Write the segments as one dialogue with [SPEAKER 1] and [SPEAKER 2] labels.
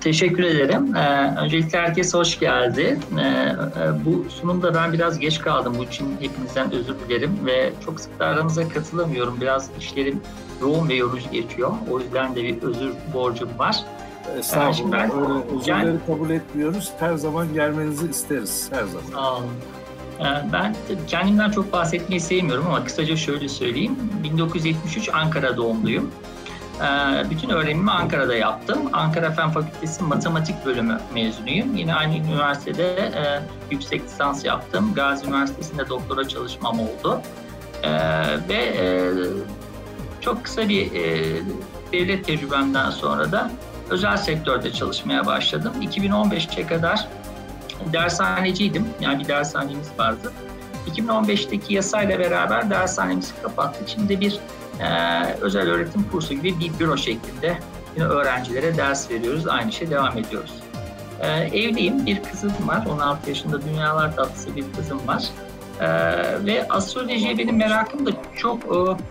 [SPEAKER 1] Teşekkür ederim. Ee, öncelikle herkes hoş geldi. Ee, e, bu sunumda ben biraz geç kaldım. Bu için hepinizden özür dilerim ve çok sık da aranıza katılamıyorum. Biraz işlerim yoğun ve yorucu geçiyor. O yüzden de bir özür borcum var.
[SPEAKER 2] Estağfurullah. Ee, ee, ben, Öyle özürleri yani, kabul etmiyoruz. Her zaman gelmenizi isteriz. Her zaman. Sağ olun.
[SPEAKER 1] Ee, ben kendimden çok bahsetmeyi sevmiyorum ama kısaca şöyle söyleyeyim. 1973 Ankara doğumluyum. Ee, bütün öğrenimi Ankara'da yaptım. Ankara Fen Fakültesi Matematik Bölümü mezunuyum. Yine aynı üniversitede e, yüksek lisans yaptım. Gazi Üniversitesi'nde doktora çalışmam oldu. Ee, ve e, çok kısa bir e, devlet tecrübemden sonra da özel sektörde çalışmaya başladım. 2015'e kadar dershaneciydim. Yani bir dershanemiz vardı. 2015'teki yasayla beraber dershanemizi kapattık. Şimdi bir e, özel öğretim kursu gibi bir büro şeklinde yine öğrencilere ders veriyoruz. Aynı şey devam ediyoruz. E, evliyim, bir kızım var. 16 yaşında dünyalar tatlısı bir kızım var. E, ve astrolojiye benim merakım da çok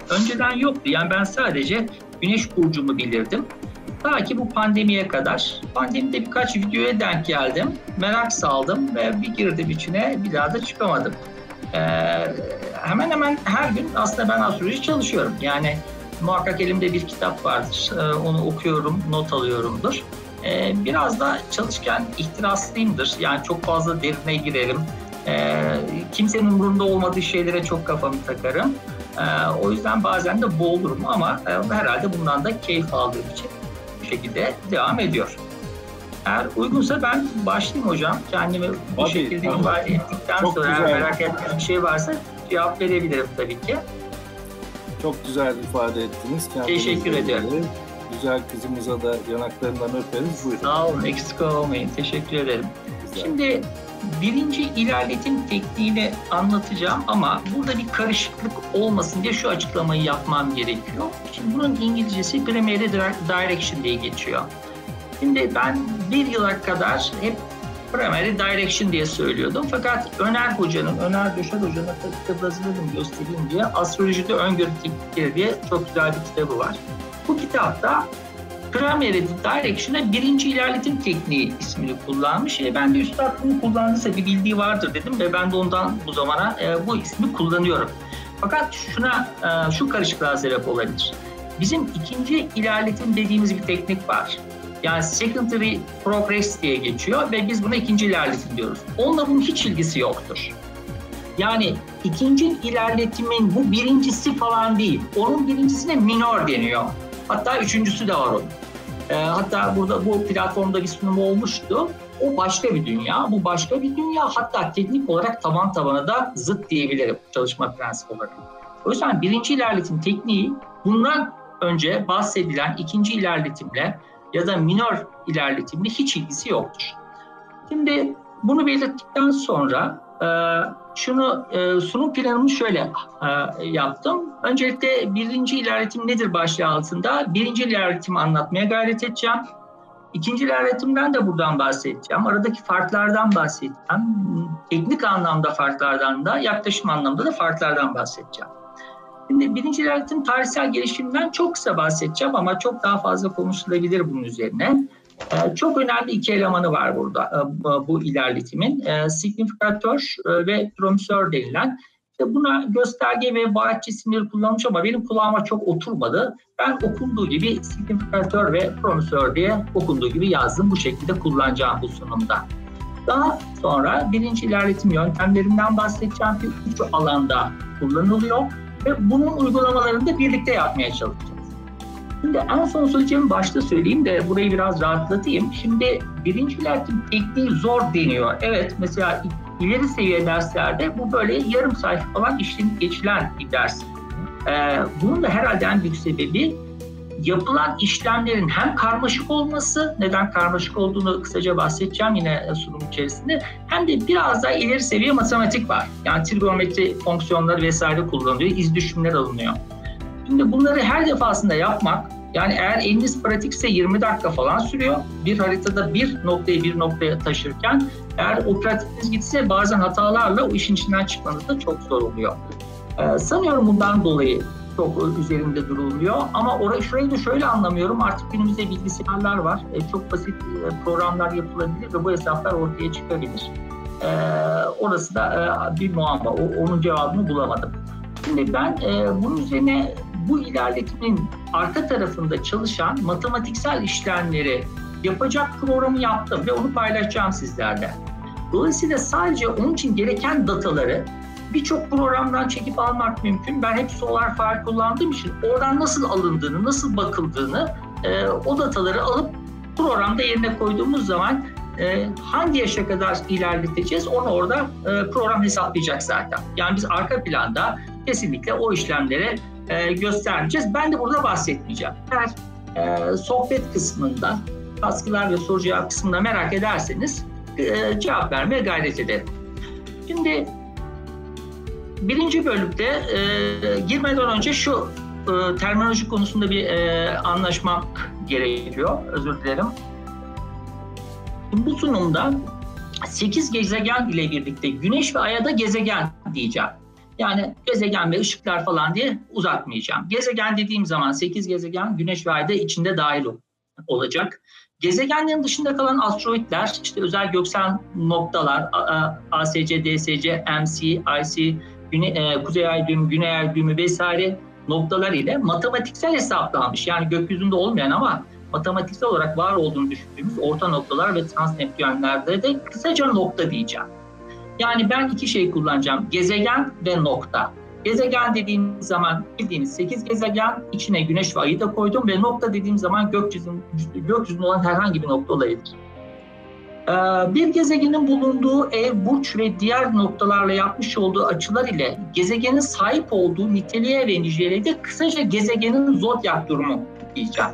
[SPEAKER 1] önceden yoktu. Yani ben sadece güneş burcumu bilirdim. Ta ki bu pandemiye kadar. Pandemide birkaç videoya denk geldim. Merak saldım ve bir girdim içine bir daha da çıkamadım e, hemen hemen her gün aslında ben astroloji çalışıyorum. Yani muhakkak elimde bir kitap vardır. E, onu okuyorum, not alıyorumdur. E, biraz da çalışken ihtiraslıyımdır. Yani çok fazla derine girerim. E, kimsenin umurunda olmadığı şeylere çok kafamı takarım. E, o yüzden bazen de boğulurum ama e, herhalde bundan da keyif aldığım için bu şekilde devam ediyor. Eğer uygunsa ben başlayayım hocam. Kendimi bu Abi, şekilde tamam. ifade ettikten Çok sonra güzel. eğer merak ettiğim bir şey varsa cevap verebilirim tabii ki.
[SPEAKER 2] Çok güzel ifade ettiniz.
[SPEAKER 1] Kendiniz Teşekkür ederim.
[SPEAKER 2] Güzel kızımıza da yanaklarından öperiz.
[SPEAKER 1] Buyurun. Sağ olun, eksik olmayın. Teşekkür ederim. Güzel. Şimdi birinci ilerletim tekniğini anlatacağım ama burada bir karışıklık olmasın diye şu açıklamayı yapmam gerekiyor. Şimdi bunun İngilizcesi primary direction diye geçiyor. Şimdi ben bir yıla kadar hep primary direction diye söylüyordum. Fakat Öner Hoca'nın, Öner Düşer Hoca'nın kıblasını göstereyim diye astrolojide öngörü teknikleri diye çok güzel bir kitabı var. Bu kitapta Primary Direction'a birinci ilerletim tekniği ismini kullanmış. E, ben de üstad bunu kullandıysa bir bildiği vardır dedim ve ben de ondan bu zamana e, bu ismi kullanıyorum. Fakat şuna e, şu karışıklığa sebep olabilir. Bizim ikinci ilerletim dediğimiz bir teknik var. Yani secondary progress diye geçiyor ve biz buna ikinci ilerletim diyoruz. Onunla bunun hiç ilgisi yoktur. Yani ikinci ilerletimin bu birincisi falan değil. Onun birincisine minor deniyor. Hatta üçüncüsü de var onun. E, hatta burada bu platformda bir sunum olmuştu. O başka bir dünya, bu başka bir dünya. Hatta teknik olarak taban tabana da zıt diyebilirim çalışma prensibi olarak. O yüzden birinci ilerletim tekniği bundan önce bahsedilen ikinci ilerletimle ya da minor ilerletimle hiç ilgisi yoktur. Şimdi bunu belirttikten sonra e, şunu e, sunum planımı şöyle e, yaptım. Öncelikle birinci ilerletim nedir başlığı altında birinci ilerletimi anlatmaya gayret edeceğim. İkinci ilerletimden de buradan bahsedeceğim. Aradaki farklardan bahsedeceğim. Teknik anlamda farklardan da, yaklaşım anlamda da farklardan bahsedeceğim. Şimdi birinci devletin tarihsel gelişimden çok kısa bahsedeceğim ama çok daha fazla konuşulabilir bunun üzerine. Ee, çok önemli iki elemanı var burada e, bu ilerletimin. Ee, signifikatör e, ve promsör denilen. buna gösterge ve vaat isimleri kullanmış ama benim kulağıma çok oturmadı. Ben okunduğu gibi signifikatör ve promsör diye okunduğu gibi yazdım. Bu şekilde kullanacağım bu sunumda. Daha sonra birinci ilerletim yöntemlerinden bahsedeceğim bir üç alanda kullanılıyor ve bunun uygulamalarını da birlikte yapmaya çalışacağız. Şimdi en son söyleyeceğim, başta söyleyeyim de burayı biraz rahatlatayım. Şimdi birinci üretim tekniği zor deniyor. Evet mesela ileri seviye derslerde bu böyle yarım sayfa falan işlenip geçilen bir ders. Ee, bunun da herhalde en büyük sebebi yapılan işlemlerin hem karmaşık olması, neden karmaşık olduğunu kısaca bahsedeceğim yine sunum içerisinde, hem de biraz daha ileri seviye matematik var. Yani trigonometri fonksiyonları vesaire kullanılıyor, iz düşümler alınıyor. Şimdi bunları her defasında yapmak, yani eğer eliniz pratikse 20 dakika falan sürüyor. Bir haritada bir noktayı bir noktaya taşırken eğer o pratiğiniz gitse bazen hatalarla o işin içinden çıkmanız da çok zor oluyor. Ee, sanıyorum bundan dolayı çok üzerinde duruluyor. Ama orayı şurayı da şöyle anlamıyorum. Artık günümüzde bilgisayarlar var. E, çok basit e, programlar yapılabilir ve bu hesaplar ortaya çıkabilir. E, orası da e, bir muamma. O, onun cevabını bulamadım. Şimdi ben e, bunun üzerine bu ilerletmenin arka tarafında çalışan matematiksel işlemleri yapacak programı yaptım ve onu paylaşacağım sizlerle. Dolayısıyla sadece onun için gereken dataları birçok programdan çekip almak mümkün. Ben hep solar far kullandığım için oradan nasıl alındığını, nasıl bakıldığını e, o dataları alıp programda yerine koyduğumuz zaman e, hangi yaşa kadar ilerleteceğiz onu orada e, program hesaplayacak zaten. Yani biz arka planda kesinlikle o işlemlere e, göstermeyeceğiz. Ben de burada bahsetmeyeceğim. Eğer e, sohbet kısmında baskılar ve soru cevap kısmında merak ederseniz e, cevap vermeye gayret ederim. Şimdi birinci bölümde e, girmeden önce şu e, terminoloji konusunda bir e, anlaşmak gerekiyor. Özür dilerim. Bu sunumda 8 gezegen ile birlikte Güneş ve Ay'a da gezegen diyeceğim. Yani gezegen ve ışıklar falan diye uzatmayacağım. Gezegen dediğim zaman 8 gezegen Güneş ve Ay'da içinde dahil olacak. Gezegenlerin dışında kalan asteroidler, işte özel göksel noktalar, ASC, DSC, MC, IC, güne, e, kuzey ay düğümü, güney ay düğümü vesaire noktalar ile matematiksel hesaplanmış. Yani gökyüzünde olmayan ama matematiksel olarak var olduğunu düşündüğümüz orta noktalar ve transneptüyenlerde de kısaca nokta diyeceğim. Yani ben iki şey kullanacağım. Gezegen ve nokta. Gezegen dediğim zaman bildiğiniz 8 gezegen içine güneş ve ayı da koydum ve nokta dediğim zaman gökyüzün gökyüzünde olan herhangi bir nokta olabilir. Ee, bir gezegenin bulunduğu ev, burç ve diğer noktalarla yapmış olduğu açılar ile gezegenin sahip olduğu niteliğe ve niceliğe de kısaca gezegenin zodyak durumu diyeceğim.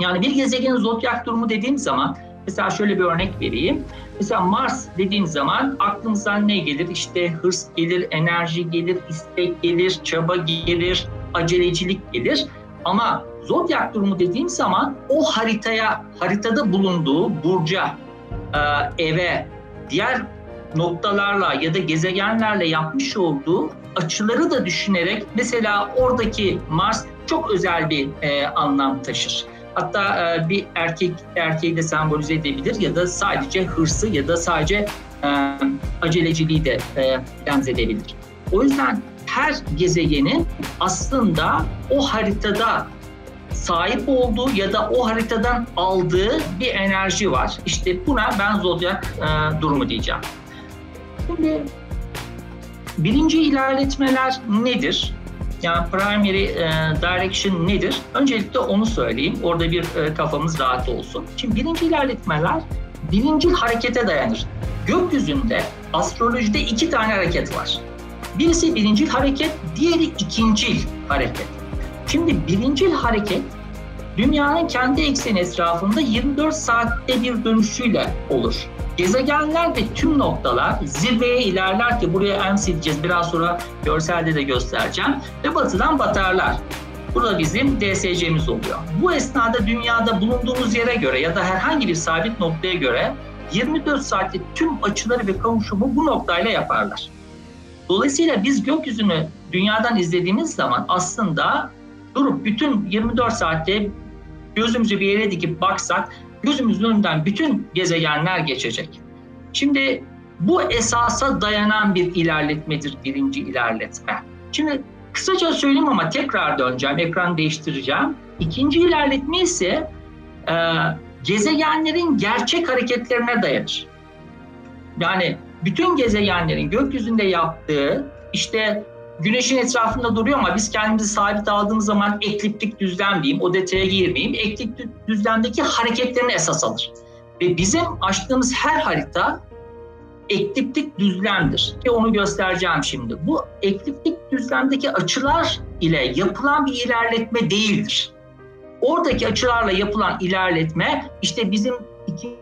[SPEAKER 1] Yani bir gezegenin zodyak durumu dediğim zaman mesela şöyle bir örnek vereyim. Mesela Mars dediğim zaman aklımıza ne gelir? İşte hırs gelir, enerji gelir, istek gelir, çaba gelir, acelecilik gelir. Ama zodyak durumu dediğim zaman o haritaya, haritada bulunduğu burca e, eve diğer noktalarla ya da gezegenlerle yapmış olduğu açıları da düşünerek mesela oradaki Mars çok özel bir e, anlam taşır. Hatta e, bir erkek erkeği de sembolize edebilir ya da sadece hırsı ya da sadece e, aceleciliği de e, benzedebilir. O yüzden her gezegenin aslında o haritada sahip olduğu ya da o haritadan aldığı bir enerji var. İşte buna ben zodyak e, durumu diyeceğim. Şimdi birinci ilerletmeler nedir? Yani primary e, direction nedir? Öncelikle onu söyleyeyim. Orada bir e, kafamız rahat olsun. Şimdi birinci ilerletmeler birinci harekete dayanır. Gökyüzünde astrolojide iki tane hareket var. Birisi birincil hareket, diğeri ikincil hareket. Şimdi birincil hareket dünyanın kendi ekseni etrafında 24 saatte bir dönüşüyle olur. Gezegenler ve tüm noktalar zirveye ilerler ki buraya EMS edeceğiz. Biraz sonra görselde de göstereceğim. Ve batıdan batarlar. Burada bizim DSC'miz oluyor. Bu esnada dünyada bulunduğumuz yere göre ya da herhangi bir sabit noktaya göre 24 saatte tüm açıları ve kavuşumu bu noktayla yaparlar. Dolayısıyla biz gökyüzünü dünyadan izlediğimiz zaman aslında durup bütün 24 saatte gözümüzü bir yere dikip baksak gözümüzün önünden bütün gezegenler geçecek. Şimdi bu esasa dayanan bir ilerletmedir birinci ilerletme. Şimdi kısaca söyleyeyim ama tekrar döneceğim, ekran değiştireceğim. İkinci ilerletme ise e, gezegenlerin gerçek hareketlerine dayanır. Yani bütün gezegenlerin gökyüzünde yaptığı işte güneşin etrafında duruyor ama biz kendimizi sabit aldığımız zaman ekliptik düzlem diyeyim, o detaya girmeyeyim. Ekliptik düzlemdeki hareketlerini esas alır. Ve bizim açtığımız her harita ekliptik düzlemdir. Ve onu göstereceğim şimdi. Bu ekliptik düzlemdeki açılar ile yapılan bir ilerletme değildir. Oradaki açılarla yapılan ilerletme işte bizim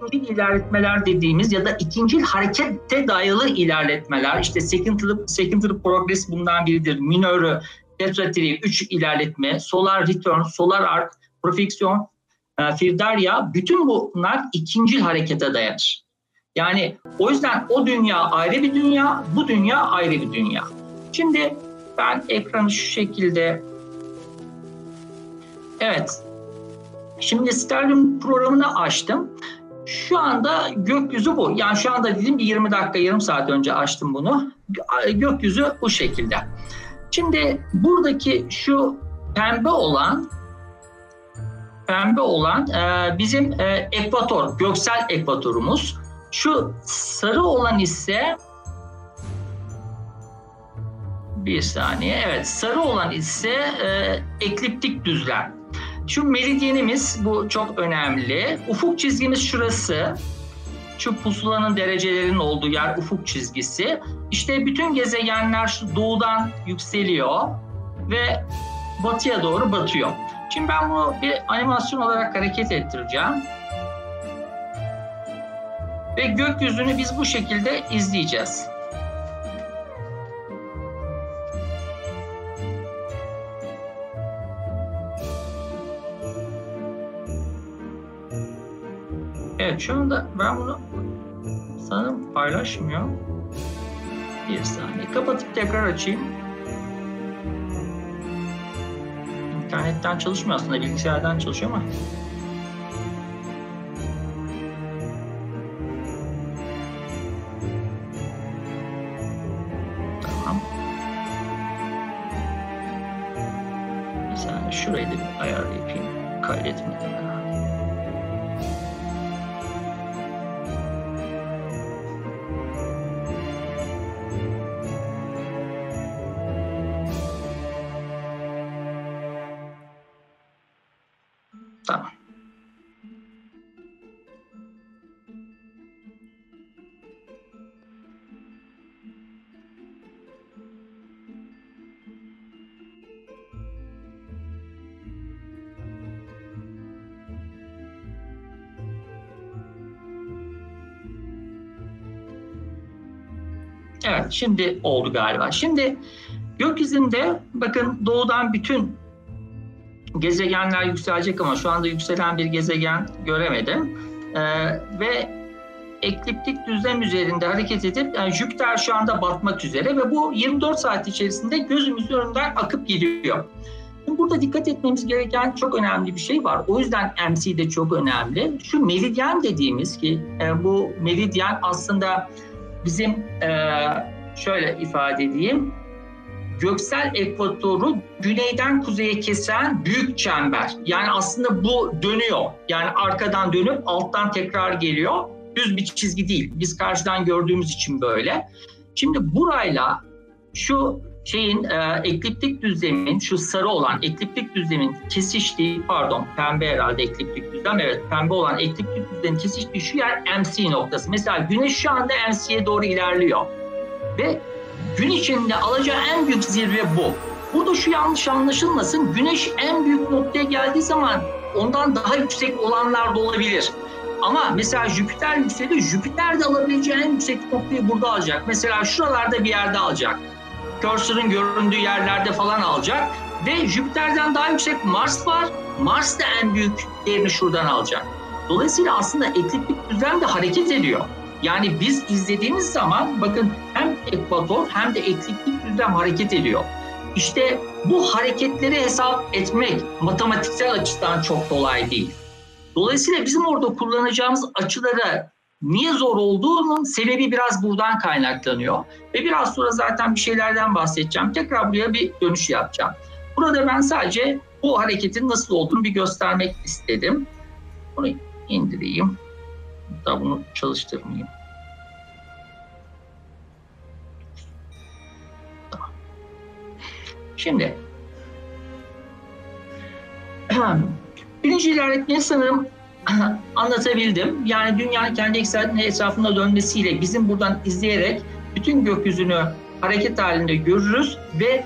[SPEAKER 1] ikinci ilerletmeler dediğimiz ya da ikinci harekette dayalı ilerletmeler işte secondary, secondary progress bundan biridir. Minörü, tetrateri, üç ilerletme, solar return, solar arc, profiksiyon, e, firdarya bütün bunlar ikinci harekete dayanır. Yani o yüzden o dünya ayrı bir dünya, bu dünya ayrı bir dünya. Şimdi ben ekranı şu şekilde Evet. Şimdi Sterling programını açtım. Şu anda gökyüzü bu. Yani şu anda dedim ki 20 dakika yarım saat önce açtım bunu. Gökyüzü bu şekilde. Şimdi buradaki şu pembe olan pembe olan e, bizim e, ekvator, göksel ekvatorumuz. Şu sarı olan ise bir saniye. Evet, sarı olan ise e, ekliptik düzlem. Şu meridyenimiz bu çok önemli. Ufuk çizgimiz şurası. Şu pusulanın derecelerinin olduğu yer ufuk çizgisi. İşte bütün gezegenler şu doğudan yükseliyor ve batıya doğru batıyor. Şimdi ben bunu bir animasyon olarak hareket ettireceğim. Ve gökyüzünü biz bu şekilde izleyeceğiz. Evet şu anda ben bunu sanırım paylaşmıyor. Bir saniye. Kapatıp tekrar açayım. İnternetten çalışmıyor aslında. Bilgisayardan çalışıyor ama. Tamam. Bir Şurayı da bir ayar yapayım. Kaydetmeden. Evet şimdi oldu galiba. Şimdi gökyüzünde bakın doğudan bütün gezegenler yükselecek ama şu anda yükselen bir gezegen göremedim. Ee, ve ekliptik düzlem üzerinde hareket edip yani Jüpiter şu anda batmak üzere ve bu 24 saat içerisinde gözümüzün önünden akıp gidiyor. Şimdi burada dikkat etmemiz gereken çok önemli bir şey var. O yüzden MC de çok önemli. Şu meridyen dediğimiz ki e, bu meridyen aslında bizim e, şöyle ifade edeyim. Göksel ekvatoru güneyden kuzeye kesen büyük çember. Yani aslında bu dönüyor. Yani arkadan dönüp alttan tekrar geliyor. Düz bir çizgi değil. Biz karşıdan gördüğümüz için böyle. Şimdi burayla şu şeyin e, ekliptik düzlemin şu sarı olan ekliptik düzlemin kesiştiği pardon pembe herhalde ekliptik düzlem evet pembe olan ekliptik düzlemin kesiştiği şu yer MC noktası. Mesela güneş şu anda MC'ye doğru ilerliyor ve gün içinde alacağı en büyük zirve bu. Burada şu yanlış anlaşılmasın güneş en büyük noktaya geldiği zaman ondan daha yüksek olanlar da olabilir. Ama mesela Jüpiter yükseliyor. Jüpiter de alabileceği en yüksek noktayı burada alacak. Mesela şuralarda bir yerde alacak cursor'ın göründüğü yerlerde falan alacak. Ve Jüpiter'den daha yüksek Mars var. Mars da en büyük yerini şuradan alacak. Dolayısıyla aslında ekliptik düzlem de hareket ediyor. Yani biz izlediğimiz zaman bakın hem ekvator hem de ekliptik düzlem hareket ediyor. İşte bu hareketleri hesap etmek matematiksel açıdan çok kolay değil. Dolayısıyla bizim orada kullanacağımız açılara Niye zor olduğunun sebebi biraz buradan kaynaklanıyor. Ve biraz sonra zaten bir şeylerden bahsedeceğim. Tekrar buraya bir dönüş yapacağım. Burada ben sadece bu hareketin nasıl olduğunu bir göstermek istedim. Bunu indireyim. Hatta bunu çalıştırmayayım. Şimdi birinci ilerletmeye sanırım anlatabildim. Yani dünya kendi ekseninin etrafında dönmesiyle bizim buradan izleyerek bütün gökyüzünü hareket halinde görürüz ve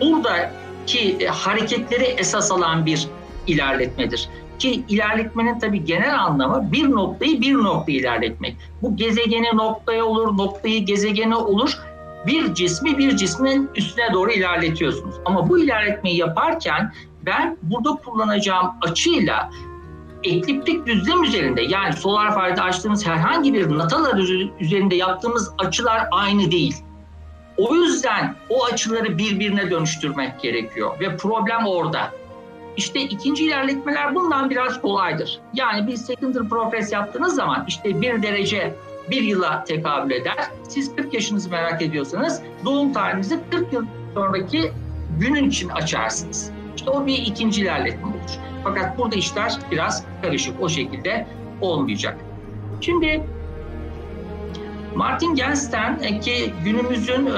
[SPEAKER 1] buradaki e, hareketleri esas alan bir ilerletmedir. Ki ilerletmenin tabi genel anlamı bir noktayı bir nokta ilerletmek. Bu gezegeni noktaya olur, noktayı gezegene olur. Bir cismi bir cismin üstüne doğru ilerletiyorsunuz. Ama bu ilerletmeyi yaparken ben burada kullanacağım açıyla ekliptik düzlem üzerinde yani solar farede açtığımız herhangi bir natalar üzerinde yaptığımız açılar aynı değil. O yüzden o açıları birbirine dönüştürmek gerekiyor ve problem orada. İşte ikinci ilerletmeler bundan biraz kolaydır. Yani bir secondary progress yaptığınız zaman işte bir derece bir yıla tekabül eder. Siz 40 yaşınızı merak ediyorsanız doğum tarihinizi 40 yıl sonraki günün için açarsınız. İşte o bir ikinci ilerletme olur. Fakat burada işler biraz karışık. O şekilde olmayacak. Şimdi Martin Gensten e, ki günümüzün e,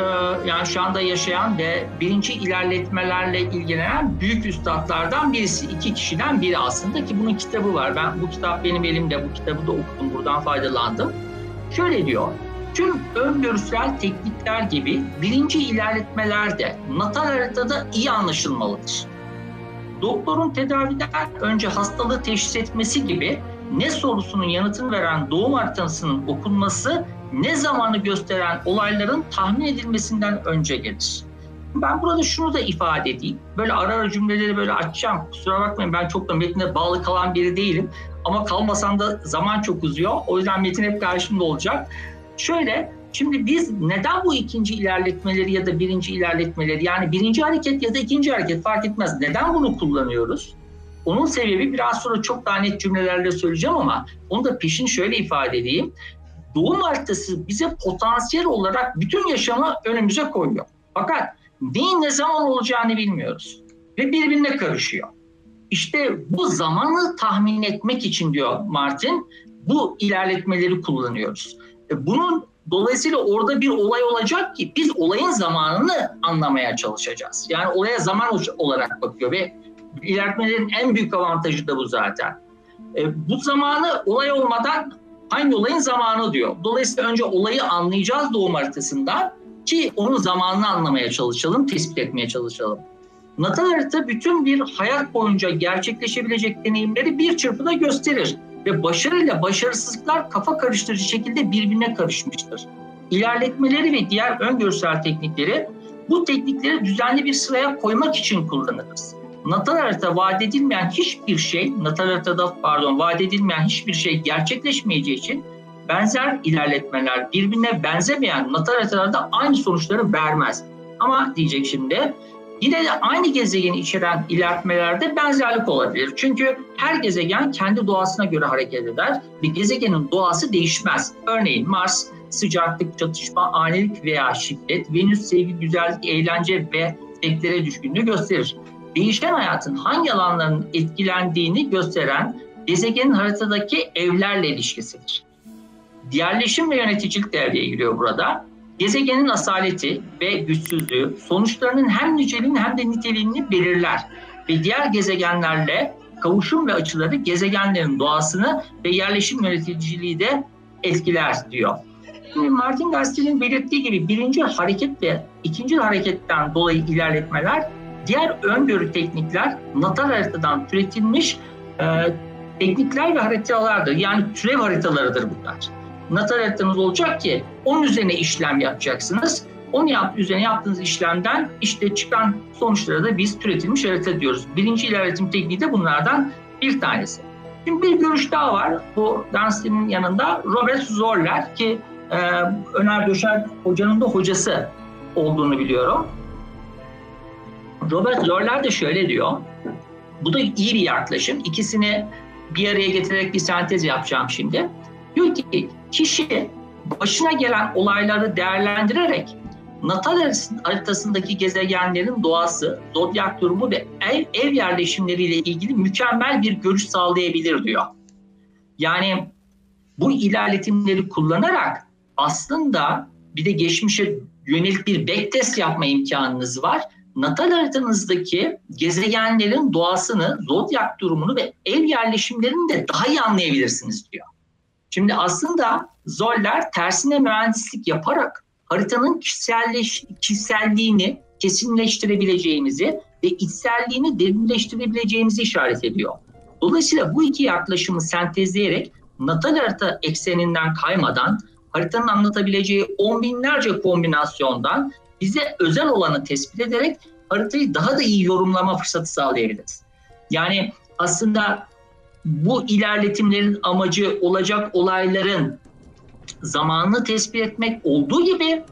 [SPEAKER 1] yani şu anda yaşayan ve birinci ilerletmelerle ilgilenen büyük üstadlardan birisi. iki kişiden biri aslında ki bunun kitabı var. Ben bu kitap benim elimde. Bu kitabı da okudum. Buradan faydalandım. Şöyle diyor. Tüm öngörüsel teknikler gibi birinci ilerletmeler de natal haritada iyi anlaşılmalıdır doktorun tedaviden önce hastalığı teşhis etmesi gibi ne sorusunun yanıtını veren doğum haritasının okunması ne zamanı gösteren olayların tahmin edilmesinden önce gelir. Ben burada şunu da ifade edeyim. Böyle ara ara cümleleri böyle açacağım. Kusura bakmayın ben çok da metine bağlı kalan biri değilim. Ama kalmasam da zaman çok uzuyor. O yüzden metin hep karşımda olacak. Şöyle Şimdi biz neden bu ikinci ilerletmeleri ya da birinci ilerletmeleri yani birinci hareket ya da ikinci hareket fark etmez. Neden bunu kullanıyoruz? Onun sebebi biraz sonra çok daha net cümlelerle söyleyeceğim ama onu da peşin şöyle ifade edeyim. Doğum haritası bize potansiyel olarak bütün yaşamı önümüze koyuyor. Fakat neyin ne zaman olacağını bilmiyoruz. Ve birbirine karışıyor. İşte bu zamanı tahmin etmek için diyor Martin bu ilerletmeleri kullanıyoruz. E, bunun Dolayısıyla orada bir olay olacak ki biz olayın zamanını anlamaya çalışacağız. Yani olaya zaman olarak bakıyor ve ilerletmelerin en büyük avantajı da bu zaten. E, bu zamanı olay olmadan hangi olayın zamanı diyor. Dolayısıyla önce olayı anlayacağız doğum haritasından ki onun zamanını anlamaya çalışalım, tespit etmeye çalışalım. Natal harita bütün bir hayat boyunca gerçekleşebilecek deneyimleri bir çırpıda gösterir ve başarıyla başarısızlıklar kafa karıştırıcı şekilde birbirine karışmıştır. İlerletmeleri ve diğer öngörüsel teknikleri bu teknikleri düzenli bir sıraya koymak için kullanırız. Natal haritada vaat edilmeyen hiçbir şey, natal haritada pardon vaat edilmeyen hiçbir şey gerçekleşmeyeceği için benzer ilerletmeler birbirine benzemeyen natal haritalarda aynı sonuçları vermez. Ama diyecek şimdi Yine de aynı gezegeni içeren ilerlemelerde benzerlik olabilir. Çünkü her gezegen kendi doğasına göre hareket eder. Bir gezegenin doğası değişmez. Örneğin Mars sıcaklık, çatışma, anilik veya şiddet, Venüs sevgi, güzellik, eğlence ve zevklere düşkünlüğü gösterir. Değişen hayatın hangi alanların etkilendiğini gösteren gezegenin haritadaki evlerle ilişkisidir. Yerleşim ve yöneticilik devreye giriyor burada. Gezegenin asaleti ve güçsüzlüğü sonuçlarının hem niceliğini hem de niteliğini belirler ve diğer gezegenlerle kavuşum ve açıları gezegenlerin doğasını ve yerleşim yöneticiliği de etkiler diyor. Şimdi Martin Gasti'nin belirttiği gibi birinci hareket ve ikinci hareketten dolayı ilerletmeler diğer öngörü teknikler natal haritadan türetilmiş e, teknikler ve haritalardır. Yani türev haritalarıdır bunlar natal haritanız olacak ki onun üzerine işlem yapacaksınız. Onu yap, üzerine yaptığınız işlemden işte çıkan sonuçlara da biz türetilmiş harita diyoruz. Birinci ilerletim tekniği de bunlardan bir tanesi. Şimdi bir görüş daha var. Bu Dunstan'ın yanında Robert Zorler ki e, Öner Döşer hocanın da hocası olduğunu biliyorum. Robert Zorler de şöyle diyor. Bu da iyi bir yaklaşım. İkisini bir araya getirerek bir sentez yapacağım şimdi. Diyor ki kişi başına gelen olayları değerlendirerek natal haritasındaki gezegenlerin doğası, zodyak durumu ve ev, ev yerleşimleriyle ilgili mükemmel bir görüş sağlayabilir diyor. Yani bu ilerletimleri kullanarak aslında bir de geçmişe yönelik bir backtest yapma imkanınız var. Natal haritanızdaki gezegenlerin doğasını, zodyak durumunu ve ev yerleşimlerini de daha iyi anlayabilirsiniz diyor. Şimdi aslında Zoller tersine mühendislik yaparak haritanın kişiselleş, kişiselliğini kesinleştirebileceğimizi ve içselliğini derinleştirebileceğimizi işaret ediyor. Dolayısıyla bu iki yaklaşımı sentezleyerek natal harita ekseninden kaymadan haritanın anlatabileceği on binlerce kombinasyondan bize özel olanı tespit ederek haritayı daha da iyi yorumlama fırsatı sağlayabiliriz. Yani aslında bu ilerletimlerin amacı olacak olayların zamanını tespit etmek olduğu gibi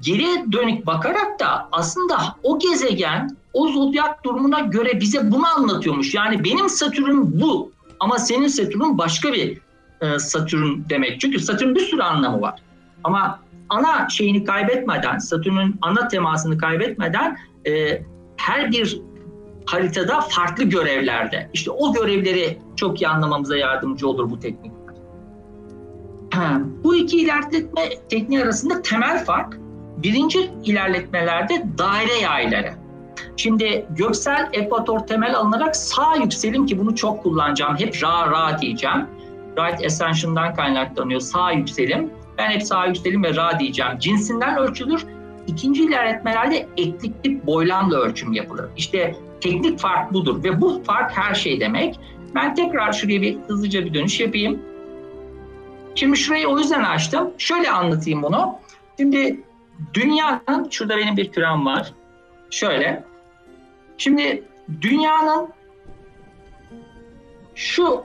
[SPEAKER 1] geriye dönük bakarak da aslında o gezegen o zodyak durumuna göre bize bunu anlatıyormuş. Yani benim Satürn bu ama senin Satürn başka bir e, Satürn demek. Çünkü Satürn bir sürü anlamı var. Ama ana şeyini kaybetmeden, Satürn'ün ana temasını kaybetmeden e, her bir haritada farklı görevlerde. İşte o görevleri çok iyi anlamamıza yardımcı olur bu teknikler. bu iki ilerletme tekniği arasında temel fark birinci ilerletmelerde daire yayları. Şimdi göksel ekvator temel alınarak sağ yükselim ki bunu çok kullanacağım. Hep ra ra diyeceğim. Right ascension'dan kaynaklanıyor sağ yükselim. Ben hep sağ yükselim ve ra diyeceğim. Cinsinden ölçülür İkinci ilerletmelerde ekliklik boylamla ölçüm yapılır. İşte teknik fark budur ve bu fark her şey demek. Ben tekrar şuraya bir hızlıca bir dönüş yapayım. Şimdi şurayı o yüzden açtım. Şöyle anlatayım bunu. Şimdi dünyanın, şurada benim bir kürem var. Şöyle. Şimdi dünyanın şu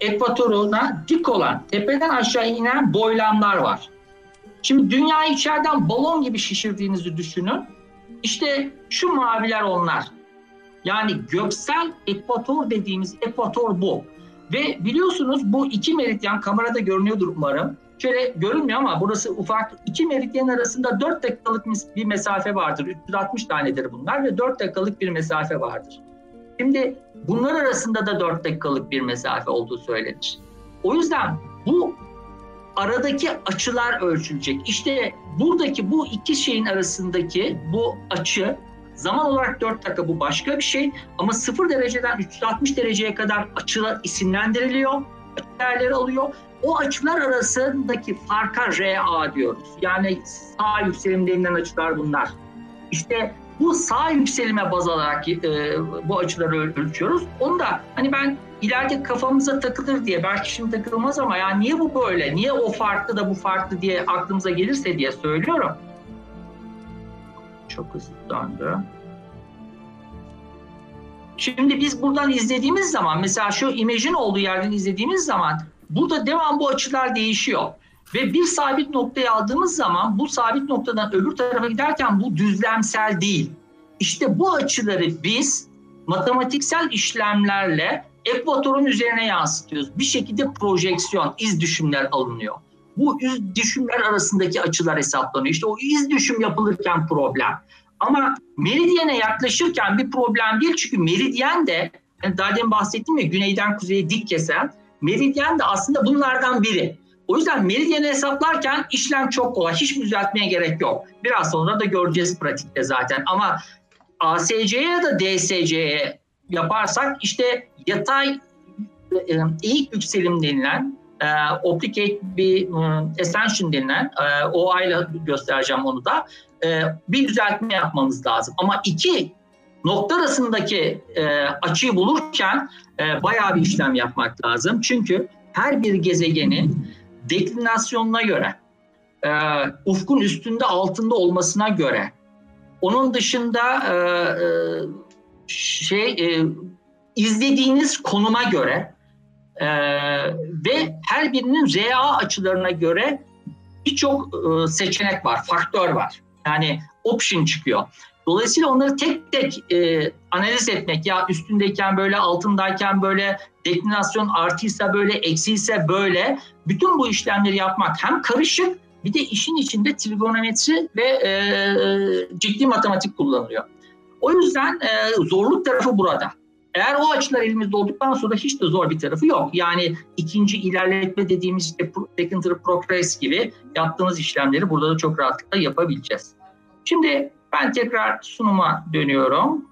[SPEAKER 1] ekvatoruna dik olan, tepeden aşağı inen boylamlar var. Şimdi dünyayı içeriden balon gibi şişirdiğinizi düşünün. İşte şu maviler onlar. Yani göksel ekvator dediğimiz ekvator bu. Ve biliyorsunuz bu iki meridyen kamerada görünüyordur umarım. Şöyle görünmüyor ama burası ufak. İki meridyen arasında 4 dakikalık bir mesafe vardır. 360 tanedir bunlar ve 4 dakikalık bir mesafe vardır. Şimdi bunlar arasında da 4 dakikalık bir mesafe olduğu söylenir. O yüzden bu aradaki açılar ölçülecek. İşte buradaki bu iki şeyin arasındaki bu açı zaman olarak 4 dakika bu başka bir şey ama 0 dereceden 360 dereceye kadar açılar isimlendiriliyor, değerleri alıyor. O açılar arasındaki farka RA diyoruz. Yani sağ yükselim denilen açılar bunlar. İşte bu sağ yükselime baz alarak e, bu açıları ölçüyoruz. Onu da hani ben ileride kafamıza takılır diye belki şimdi takılmaz ama ya niye bu böyle? Niye o farklı da bu farklı diye aklımıza gelirse diye söylüyorum. Çok hızlı döndü. Şimdi biz buradan izlediğimiz zaman mesela şu imajın olduğu yerden izlediğimiz zaman burada devam bu açılar değişiyor. Ve bir sabit noktaya aldığımız zaman bu sabit noktadan öbür tarafa giderken bu düzlemsel değil. İşte bu açıları biz matematiksel işlemlerle ekvatorun üzerine yansıtıyoruz. Bir şekilde projeksiyon, iz düşümler alınıyor. Bu iz düşümler arasındaki açılar hesaplanıyor. İşte o iz düşüm yapılırken problem. Ama meridyene yaklaşırken bir problem değil çünkü meridyen de yani daha demin bahsettim ya güneyden kuzeye dik kesen meridyen de aslında bunlardan biri. O yüzden meridyeni hesaplarken işlem çok kolay. Hiç düzeltmeye gerek yok. Biraz sonra da göreceğiz pratikte zaten. Ama ASC'ye ya da DSC'ye yaparsak işte yatay e, eğik yükselim denilen e, obligate bir e, ascension denilen e, o ayla göstereceğim onu da e, bir düzeltme yapmamız lazım. Ama iki nokta arasındaki e, açıyı bulurken e, bayağı bir işlem yapmak lazım. Çünkü her bir gezegenin deklinasyonuna göre, e, ufkun üstünde altında olmasına göre, onun dışında e, e şey e, izlediğiniz konuma göre e, ve her birinin RA açılarına göre birçok e, seçenek var, faktör var. Yani option çıkıyor. Dolayısıyla onları tek tek e, analiz etmek ya üstündeyken böyle altındayken böyle deklinasyon artıysa böyle eksiyse böyle bütün bu işlemleri yapmak hem karışık bir de işin içinde trigonometri ve e, e ciddi matematik kullanılıyor. O yüzden e, zorluk tarafı burada. Eğer o açılar elimizde olduktan sonra hiç de zor bir tarafı yok. Yani ikinci ilerletme dediğimiz işte secondary progress gibi yaptığımız işlemleri burada da çok rahatlıkla yapabileceğiz. Şimdi ben tekrar sunuma dönüyorum.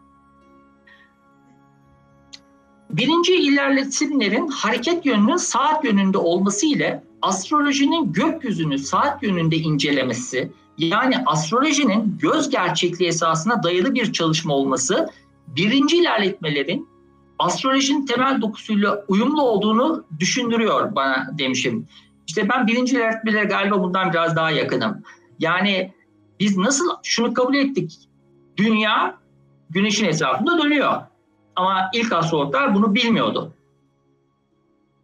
[SPEAKER 1] Birinci ilerletimlerin hareket yönünün saat yönünde olması ile astrolojinin gökyüzünü saat yönünde incelemesi yani astrolojinin göz gerçekliği esasına dayalı bir çalışma olması birinci ilerletmelerin astrolojinin temel dokusuyla uyumlu olduğunu düşündürüyor bana demişim. İşte ben birinci ilerletmelere galiba bundan biraz daha yakınım. Yani biz nasıl şunu kabul ettik. Dünya güneşin etrafında dönüyor. Ama ilk astrologlar bunu bilmiyordu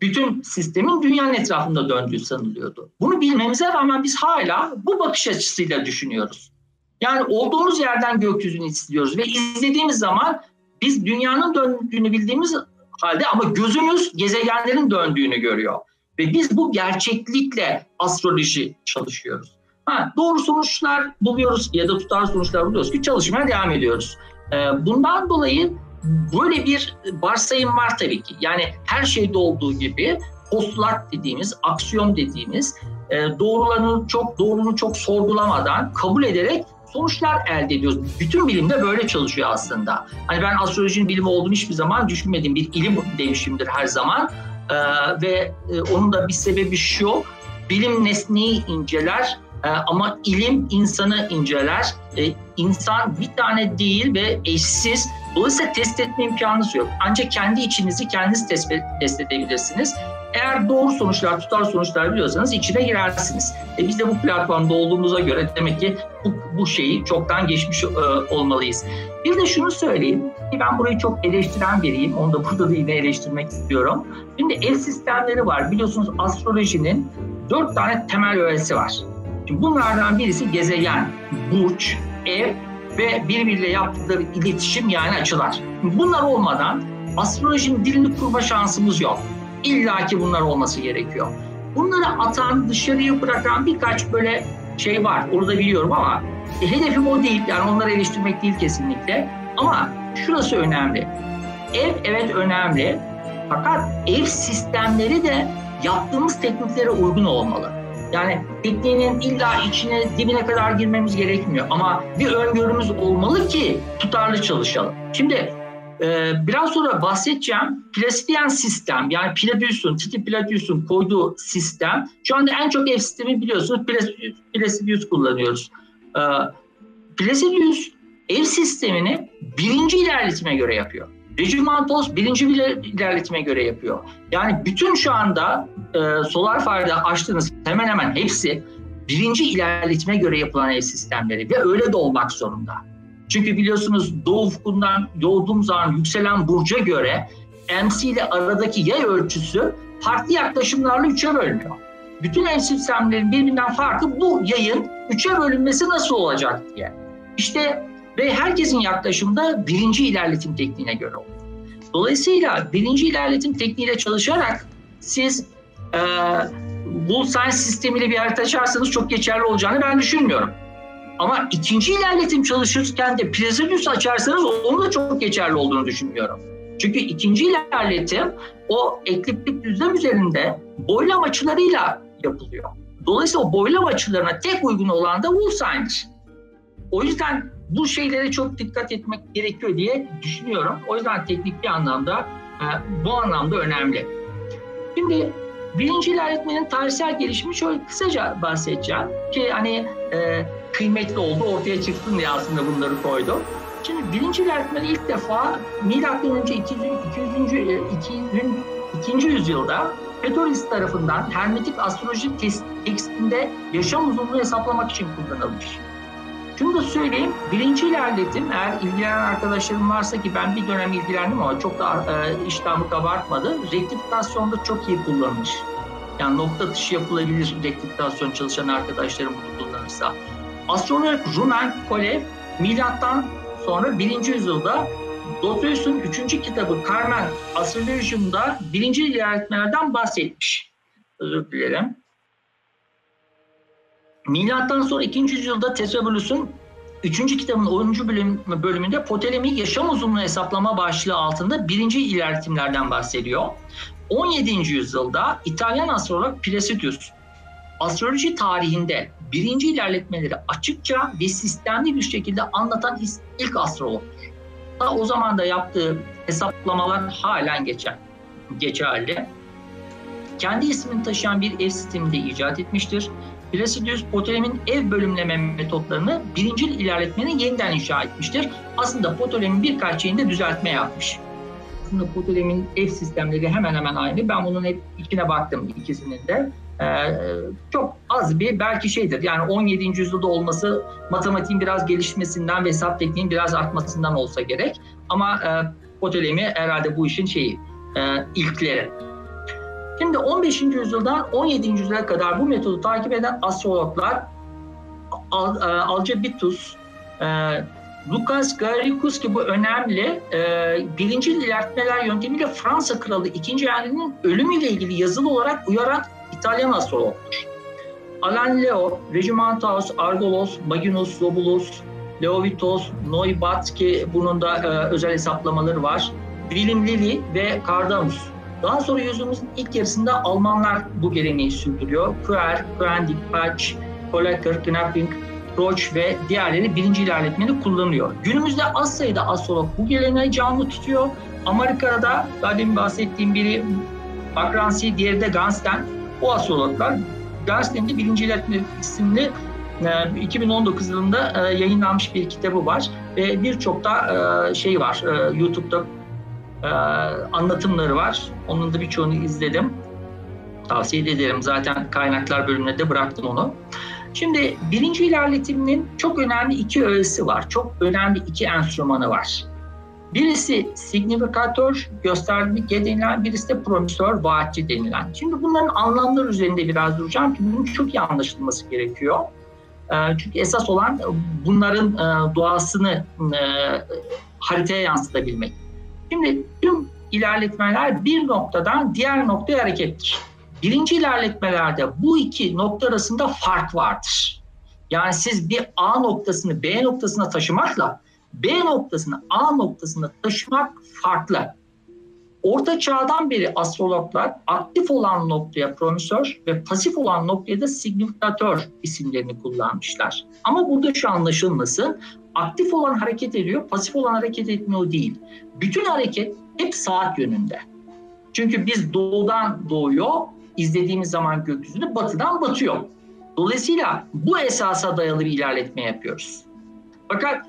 [SPEAKER 1] bütün sistemin dünyanın etrafında döndüğü sanılıyordu. Bunu bilmemize rağmen biz hala bu bakış açısıyla düşünüyoruz. Yani olduğumuz yerden gökyüzünü izliyoruz ve izlediğimiz zaman biz dünyanın döndüğünü bildiğimiz halde ama gözümüz gezegenlerin döndüğünü görüyor. Ve biz bu gerçeklikle astroloji çalışıyoruz. Ha, doğru sonuçlar buluyoruz ya da tutar sonuçlar buluyoruz ki çalışmaya devam ediyoruz. Ee, bundan dolayı böyle bir varsayım var tabii ki. Yani her şeyde olduğu gibi postulat dediğimiz, aksiyon dediğimiz e, çok doğrunu çok sorgulamadan kabul ederek sonuçlar elde ediyoruz. Bütün bilimde böyle çalışıyor aslında. Hani ben astrolojinin bilimi olduğunu hiçbir zaman düşünmedim. Bir ilim demişimdir her zaman. E, ve e, onun da bir sebebi şu. Bilim nesneyi inceler, e, ama ilim insanı inceler, e, insan bir tane değil ve eşsiz. Dolayısıyla test etme imkanınız yok. Ancak kendi içinizi kendiniz test, edebilirsiniz. Eğer doğru sonuçlar, tutar sonuçlar biliyorsanız içine girersiniz. E biz de bu platformda olduğumuza göre demek ki bu, bu şeyi çoktan geçmiş e, olmalıyız. Bir de şunu söyleyeyim ki ben burayı çok eleştiren biriyim. Onu da burada da yine eleştirmek istiyorum. Şimdi ev sistemleri var. Biliyorsunuz astrolojinin dört tane temel öğesi var. Şimdi bunlardan birisi gezegen, burç, ev ve birbiriyle yaptıkları iletişim yani açılar. Bunlar olmadan astrolojinin dilini kurma şansımız yok. İlla ki bunlar olması gerekiyor. Bunları atan, dışarıya bırakan birkaç böyle şey var. Orada biliyorum ama e, hedefim o değil. Yani onları eleştirmek değil kesinlikle. Ama şurası önemli. Ev evet önemli. Fakat ev sistemleri de yaptığımız tekniklere uygun olmalı. Yani tekniğinin illa içine dibine kadar girmemiz gerekmiyor. Ama bir öngörümüz olmalı ki tutarlı çalışalım. Şimdi e, biraz sonra bahsedeceğim Plastiyen sistem yani Platius'un, Titi Platius'un koyduğu sistem. Şu anda en çok ev sistemi biliyorsunuz Plastius, Plastius kullanıyoruz. E, Plastius ev sistemini birinci ilerletime göre yapıyor. Regimant Boz birinci bile ilerletime göre yapıyor. Yani bütün şu anda e, solar fayda açtığınız hemen hemen hepsi birinci ilerletime göre yapılan ev sistemleri ve öyle de olmak zorunda. Çünkü biliyorsunuz doğu ufkundan yoğduğum zaman yükselen burca göre MC ile aradaki yay ölçüsü farklı yaklaşımlarla üçe bölünüyor. Bütün ev sistemlerin birbirinden farkı bu yayın üçe bölünmesi nasıl olacak diye. İşte ve herkesin yaklaşımda birinci ilerletim tekniğine göre oluyor. Dolayısıyla birinci ilerletim tekniğiyle çalışarak siz e, Bullseye sistemiyle bir harita açarsanız çok geçerli olacağını ben düşünmüyorum. Ama ikinci ilerletim çalışırken de Plesidius açarsanız onun da çok geçerli olduğunu düşünmüyorum. Çünkü ikinci ilerletim o ekliptik düzlem üzerinde boylam açılarıyla yapılıyor. Dolayısıyla o boylam açılarına tek uygun olan da Wolfsein'dir. O yüzden bu şeylere çok dikkat etmek gerekiyor diye düşünüyorum. O yüzden teknik bir anlamda e, bu anlamda önemli. Şimdi birinci ilerletmenin tarihsel gelişimi şöyle kısaca bahsedeceğim ki hani e, kıymetli oldu ortaya çıksın diye aslında bunları koydum. Şimdi birinci ilerletmede ilk defa milattan önce 200. 200. 200. 2. yüzyılda Petoris tarafından hermetik astroloji testinde yaşam uzunluğu hesaplamak için kullanılmış. Şunu da söyleyeyim, birinci hallettim. Eğer ilgilenen arkadaşlarım varsa ki ben bir dönem ilgilendim ama çok da e, iştahımı kabartmadı. Rektifikasyonda çok iyi kullanmış. Yani nokta dışı yapılabilir rektifikasyon çalışan arkadaşlarım bunu kullanırsa. Astronomer Rumen Kolev milattan sonra birinci yüzyılda Dostoyevski'nin üçüncü kitabı Carmen Astrologium'da birinci ilerletmelerden bahsetmiş. Özür dilerim. Milattan sonra 2. yüzyılda Tesebalüs'ün 3. kitabın 10. Bölüm, bölümünde Ptolemy yaşam uzunluğu hesaplama başlığı altında birinci ilerletimlerden bahsediyor. 17. yüzyılda İtalyan astrolog Placidius astroloji tarihinde birinci ilerletmeleri açıkça ve sistemli bir şekilde anlatan ilk astrolog. Daha o zaman da yaptığı hesaplamalar halen geçer, geçerli. Kendi ismini taşıyan bir ev sistemini de icat etmiştir. Klasik düz potolemin ev bölümleme metotlarını birincil ilerletmenin yeniden inşa etmiştir. Aslında potolemin birkaç şeyinde düzeltme yapmış. Aslında potolemin ev sistemleri hemen hemen aynı. Ben bunun hep ikine baktım ikisinin de. Ee, çok az bir belki şeydir yani 17. yüzyılda olması matematiğin biraz gelişmesinden ve hesap tekniğin biraz artmasından olsa gerek. Ama e, potolemin herhalde bu işin şeyi e, ilkleri. Şimdi 15. yüzyıldan 17. yüzyıla kadar bu metodu takip eden astrologlar Al, Alcebitus, e, e Lucas ki bu önemli e, birinci ilerletmeler yöntemiyle Fransa kralı 2. Henry'nin ölümüyle ilgili yazılı olarak uyaran İtalyan astrologdur. Alan Leo, Regimantaus, Argolos, Maginus, Lobulus, Leovitos, Noibat ki bunun da e, özel hesaplamaları var. William Lilly ve Cardanus daha sonra yüzyılımızın ilk yarısında Almanlar bu geleneği sürdürüyor. Kuer, Kuendik, Patch, Kolecker, Knapping, Roach ve diğerleri birinci ilerletmeni kullanıyor. Günümüzde az sayıda astrolog bu geleneği canlı tutuyor. Amerika'da daha demin bahsettiğim biri Bakransi, diğeri de Gunsten. Bu astrologlar Gunsten'in de birinci ilerletme isimli 2019 e, yılında e, yayınlanmış bir kitabı var ve birçok da e, şey var YouTube'da e, anlatımları var. Onun da birçoğunu izledim. Tavsiye ederim. Zaten kaynaklar bölümüne de bıraktım onu. Şimdi birinci ilerletiminin çok önemli iki öğesi var. Çok önemli iki enstrümanı var. Birisi signifikatör gösterge denilen, birisi de promüsör vaatçi denilen. Şimdi bunların anlamları üzerinde biraz duracağım çünkü bunun çok iyi anlaşılması gerekiyor. Ee, çünkü esas olan bunların e, doğasını e, haritaya yansıtabilmek. Şimdi tüm ilerletmeler bir noktadan diğer noktaya harekettir. Birinci ilerletmelerde bu iki nokta arasında fark vardır. Yani siz bir A noktasını B noktasına taşımakla B noktasını A noktasına taşımak farklı. Orta çağdan beri astrologlar aktif olan noktaya promüsör ve pasif olan noktaya da signifikatör isimlerini kullanmışlar. Ama burada şu anlaşılmasın, aktif olan hareket ediyor, pasif olan hareket etmiyor değil. Bütün hareket hep saat yönünde. Çünkü biz doğudan doğuyor, izlediğimiz zaman gökyüzünü batıdan batıyor. Dolayısıyla bu esasa dayalı bir ilerletme yapıyoruz. Fakat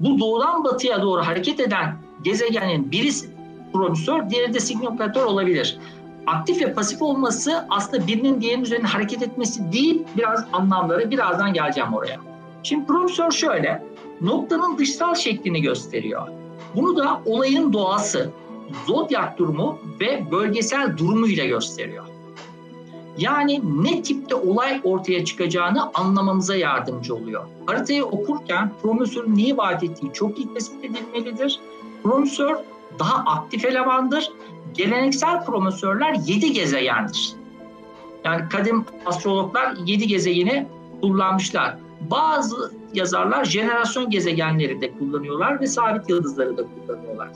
[SPEAKER 1] bu doğudan batıya doğru hareket eden gezegenin birisi prodüsör, diğeri de signokratör olabilir. Aktif ve pasif olması aslında birinin diğerinin üzerine hareket etmesi değil, biraz anlamları birazdan geleceğim oraya. Şimdi prodüsör şöyle, noktanın dışsal şeklini gösteriyor. Bunu da olayın doğası, zodyak durumu ve bölgesel durumuyla gösteriyor. Yani ne tipte olay ortaya çıkacağını anlamamıza yardımcı oluyor. Haritayı okurken promosörün neyi vaat ettiği çok iyi tespit edilmelidir. Promosör daha aktif elemandır. Geleneksel promosörler yedi gezegendir. Yani kadim astrologlar yedi gezegeni kullanmışlar. Bazı yazarlar jenerasyon gezegenleri de kullanıyorlar ve sabit yıldızları da kullanıyorlar.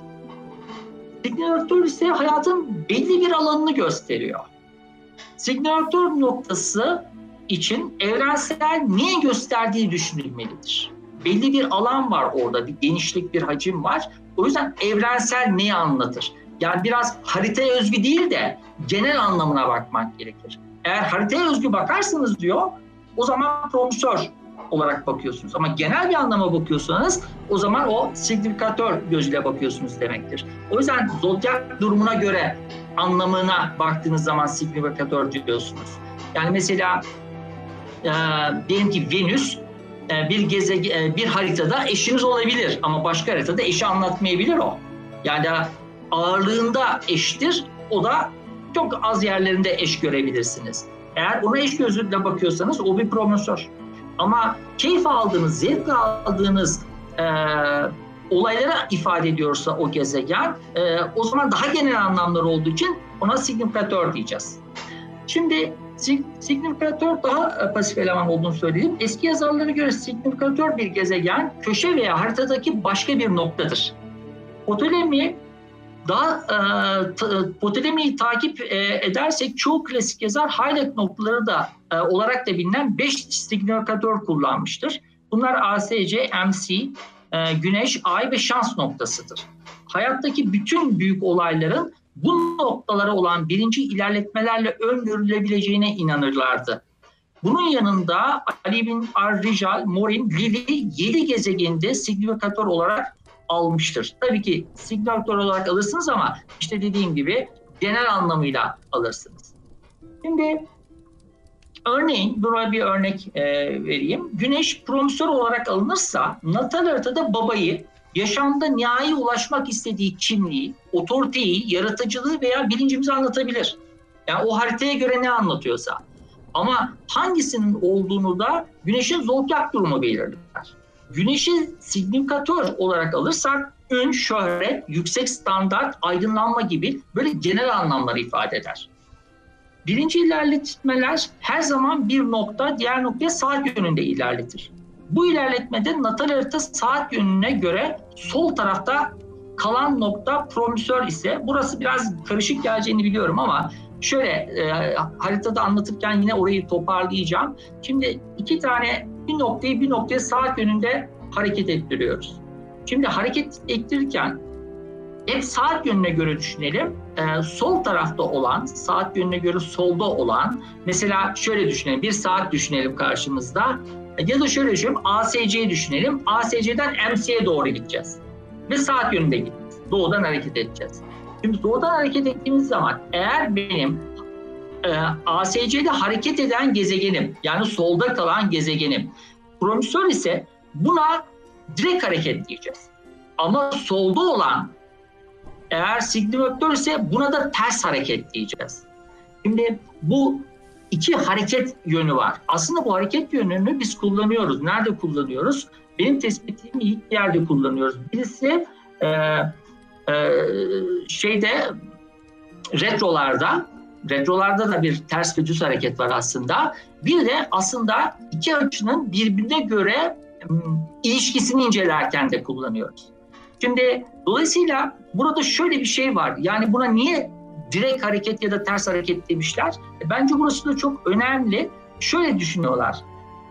[SPEAKER 1] Signatör ise hayatın belli bir alanını gösteriyor. Signatör noktası için evrensel niye gösterdiği düşünülmelidir. Belli bir alan var orada, bir genişlik, bir hacim var. O yüzden evrensel neyi anlatır? Yani biraz haritaya özgü değil de genel anlamına bakmak gerekir. Eğer haritaya özgü bakarsanız diyor, o zaman promosör olarak bakıyorsunuz. Ama genel bir anlama bakıyorsanız o zaman o signifikatör gözüyle bakıyorsunuz demektir. O yüzden zodyak durumuna göre anlamına baktığınız zaman signifikatör diyorsunuz. Yani mesela e, diyelim ki Venüs e, bir gezegen e, bir haritada eşiniz olabilir ama başka haritada eşi anlatmayabilir o. Yani ağırlığında eştir. O da çok az yerlerinde eş görebilirsiniz. Eğer ona eş gözüyle bakıyorsanız o bir promosör. Ama keyif aldığınız, zevk aldığınız e, olaylara ifade ediyorsa o gezegen, e, o zaman daha genel anlamlar olduğu için ona signifikatör diyeceğiz. Şimdi signifikatör daha e, pasif eleman olduğunu söyledim. Eski yazarlara göre signifikatör bir gezegen köşe veya haritadaki başka bir noktadır. Ptolemy daha e, hipotalamiyi takip e, edersek çoğu klasik yazar highlight noktaları da e, olarak da bilinen 5 signifikatör kullanmıştır. Bunlar ASC, MC, e, güneş, ay ve şans noktasıdır. Hayattaki bütün büyük olayların bu noktalara olan birinci ilerletmelerle öngörülebileceğine inanırlardı. Bunun yanında Ali bin Ar-Rijal, Morin, Lili 7 gezegeninde signifikatör olarak almıştır. Tabii ki signal olarak alırsınız ama işte dediğim gibi genel anlamıyla alırsınız. Şimdi örneğin buna bir örnek e, vereyim. Güneş promosör olarak alınırsa natal haritada babayı yaşamda nihai ulaşmak istediği kimliği, otoriteyi, yaratıcılığı veya bilincimizi anlatabilir. Yani o haritaya göre ne anlatıyorsa. Ama hangisinin olduğunu da güneşin zoltak durumu belirler. Güneşi signifikatör olarak alırsak ün, şöhret, yüksek standart, aydınlanma gibi böyle genel anlamları ifade eder. Birinci ilerletmeler her zaman bir nokta diğer noktaya saat yönünde ilerletir. Bu ilerletmede natal harita saat yönüne göre sol tarafta kalan nokta promisör ise burası biraz karışık geleceğini biliyorum ama şöyle e, haritada anlatırken yine orayı toparlayacağım. Şimdi iki tane bir noktayı bir noktaya saat yönünde hareket ettiriyoruz. Şimdi hareket ettirirken hep saat yönüne göre düşünelim. Ee, sol tarafta olan, saat yönüne göre solda olan, mesela şöyle düşünelim, bir saat düşünelim karşımızda. Ya da şöyle düşünelim, ASC'yi düşünelim. ASC'den MC'ye doğru gideceğiz. Ve saat yönünde gideceğiz. Doğudan hareket edeceğiz. Şimdi doğudan hareket ettiğimiz zaman eğer benim e, ASC'de hareket eden gezegenim yani solda kalan gezegenim. Promisör ise buna direkt hareket diyeceğiz. Ama solda olan eğer signifaktör ise buna da ters hareket diyeceğiz. Şimdi bu iki hareket yönü var. Aslında bu hareket yönünü biz kullanıyoruz. Nerede kullanıyoruz? Benim tespitim ilk yerde kullanıyoruz. Birisi e, e, şeyde retrolarda retrolarda da bir ters ve düz hareket var aslında. Bir de aslında iki açının birbirine göre ilişkisini incelerken de kullanıyoruz. Şimdi dolayısıyla burada şöyle bir şey var. Yani buna niye direkt hareket ya da ters hareket demişler? E, bence burası da çok önemli. Şöyle düşünüyorlar.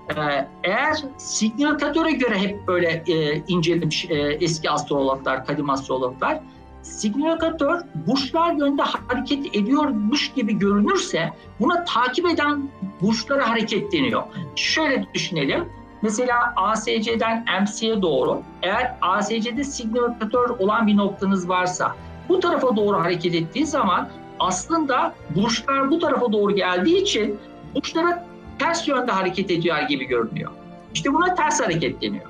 [SPEAKER 1] E, eğer signikatöre göre hep böyle e, incelemiş e, eski astrologlar, kadim astrologlar signifikatör burçlar yönde hareket ediyormuş gibi görünürse buna takip eden burçlara hareket deniyor. Şöyle düşünelim. Mesela ASC'den MC'ye doğru eğer ASC'de signifikatör olan bir noktanız varsa bu tarafa doğru hareket ettiği zaman aslında burçlar bu tarafa doğru geldiği için burçlara ters yönde hareket ediyor gibi görünüyor. İşte buna ters hareket deniyor.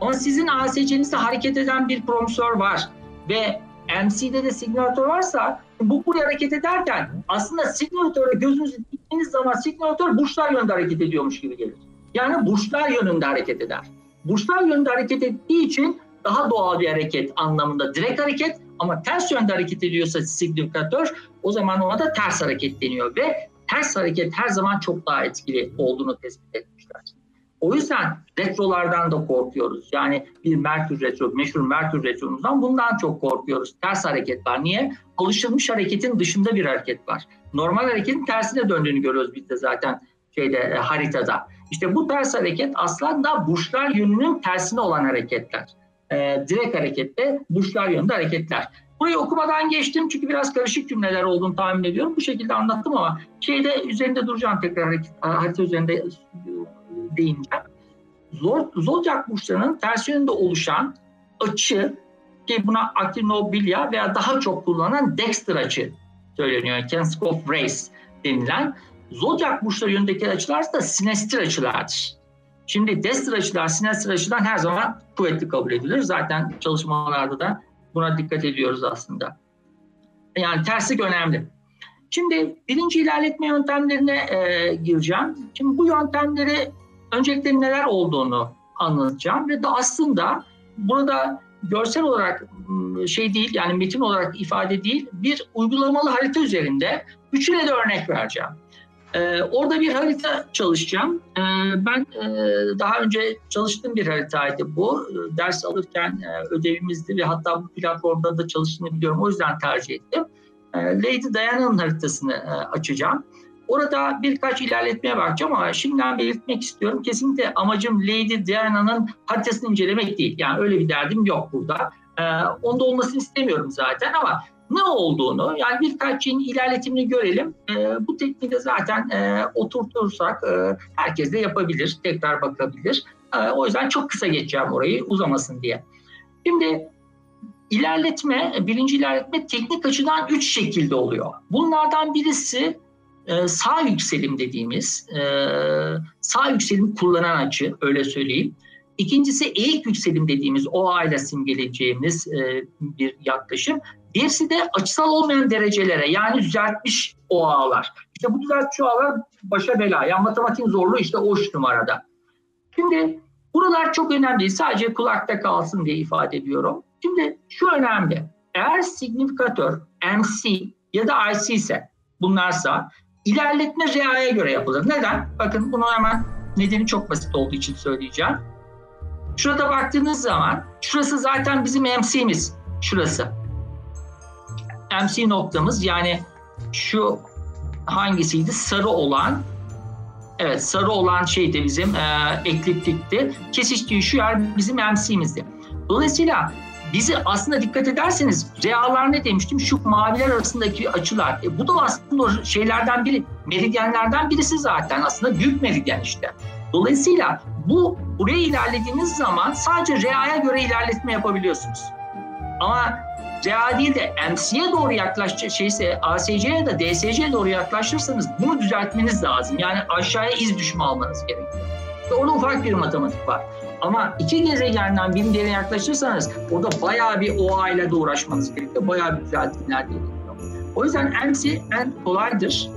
[SPEAKER 1] Ama sizin ASC'nizde hareket eden bir promosör var ve MC'de de signatör varsa bu buraya hareket ederken aslında signatöre gözünüzü diktiğiniz zaman signatör burçlar yönünde hareket ediyormuş gibi gelir. Yani burçlar yönünde hareket eder. Burçlar yönünde hareket ettiği için daha doğal bir hareket anlamında direkt hareket ama ters yönde hareket ediyorsa signatör o zaman ona da ters hareket deniyor ve ters hareket her zaman çok daha etkili olduğunu tespit etmişler. O yüzden retrolardan da korkuyoruz. Yani bir Merkür retro, meşhur Merkür retromuzdan bundan çok korkuyoruz. Ters hareket var. Niye? Alışılmış hareketin dışında bir hareket var. Normal hareketin tersine döndüğünü görüyoruz biz de zaten şeyde e, haritada. İşte bu ters hareket aslında burçlar yönünün tersine olan hareketler. E, direkt harekette burçlar yönünde hareketler. Burayı okumadan geçtim çünkü biraz karışık cümleler olduğunu tahmin ediyorum. Bu şekilde anlattım ama şeyde üzerinde duracağım tekrar harita üzerinde değineceğim. Zor, Zodiac burçlarının ters yönünde oluşan açı ki buna akrinobilya veya daha çok kullanılan Dexter açı söyleniyor. Yani Kenskov Race denilen. Zodiac burçları yönündeki açılar da sinestir açılardır. Şimdi Dexter açılar, sinestir açıdan her zaman kuvvetli kabul edilir. Zaten çalışmalarda da buna dikkat ediyoruz aslında. Yani terslik önemli. Şimdi birinci ilerletme yöntemlerine e, gireceğim. Şimdi bu yöntemleri öncelikle neler olduğunu anlatacağım ve de aslında burada görsel olarak şey değil yani metin olarak ifade değil bir uygulamalı harita üzerinde üçüne de örnek vereceğim. Ee, orada bir harita çalışacağım. Ee, ben e, daha önce çalıştığım bir haritaydı bu. Ders alırken e, ödevimizdi ve hatta bu platformda da çalıştığını biliyorum. O yüzden tercih ettim. Ee, Lady Diana'nın haritasını e, açacağım. Orada birkaç ilerletmeye bakacağım ama şimdiden belirtmek istiyorum. Kesinlikle amacım Lady Diana'nın haritasını incelemek değil. Yani öyle bir derdim yok burada. Ee, onda olmasını istemiyorum zaten ama ne olduğunu yani birkaç şeyin ilerletimini görelim. E, bu tekniği de zaten e, oturtursak e, herkes de yapabilir, tekrar bakabilir. E, o yüzden çok kısa geçeceğim orayı uzamasın diye. Şimdi ilerletme, birinci ilerletme teknik açıdan üç şekilde oluyor. Bunlardan birisi ee, sağ yükselim dediğimiz e, sağ yükselim kullanan açı öyle söyleyeyim. İkincisi eğik yükselim dediğimiz o ayla simgeleyeceğimiz e, bir yaklaşım. Birisi de açısal olmayan derecelere yani düzeltmiş o ağlar. İşte bu düzeltmiş ağlar başa bela. Yani matematiğin zorluğu işte o numarada. Şimdi buralar çok önemli Sadece kulakta kalsın diye ifade ediyorum. Şimdi şu önemli. Eğer signifikatör MC ya da IC ise bunlarsa İlerletme reaya göre yapılır. Neden? Bakın bunu hemen nedeni çok basit olduğu için söyleyeceğim. Şurada baktığınız zaman şurası zaten bizim MC'miz. Şurası. MC noktamız yani şu hangisiydi? Sarı olan Evet sarı olan şey de bizim e, ekliptikti. Kesiştiği şu yer bizim MC'mizdi. Dolayısıyla bizi aslında dikkat ederseniz realar ne demiştim şu maviler arasındaki açılar. E, bu da aslında şeylerden biri, meridyenlerden birisi zaten aslında büyük meridyen işte. Dolayısıyla bu buraya ilerlediğiniz zaman sadece reaya göre ilerletme yapabiliyorsunuz. Ama rea değil de MC'ye doğru yaklaş şeyse ASC'ye ya da DSC'ye doğru yaklaşırsanız bunu düzeltmeniz lazım. Yani aşağıya iz düşme almanız gerekiyor. İşte orada ufak bir matematik var. Ama iki gezegenden bir yere yaklaşırsanız orada bayağı bir OA ile de uğraşmanız gerekiyor. Bayağı bir platinler gerekiyor. O yüzden MC en kolaydır.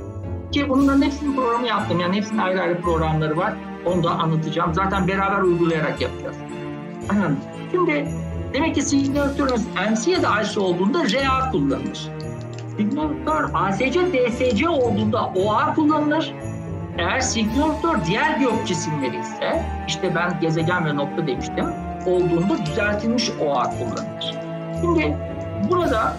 [SPEAKER 1] Ki bunların hepsinin programı yaptım. Yani hepsinin ayrı ayrı programları var. Onu da anlatacağım. Zaten beraber uygulayarak yapacağız. Şimdi demek ki signatörünüz MC ya da AC olduğunda RA kullanılır. Signatör ASC, DSC olduğunda OA kullanılır. Eğer signör diğer gök cisimleri ise işte ben gezegen ve nokta demiştim olduğunda düzeltilmiş OA kullanılır. Şimdi burada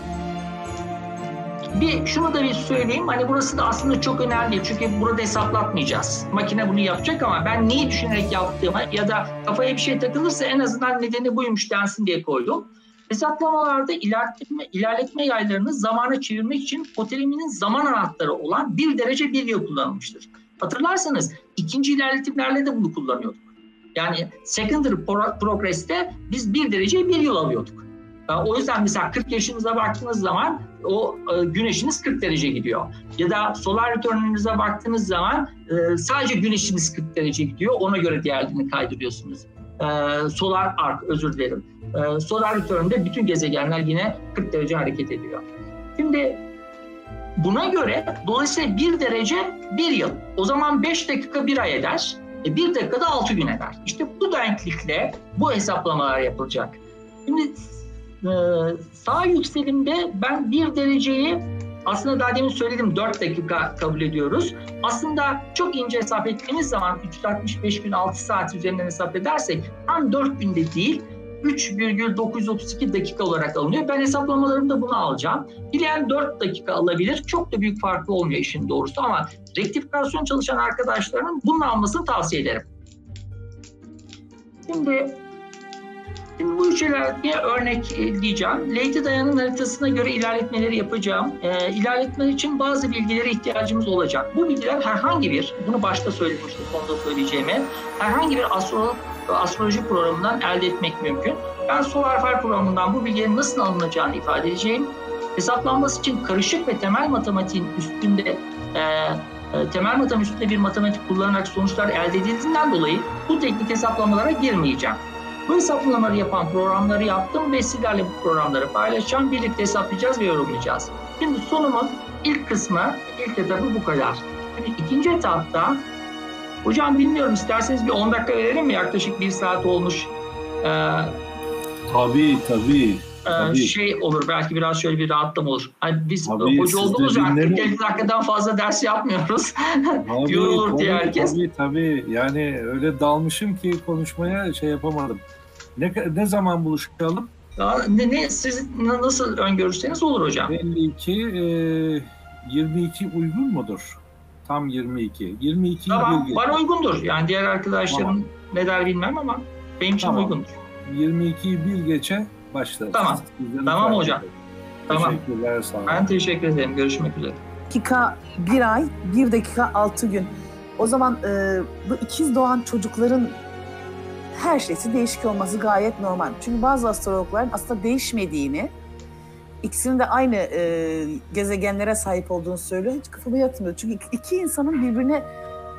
[SPEAKER 1] bir şunu da bir söyleyeyim. Hani burası da aslında çok önemli. Çünkü burada hesaplatmayacağız. Makine bunu yapacak ama ben neyi düşünerek yaptığımı ya da kafaya bir şey takılırsa en azından nedeni buymuş densin diye koydum. Hesaplamalarda ilerletme, ilerletme yaylarını zamana çevirmek için koteleminin zaman anahtarı olan bir derece bir yıl kullanılmıştır. Hatırlarsanız ikinci ilerletimlerle de bunu kullanıyorduk. Yani secondary progress'te biz bir dereceyi bir yıl alıyorduk. O yüzden mesela 40 yaşınıza baktığınız zaman o e, güneşiniz 40 derece gidiyor. Ya da solar return'ünüze baktığınız zaman e, sadece güneşiniz 40 derece gidiyor. Ona göre değerlerini kaydırıyorsunuz. E, solar arc özür dilerim. Solar return'de bütün gezegenler yine 40 derece hareket ediyor. Şimdi Buna göre dolayısıyla bir derece bir yıl. O zaman beş dakika bir ay eder. E, bir dakikada altı gün eder. İşte bu denklikle bu hesaplamalar yapılacak. Şimdi e, sağ yükselimde ben bir dereceyi aslında daha demin söyledim 4 dakika kabul ediyoruz. Aslında çok ince hesap ettiğimiz zaman 365 gün 6 saat üzerinden hesap edersek tam 4 günde değil 3,932 dakika olarak alınıyor. Ben hesaplamalarımda bunu alacağım. Dileyen 4 dakika alabilir. Çok da büyük farkı olmuyor işin doğrusu ama rektifikasyon çalışan arkadaşlarının bunu almasını tavsiye ederim. Şimdi Şimdi bu üçelerine örnek diyeceğim. Lady Diana'nın haritasına göre ilerletmeleri yapacağım. E, ilerletmeler için bazı bilgilere ihtiyacımız olacak. Bu bilgiler herhangi bir, bunu başta söylemiştim, sonunda söyleyeceğimi, herhangi bir astrolog astroloji programından elde etmek mümkün. Ben Solarfer programından bu bilgilerin nasıl alınacağını ifade edeceğim. Hesaplanması için karışık ve temel matematiğin üstünde e, e temel matematik üstünde bir matematik kullanarak sonuçlar elde edildiğinden dolayı bu teknik hesaplamalara girmeyeceğim. Bu hesaplamaları yapan programları yaptım ve sizlerle bu programları paylaşacağım. Birlikte hesaplayacağız ve yorumlayacağız. Şimdi sonumun ilk kısmı, ilk etapı bu kadar. Şimdi ikinci etapta Hocam bilmiyorum isterseniz bir 10 dakika verelim mi? Yaklaşık bir saat olmuş.
[SPEAKER 3] Ee, tabii tabii.
[SPEAKER 1] E, tabii. şey olur belki biraz şöyle bir rahatlama olur. Hani biz tabii, hoca olduğumuz artık 50 dakikadan fazla ders yapmıyoruz. Tabii, Yorulur tabii, diye
[SPEAKER 3] herkes. Tabii tabii yani öyle dalmışım ki konuşmaya şey yapamadım. Ne, ne zaman buluşalım?
[SPEAKER 1] Daha, ne, ne, siz nasıl öngörürseniz olur hocam. 52, e, 22
[SPEAKER 3] uygun mudur? tam 22. 22
[SPEAKER 1] tamam, yıl bana uygundur. Yani diğer arkadaşların tamam. ne der bilmem ama benim için tamam. uygundur.
[SPEAKER 3] 22 bir geçe başlarız.
[SPEAKER 1] Tamam. Sizden tamam
[SPEAKER 3] hocam.
[SPEAKER 1] Tamam. Teşekkürler sağ Ben teşekkür ederim. Görüşmek üzere.
[SPEAKER 4] Dakika bir ay, bir dakika altı gün. O zaman e, bu ikiz doğan çocukların her şeysi değişik olması gayet normal. Çünkü bazı astrologların aslında değişmediğini, ikisinin de aynı e, gezegenlere sahip olduğunu söylüyor. Hiç kafama yatmıyor. Çünkü iki, insanın birbirine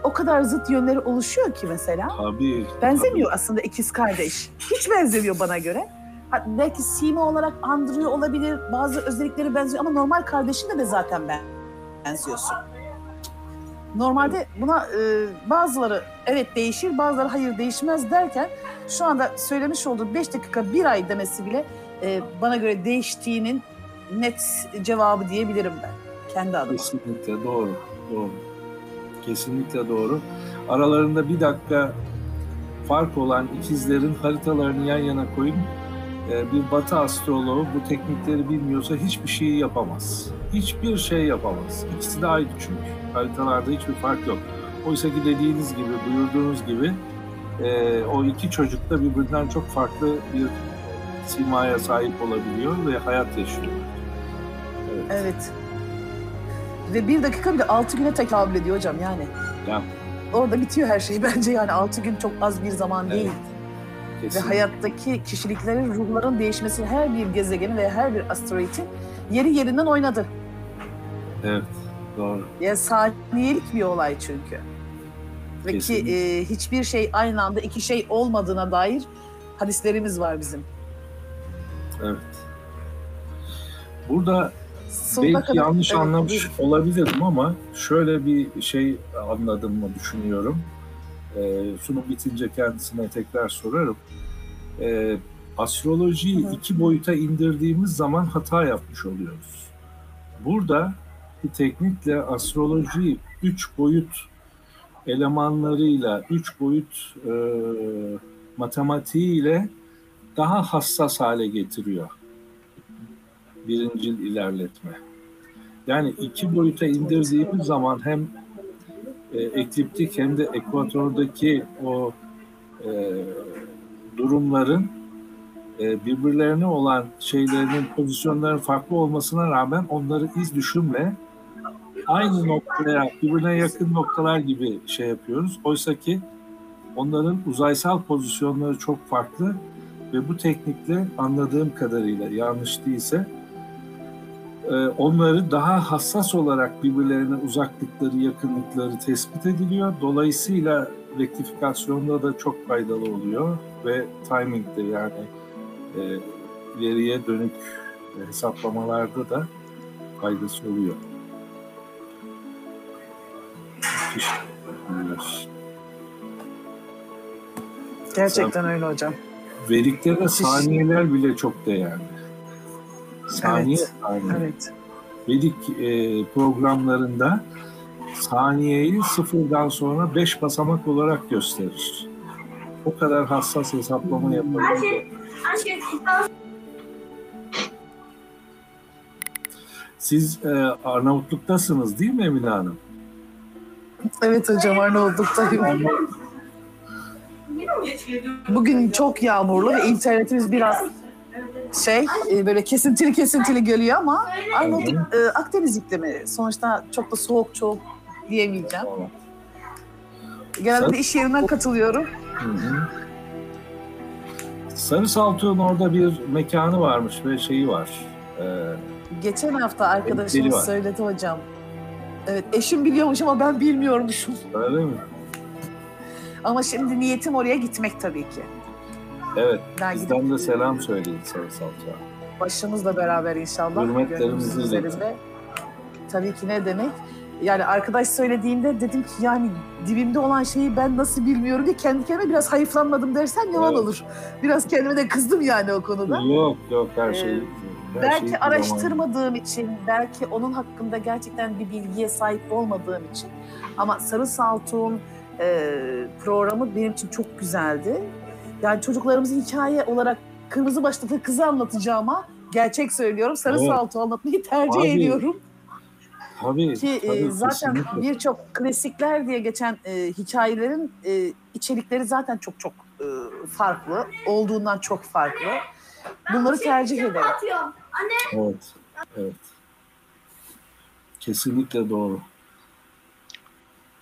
[SPEAKER 4] o kadar zıt yönleri oluşuyor ki mesela. Tabii. Benzemiyor tabii. aslında ikiz kardeş. Hiç benzemiyor bana göre. Ha, belki sima olarak andırıyor olabilir. Bazı özellikleri benziyor ama normal kardeşin de zaten ben benziyorsun. Normalde buna e, bazıları evet değişir, bazıları hayır değişmez derken şu anda söylemiş olduğu 5 dakika bir ay demesi bile e, bana göre değiştiğinin net cevabı diyebilirim ben kendi adıma.
[SPEAKER 3] Kesinlikle doğru, doğru. Kesinlikle doğru. Aralarında bir dakika fark olan ikizlerin haritalarını yan yana koyun. E, bir batı astroloğu bu teknikleri bilmiyorsa hiçbir şey yapamaz. Hiçbir şey yapamaz. İkisi de aynı çünkü. Haritalarda hiçbir fark yok. Oysa ki dediğiniz gibi, buyurduğunuz gibi e, o iki çocuk da birbirinden çok farklı bir simaya sahip olabiliyor ve hayat yaşıyorlar.
[SPEAKER 4] Evet. Ve bir dakika bile altı güne tekabül ediyor hocam yani. Ya. Orada bitiyor her şey bence yani altı gün çok az bir zaman değil. Evet. Ve Kesin. hayattaki kişiliklerin, ruhların değişmesi her bir gezegenin ve her bir asteroidin yeri yerinden oynadı.
[SPEAKER 3] Evet. Doğru. Yani
[SPEAKER 4] saniyelik bir olay çünkü. Ve ki e, hiçbir şey aynı anda iki şey olmadığına dair hadislerimiz var bizim.
[SPEAKER 3] Evet. Burada sonuna Belki kadar... yanlış evet, anlamış buyurun. olabilirim ama şöyle bir şey anladığımı düşünüyorum. E, sunum bitince kendisine tekrar sorarım. E, astrolojiyi Hı. iki boyuta indirdiğimiz zaman hata yapmış oluyoruz. Burada bir teknikle astrolojiyi üç boyut elemanlarıyla, üç boyut e, matematiğiyle daha hassas hale getiriyor birincil ilerletme. Yani iki boyuta indirdiğimiz zaman hem e, ekliptik hem de ekvatordaki o e, durumların e, birbirlerine olan şeylerinin pozisyonların farklı olmasına rağmen onları iz düşümle aynı noktaya birbirine yakın noktalar gibi şey yapıyoruz. Oysa ki onların uzaysal pozisyonları çok farklı ve bu teknikle anladığım kadarıyla yanlış değilse e, onları daha hassas olarak birbirlerine uzaklıkları, yakınlıkları tespit ediliyor. Dolayısıyla rektifikasyonda da çok faydalı oluyor ve timingde yani e, veriye dönük hesaplamalarda da faydası oluyor.
[SPEAKER 4] Gerçekten öyle hocam.
[SPEAKER 3] de saniyeler bile çok değerli saniye evet. saniye. Evet. Vedik e, programlarında saniyeyi sıfırdan sonra beş basamak olarak gösterir. O kadar hassas hesaplama yapılır. Siz e, Arnavutluk'tasınız değil mi Emine Hanım?
[SPEAKER 4] Evet hocam Arnavutluktayım. Bugün çok yağmurlu ve internetimiz biraz şey e, böyle kesintili kesintili geliyor ama Arnavutluk e, Akdeniz iklimi. Sonuçta çok da soğuk çok diyemeyeceğim. Genelde Sarı... iş yerinden katılıyorum. Hı hı.
[SPEAKER 3] Sarı Saltuk'un orada bir mekanı varmış ve şeyi var. Ee,
[SPEAKER 4] Geçen hafta arkadaşımız söyledi hocam. Evet eşim biliyormuş ama ben bilmiyormuşum.
[SPEAKER 3] Öyle mi?
[SPEAKER 4] Ama şimdi niyetim oraya gitmek tabii ki.
[SPEAKER 3] Evet, dergide. bizden de selam söyleyin Sarı Salça.
[SPEAKER 4] Başımızla beraber inşallah. Hürmetlerimizi de. Tabii ki ne demek? Yani arkadaş söylediğinde dedim ki yani dibimde olan şeyi ben nasıl bilmiyorum diye kendi kendime biraz hayıflanmadım dersen yalan evet. olur. Biraz kendime de kızdım yani o konuda.
[SPEAKER 3] Yok yok her ee, şey. Ee, her
[SPEAKER 4] şey belki şey araştırmadığım zaman. için, belki onun hakkında gerçekten bir bilgiye sahip olmadığım için. Ama Sarı Saltuğ'un e, programı benim için çok güzeldi. Yani çocuklarımızı hikaye olarak kırmızı başlıklı kızı anlatacağıma gerçek söylüyorum. Sarı evet. salto anlatmayı tercih Abi. ediyorum. E,
[SPEAKER 3] tabii, Ki tabii,
[SPEAKER 4] e, zaten birçok klasikler diye geçen e, hikayelerin e, içerikleri zaten çok çok e, farklı. Olduğundan çok farklı. Bunları şey tercih ederim.
[SPEAKER 3] Evet, evet. Kesinlikle doğru.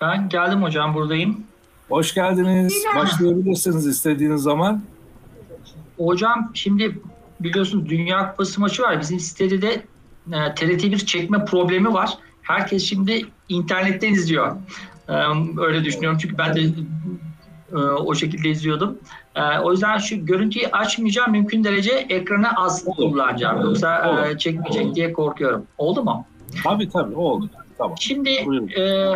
[SPEAKER 1] Ben geldim hocam buradayım.
[SPEAKER 3] Hoş geldiniz. Başlayabilirsiniz istediğiniz zaman.
[SPEAKER 1] Hocam şimdi biliyorsun Dünya Kupası maçı var. Bizim sitede de e, TRT bir çekme problemi var. Herkes şimdi internetten izliyor. E, öyle düşünüyorum çünkü ben de e, o şekilde izliyordum. E, o yüzden şu görüntüyü açmayacağım. Mümkün derece ekranı az kullanacağım. Yoksa e, çekmeyecek Olur. diye korkuyorum. Oldu mu?
[SPEAKER 3] Tabii tabii oldu. Tamam.
[SPEAKER 1] Şimdi Buyurun. e,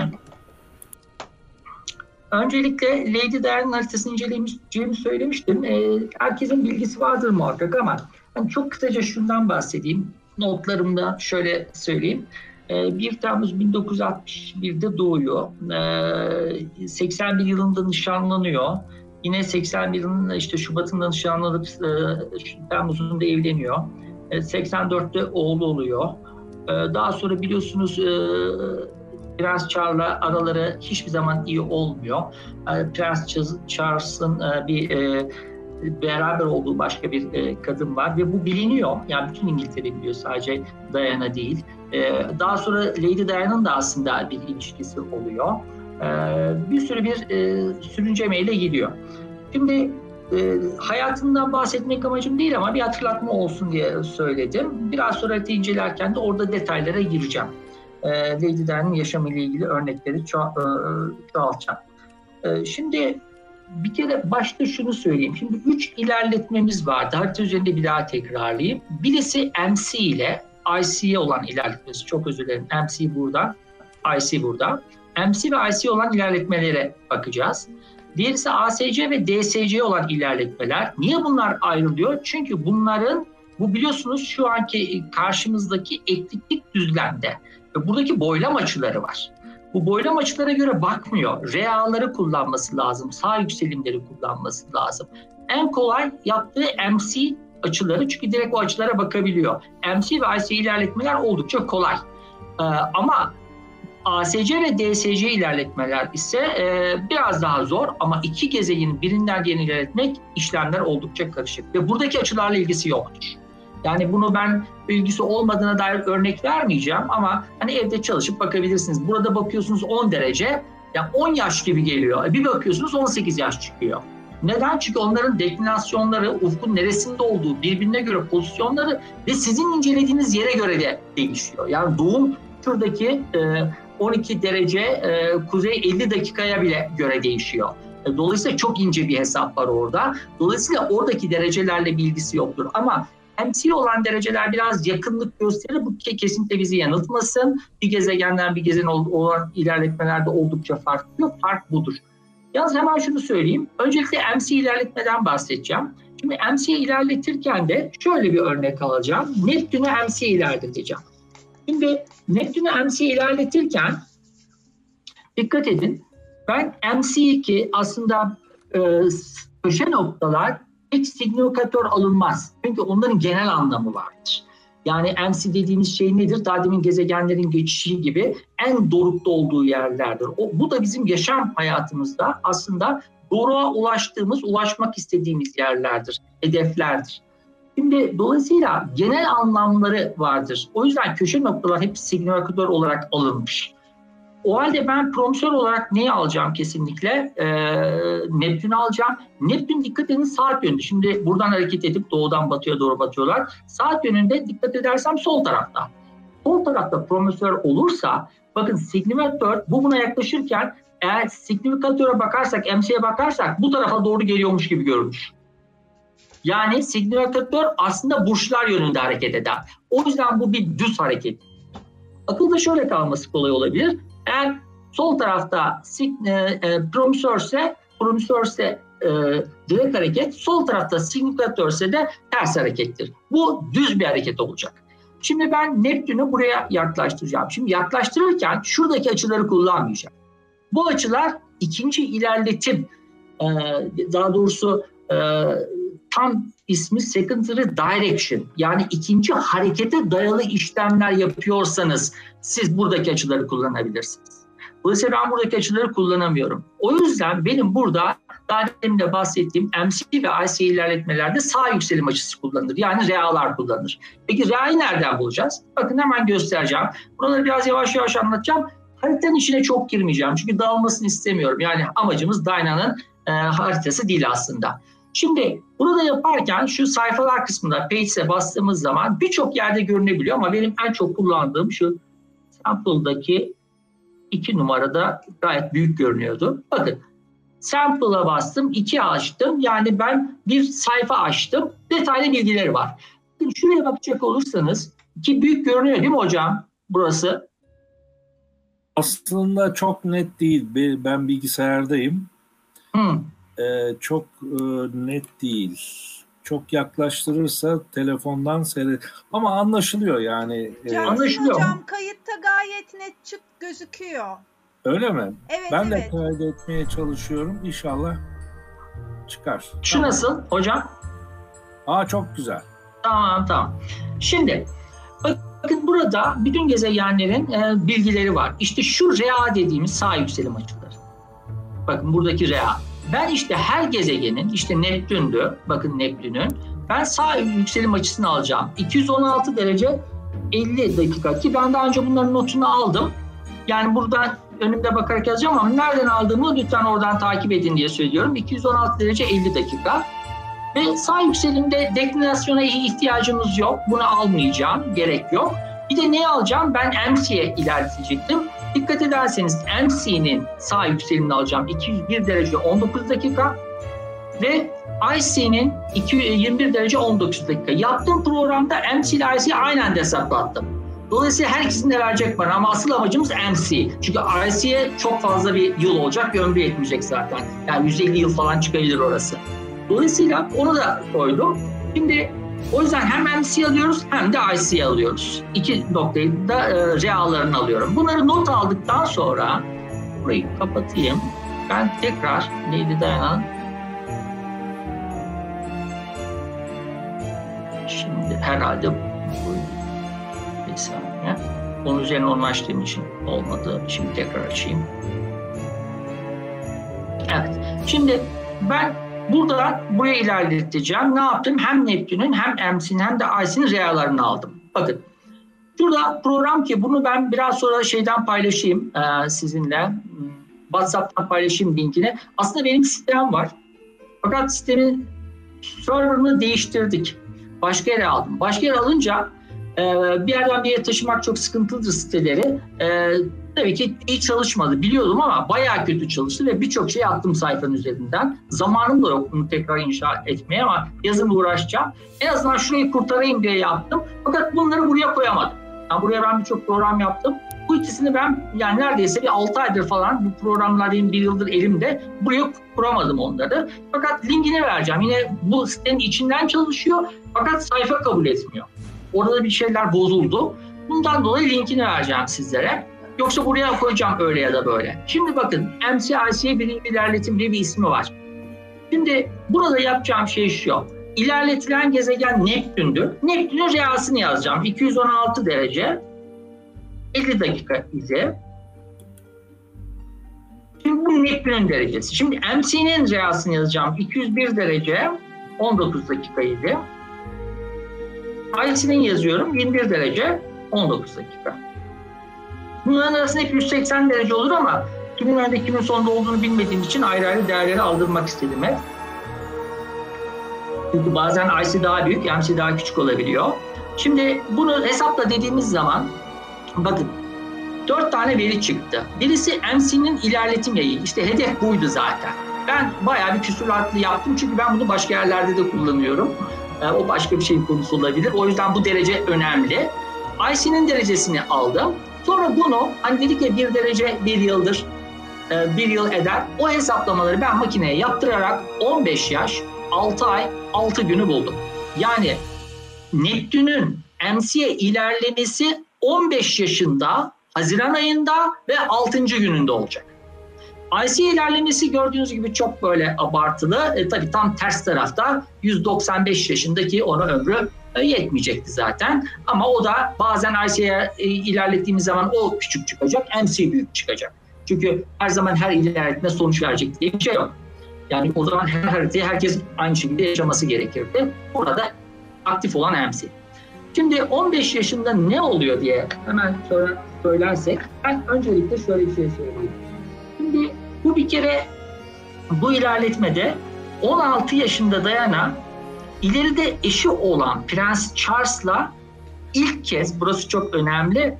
[SPEAKER 1] Öncelikle Lady Diana'nın haritasını inceleyeceğimi söylemiştim. E, herkesin bilgisi vardır muhakkak ama hani çok kısaca şundan bahsedeyim. Notlarımda şöyle söyleyeyim. 1 ee, Temmuz 1961'de doğuyor. 81 ee, yılında nişanlanıyor. Yine 81 yılının işte Şubat'ında nişanlanıp e, da evleniyor. 84'te oğlu oluyor. Daha sonra biliyorsunuz e, Prens Charles'la araları hiçbir zaman iyi olmuyor. E, Prens Charles'ın e, bir e, beraber olduğu başka bir kadın var ve bu biliniyor. Yani bütün İngiltere biliyor sadece Diana değil. Daha sonra Lady Diana'nın da aslında bir ilişkisi oluyor. Bir sürü bir sürüncemeyle gidiyor. Şimdi hayatından bahsetmek amacım değil ama bir hatırlatma olsun diye söyledim. Biraz sonra incelerken de orada detaylara gireceğim e, Lady Di'nin yaşamıyla ilgili örnekleri ço e, çoğaltacağım. E, şimdi bir kere başta şunu söyleyeyim. Şimdi üç ilerletmemiz var. Harita üzerinde bir daha tekrarlayayım. Birisi MC ile IC'ye olan ilerletmesi. Çok özür dilerim. MC burada, IC burada. MC ve IC olan ilerletmelere bakacağız. ise ASC ve DSC olan ilerletmeler. Niye bunlar ayrılıyor? Çünkü bunların bu biliyorsunuz şu anki karşımızdaki eklitlik düzlemde ve buradaki boylam açıları var. Bu boylam açılara göre bakmıyor. Reaları kullanması lazım. Sağ yükselimleri kullanması lazım. En kolay yaptığı MC açıları çünkü direkt o açılara bakabiliyor. MC ve IC ilerletmeler oldukça kolay. Ee, ama ASC ve DSC ilerletmeler ise e, biraz daha zor ama iki gezegenin birinden diğerini ilerletmek işlemler oldukça karışık ve buradaki açılarla ilgisi yoktur. Yani bunu ben bilgisi olmadığına dair örnek vermeyeceğim ama hani evde çalışıp bakabilirsiniz. Burada bakıyorsunuz 10 derece, yani 10 yaş gibi geliyor. E, bir bakıyorsunuz 18 yaş çıkıyor. Neden? Çünkü onların deklinasyonları, ufkun neresinde olduğu, birbirine göre pozisyonları ve sizin incelediğiniz yere göre de değişiyor. Yani doğum şuradaki 12 e, derece e, kuzey 50 dakikaya bile göre değişiyor. Dolayısıyla çok ince bir hesap var orada. Dolayısıyla oradaki derecelerle bilgisi yoktur. Ama temsil olan dereceler biraz yakınlık gösterir. Bu kesinlikle bizi yanıltmasın. Bir gezegenden bir gezegen olan ilerletmelerde oldukça farklı. Fark budur. Yalnız hemen şunu söyleyeyim. Öncelikle MC ilerletmeden bahsedeceğim. Şimdi MC ilerletirken de şöyle bir örnek alacağım. Neptün'ü MC ilerleteceğim. Şimdi Neptün'ü MC ilerletirken dikkat edin. Ben MC2 aslında e, köşe noktalar hiç signifikatör alınmaz. Çünkü onların genel anlamı vardır. Yani MC dediğimiz şey nedir? Daha demin gezegenlerin geçişi gibi en dorukta olduğu yerlerdir. O, bu da bizim yaşam hayatımızda aslında doruğa ulaştığımız, ulaşmak istediğimiz yerlerdir, hedeflerdir. Şimdi dolayısıyla genel anlamları vardır. O yüzden köşe noktalar hep signifikatör olarak alınmış. O halde ben promosör olarak neyi alacağım kesinlikle? E, Neptün'ü alacağım. Neptün dikkat edin saat yönünde. Şimdi buradan hareket edip doğudan batıya doğru batıyorlar. Saat yönünde dikkat edersem sol tarafta. Sol tarafta promosör olursa bakın signifikatör bu buna yaklaşırken eğer signifikatöre bakarsak, MC'ye bakarsak bu tarafa doğru geliyormuş gibi görünür. Yani signifikatör aslında burçlar yönünde hareket eder. O yüzden bu bir düz hareket. Akılda şöyle kalması kolay olabilir. Eğer sol tarafta e, e, promüsörse, promüsörse e, direkt hareket, sol tarafta signifikatörse de ters harekettir. Bu düz bir hareket olacak. Şimdi ben Neptün'ü buraya yaklaştıracağım. Şimdi yaklaştırırken şuradaki açıları kullanmayacağım. Bu açılar ikinci ilerletim, e, daha doğrusu e, tam ismi secondary direction yani ikinci harekete dayalı işlemler yapıyorsanız siz buradaki açıları kullanabilirsiniz. Dolayısıyla ben buradaki açıları kullanamıyorum. O yüzden benim burada daha demin de bahsettiğim MC ve IC ilerletmelerde sağ yükselim açısı kullanılır. Yani RA'lar kullanılır. Peki RA'yı nereden bulacağız? Bakın hemen göstereceğim. Buraları biraz yavaş yavaş anlatacağım. Haritanın içine çok girmeyeceğim çünkü dağılmasını istemiyorum. Yani amacımız Dyna'nın e, haritası değil aslında. Şimdi burada yaparken şu sayfalar kısmında page'e bastığımız zaman birçok yerde görünebiliyor ama benim en çok kullandığım şu sample'daki iki numarada gayet büyük görünüyordu. Bakın sample'a bastım, iki açtım. Yani ben bir sayfa açtım. Detaylı bilgileri var. Şimdi şuraya bakacak olursanız ki büyük görünüyor değil mi hocam burası?
[SPEAKER 3] Aslında çok net değil. Ben bilgisayardayım. Hmm e, çok e, net değil. Çok yaklaştırırsa telefondan seyret. Ama anlaşılıyor yani.
[SPEAKER 4] E, anlaşılıyor. Hocam kayıtta gayet net çık gözüküyor.
[SPEAKER 3] Öyle mi? Evet, ben evet. de kaydetmeye çalışıyorum. İnşallah çıkar. Şu
[SPEAKER 1] tamam. nasıl hocam?
[SPEAKER 3] Aa çok güzel.
[SPEAKER 1] Tamam tamam. Şimdi bakın burada bütün gezegenlerin e, bilgileri var. İşte şu rea dediğimiz sağ yükselim açıları. Bakın buradaki rea. Ben işte her gezegenin, işte Neptün'dü, bakın Neptün'ün, ben sağ yükselim açısını alacağım. 216 derece 50 dakika ki ben daha önce bunların notunu aldım. Yani burada önümde bakarak yazacağım ama nereden aldığımı lütfen oradan takip edin diye söylüyorum. 216 derece 50 dakika. Ve sağ yükselimde deklinasyona ihtiyacımız yok. Bunu almayacağım. Gerek yok. Bir de neyi alacağım? Ben MC'ye ilerleyecektim. Dikkat ederseniz MC'nin sağ yükselimini alacağım 201 derece 19 dakika ve IC'nin 21 derece 19 dakika. Yaptığım programda MC ile IC'yi aynen de hesaplattım. Dolayısıyla her ikisini de verecek bana ama asıl amacımız MC. Çünkü IC'ye çok fazla bir yıl olacak bir ömrü yetmeyecek zaten. Yani 150 yıl falan çıkabilir orası. Dolayısıyla onu da koydum. Şimdi o yüzden hem MC alıyoruz hem de IC alıyoruz. İki noktayı da e, reallarını alıyorum. Bunları not aldıktan sonra burayı kapatayım. Ben tekrar neydi dayanan? Şimdi herhalde bu bir saniye. Onun üzerine onu için olmadı. Şimdi tekrar açayım. Evet. Şimdi ben Buradan buraya ilerleteceğim. Ne yaptım? Hem Neptün'ün hem EMS'in hem de Aysin'in realarını aldım. Bakın. Burada program ki bunu ben biraz sonra şeyden paylaşayım e, sizinle. WhatsApp'tan paylaşayım linkini. Aslında benim sistem var. Fakat sistemin serverını değiştirdik. Başka yere aldım. Başka yere alınca e, bir yerden bir yere taşımak çok sıkıntılıdır siteleri. E, Tabii ki iyi çalışmadı biliyordum ama bayağı kötü çalıştı ve birçok şey attım sayfanın üzerinden. Zamanım da yok bunu tekrar inşa etmeye ama yazımla uğraşacağım. En azından şurayı kurtarayım diye yaptım. Fakat bunları buraya koyamadım. Yani buraya ben birçok program yaptım. Bu ikisini ben yani neredeyse bir 6 aydır falan bu programlar benim bir yıldır elimde. Buraya kuramadım onları. Fakat linkini vereceğim. Yine bu sitenin içinden çalışıyor fakat sayfa kabul etmiyor. Orada bir şeyler bozuldu. Bundan dolayı linkini vereceğim sizlere. Yoksa buraya koyacağım öyle ya da böyle. Şimdi bakın MCIC birinci ilerletim diye bir ismi var. Şimdi burada yapacağım şey şu. İlerletilen gezegen Neptün'dür. Neptün'ün reyasını yazacağım. 216 derece 50 dakika izi. Şimdi bu Neptün'ün derecesi. Şimdi MC'nin reyasını yazacağım. 201 derece 19 dakika idi. IC'nin yazıyorum 21 derece 19 dakika. Bunların arasında hep 180 derece olur ama kimin önde kimin sonunda olduğunu bilmediğim için ayrı ayrı değerleri aldırmak istedim hep. Çünkü bazen IC daha büyük, MC daha küçük olabiliyor. Şimdi bunu hesapla dediğimiz zaman bakın dört tane veri çıktı. Birisi MC'nin ilerletim yayı. İşte hedef buydu zaten. Ben bayağı bir küsuratlı yaptım çünkü ben bunu başka yerlerde de kullanıyorum. Ee, o başka bir şeyin konusu olabilir. O yüzden bu derece önemli. IC'nin derecesini aldım. Sonra bunu Angelika hani bir derece bir yıldır e, bir yıl eder. O hesaplamaları ben makineye yaptırarak 15 yaş 6 ay 6 günü buldum. Yani Neptün'ün MC'ye ilerlemesi 15 yaşında Haziran ayında ve 6. gününde olacak. IC ilerlemesi gördüğünüz gibi çok böyle abartılı. E, tabii tam ters tarafta 195 yaşındaki ona ömrü yetmeyecekti zaten. Ama o da bazen IC'ye e, ilerlettiğimiz zaman o küçük çıkacak, MC büyük çıkacak. Çünkü her zaman her ilerletme sonuç verecek diye bir şey yok. Yani o zaman her haritayı herkes aynı şekilde yaşaması gerekirdi. Burada aktif olan MC. Şimdi 15 yaşında ne oluyor diye hemen söylersek, ben öncelikle şöyle bir şey söyleyeyim. Şimdi bu bir kere bu ilerletmede 16 yaşında dayanan İleride eşi olan Prens Charles'la ilk kez burası çok önemli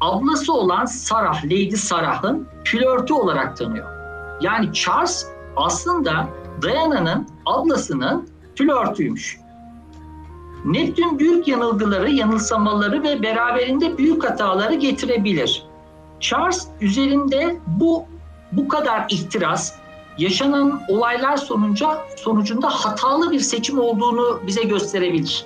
[SPEAKER 1] ablası olan Sarah, Lady Sarah'ın flörtü olarak tanıyor. Yani Charles aslında Diana'nın ablasının flörtüymüş. Neptün büyük yanılgıları, yanılsamaları ve beraberinde büyük hataları getirebilir. Charles üzerinde bu bu kadar ihtiras, yaşanan olaylar sonunca sonucunda hatalı bir seçim olduğunu bize gösterebilir.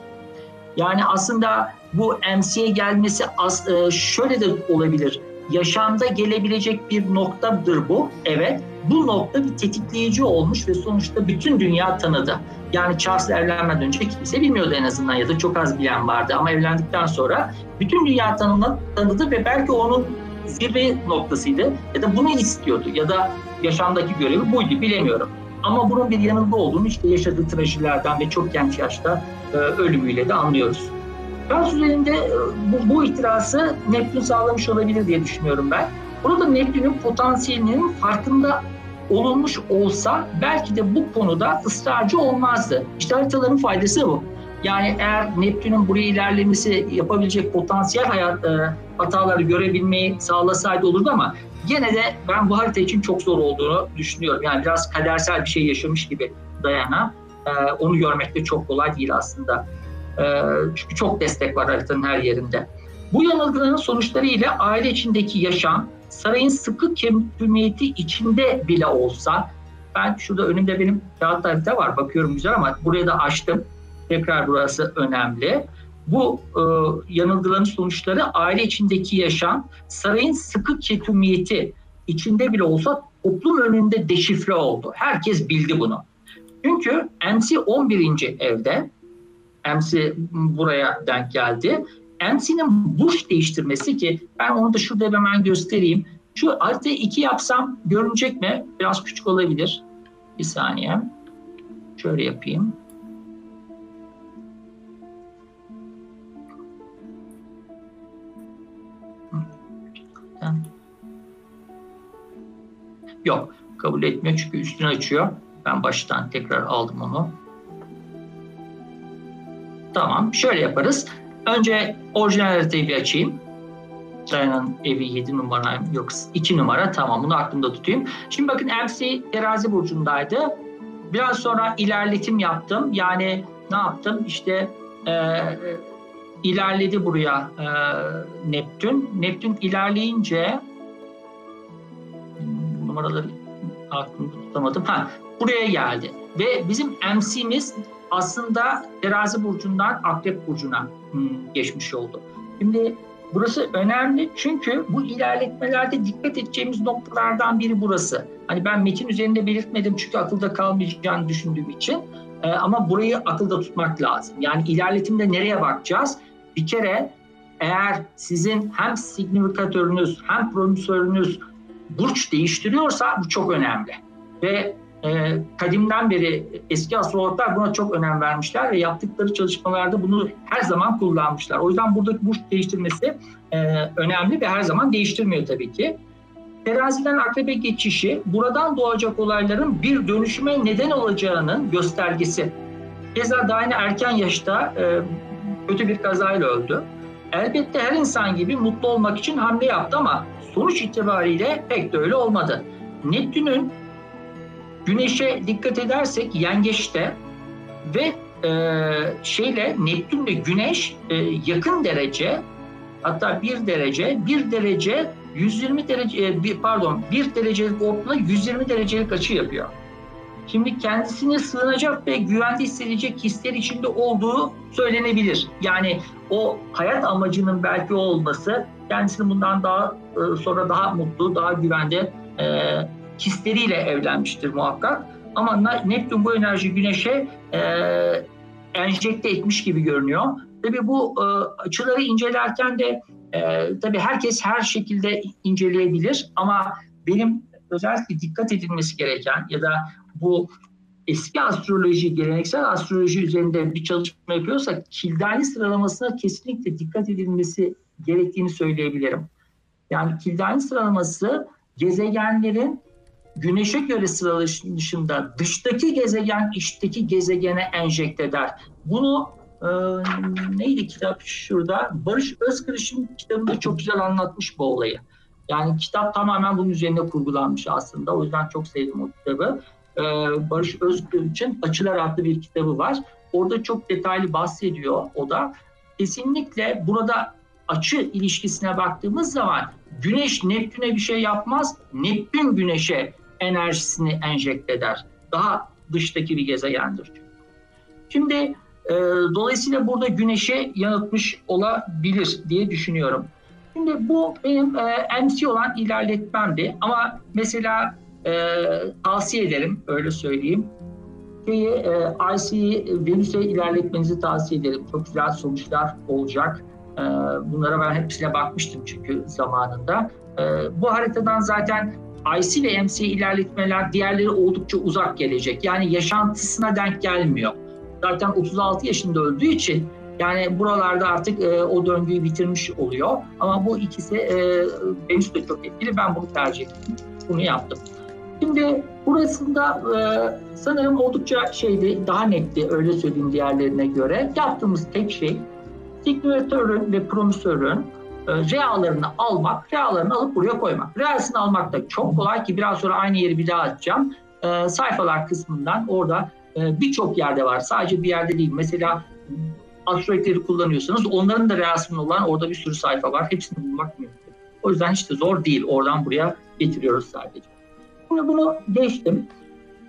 [SPEAKER 1] Yani aslında bu MC'ye gelmesi az, e, şöyle de olabilir. Yaşamda gelebilecek bir noktadır bu. Evet. Bu nokta bir tetikleyici olmuş ve sonuçta bütün dünya tanıdı. Yani Charles evlenmeden önce kimse bilmiyordu en azından ya da çok az bilen vardı. Ama evlendikten sonra bütün dünya tanımla, tanıdı ve belki onun zirve noktasıydı ya da bunu istiyordu ya da yaşamdaki görevi buydu bilemiyorum. Ama bunun bir yanında olduğunu işte yaşadığı trajilerden ve çok genç yaşta e, ölümüyle de anlıyoruz. Pers üzerinde e, bu, bu ihtirası Neptün sağlamış olabilir diye düşünüyorum ben. Burada Neptün'ün potansiyelinin farkında olunmuş olsa belki de bu konuda ısrarcı olmazdı. İşte haritaların faydası bu. Yani eğer Neptün'ün buraya ilerlemesi yapabilecek potansiyel hayat, e, hataları görebilmeyi sağlasaydı olurdu ama Yine de ben bu harita için çok zor olduğunu düşünüyorum. Yani biraz kadersel bir şey yaşamış gibi Dayana. E, onu görmek de çok kolay değil aslında. E, çünkü çok destek var haritanın her yerinde. Bu yanılgının ile aile içindeki yaşam, sarayın sıkı kemikliliği içinde bile olsa, ben şurada önümde benim kağıt harita var, bakıyorum güzel ama buraya da açtım. Tekrar burası önemli bu e, yanılgıların sonuçları aile içindeki yaşam, sarayın sıkı ketumiyeti içinde bile olsa toplum önünde deşifre oldu. Herkes bildi bunu. Çünkü MC 11. evde, MC buraya denk geldi. MC'nin burç değiştirmesi ki ben onu da şurada hemen göstereyim. Şu artı 2 yapsam görünecek mi? Biraz küçük olabilir. Bir saniye. Şöyle yapayım. Yok kabul etmiyor çünkü üstünü açıyor. Ben baştan tekrar aldım onu. Tamam şöyle yaparız. Önce orijinal haritayı açayım. Diana'nın evi 7 numara yok 2 numara tamam bunu aklımda tutayım. Şimdi bakın MC terazi burcundaydı. Biraz sonra ilerletim yaptım. Yani ne yaptım? İşte e, ilerledi buraya e, Neptün. Neptün ilerleyince numaraları aklımda tutamadım. Ha, buraya geldi. Ve bizim MC'miz aslında terazi burcundan akrep burcuna hmm, geçmiş oldu. Şimdi burası önemli çünkü bu ilerletmelerde dikkat edeceğimiz noktalardan biri burası. Hani ben metin üzerinde belirtmedim çünkü akılda kalmayacağını düşündüğüm için. Ee, ama burayı akılda tutmak lazım. Yani ilerletimde nereye bakacağız? Bir kere eğer sizin hem signifikatörünüz hem promüsörünüz burç değiştiriyorsa bu çok önemli. Ve e, kadimden beri eski astrologlar buna çok önem vermişler ve yaptıkları çalışmalarda bunu her zaman kullanmışlar. O yüzden buradaki burç değiştirmesi e, önemli ve her zaman değiştirmiyor tabii ki. Teraziden akrebe geçişi buradan doğacak olayların bir dönüşüme neden olacağının göstergesi. Keza Dayne erken yaşta e, kötü bir kazayla öldü. Elbette her insan gibi mutlu olmak için hamle yaptı ama sonuç itibariyle pek de öyle olmadı. Neptün'ün Güneş'e dikkat edersek yengeçte ve e, şeyle Neptün'le Güneş e, yakın derece hatta bir derece bir derece 120 derece e, bir, pardon bir derecelik orta 120 derecelik açı yapıyor. Şimdi kendisini sığınacak ve güvende hissedecek hisler içinde olduğu söylenebilir. Yani o hayat amacının belki olması kendisini bundan daha e, sonra daha mutlu, daha güvende e, hisleriyle evlenmiştir muhakkak. Ama Neptün bu enerji Güneş'e e, enjekte etmiş gibi görünüyor. Tabi bu e, açıları incelerken de e, tabii herkes her şekilde inceleyebilir ama benim özellikle dikkat edilmesi gereken ya da bu eski astroloji, geleneksel astroloji üzerinde bir çalışma yapıyorsak kildani sıralamasına kesinlikle dikkat edilmesi gerektiğini söyleyebilirim. Yani kildani sıralaması gezegenlerin güneşe göre sıralanışında dıştaki gezegen içteki gezegene enjekte eder. Bunu e, neydi kitap şurada? Barış Özkırış'ın kitabında çok güzel anlatmış bu olayı. Yani kitap tamamen bunun üzerine kurgulanmış aslında. O yüzden çok sevdim o kitabı e, Barış Özgürç'ün Açılar adlı bir kitabı var. Orada çok detaylı bahsediyor o da. Kesinlikle burada açı ilişkisine baktığımız zaman Güneş Neptün'e bir şey yapmaz, Neptün Güneş'e enerjisini enjekte eder. Daha dıştaki bir gezegendir. Şimdi e, dolayısıyla burada Güneş'e yanıtmış olabilir diye düşünüyorum. Şimdi bu benim e, MC olan ilerletmemdi ama mesela e, tavsiye ederim, öyle söyleyeyim. Şeyi, e, IC'yi e Venüs'e ilerletmenizi tavsiye ederim. Çok güzel sonuçlar olacak. E, bunlara ben hepsine bakmıştım çünkü zamanında. E, bu haritadan zaten IC e ve MC e ilerletmeler diğerleri oldukça uzak gelecek. Yani yaşantısına denk gelmiyor. Zaten 36 yaşında öldüğü için yani buralarda artık e, o döngüyü bitirmiş oluyor. Ama bu ikisi e, Venüs de çok etkili. Ben bunu tercih ettim. Bunu yaptım. Şimdi burasında e, sanırım oldukça şeydi, daha netti öyle söyleyeyim diğerlerine göre. Yaptığımız tek şey signifikatörün ve promüsörün e, reallarını almak, realarını alıp buraya koymak. Realsini almak da çok kolay ki biraz sonra aynı yeri bir daha atacağım. E, sayfalar kısmından orada e, birçok yerde var. Sadece bir yerde değil. Mesela asteroidleri kullanıyorsanız onların da reasımlı olan orada bir sürü sayfa var. Hepsini bulmak mümkün. O yüzden hiç de zor değil. Oradan buraya getiriyoruz sadece. Şimdi bunu geçtim.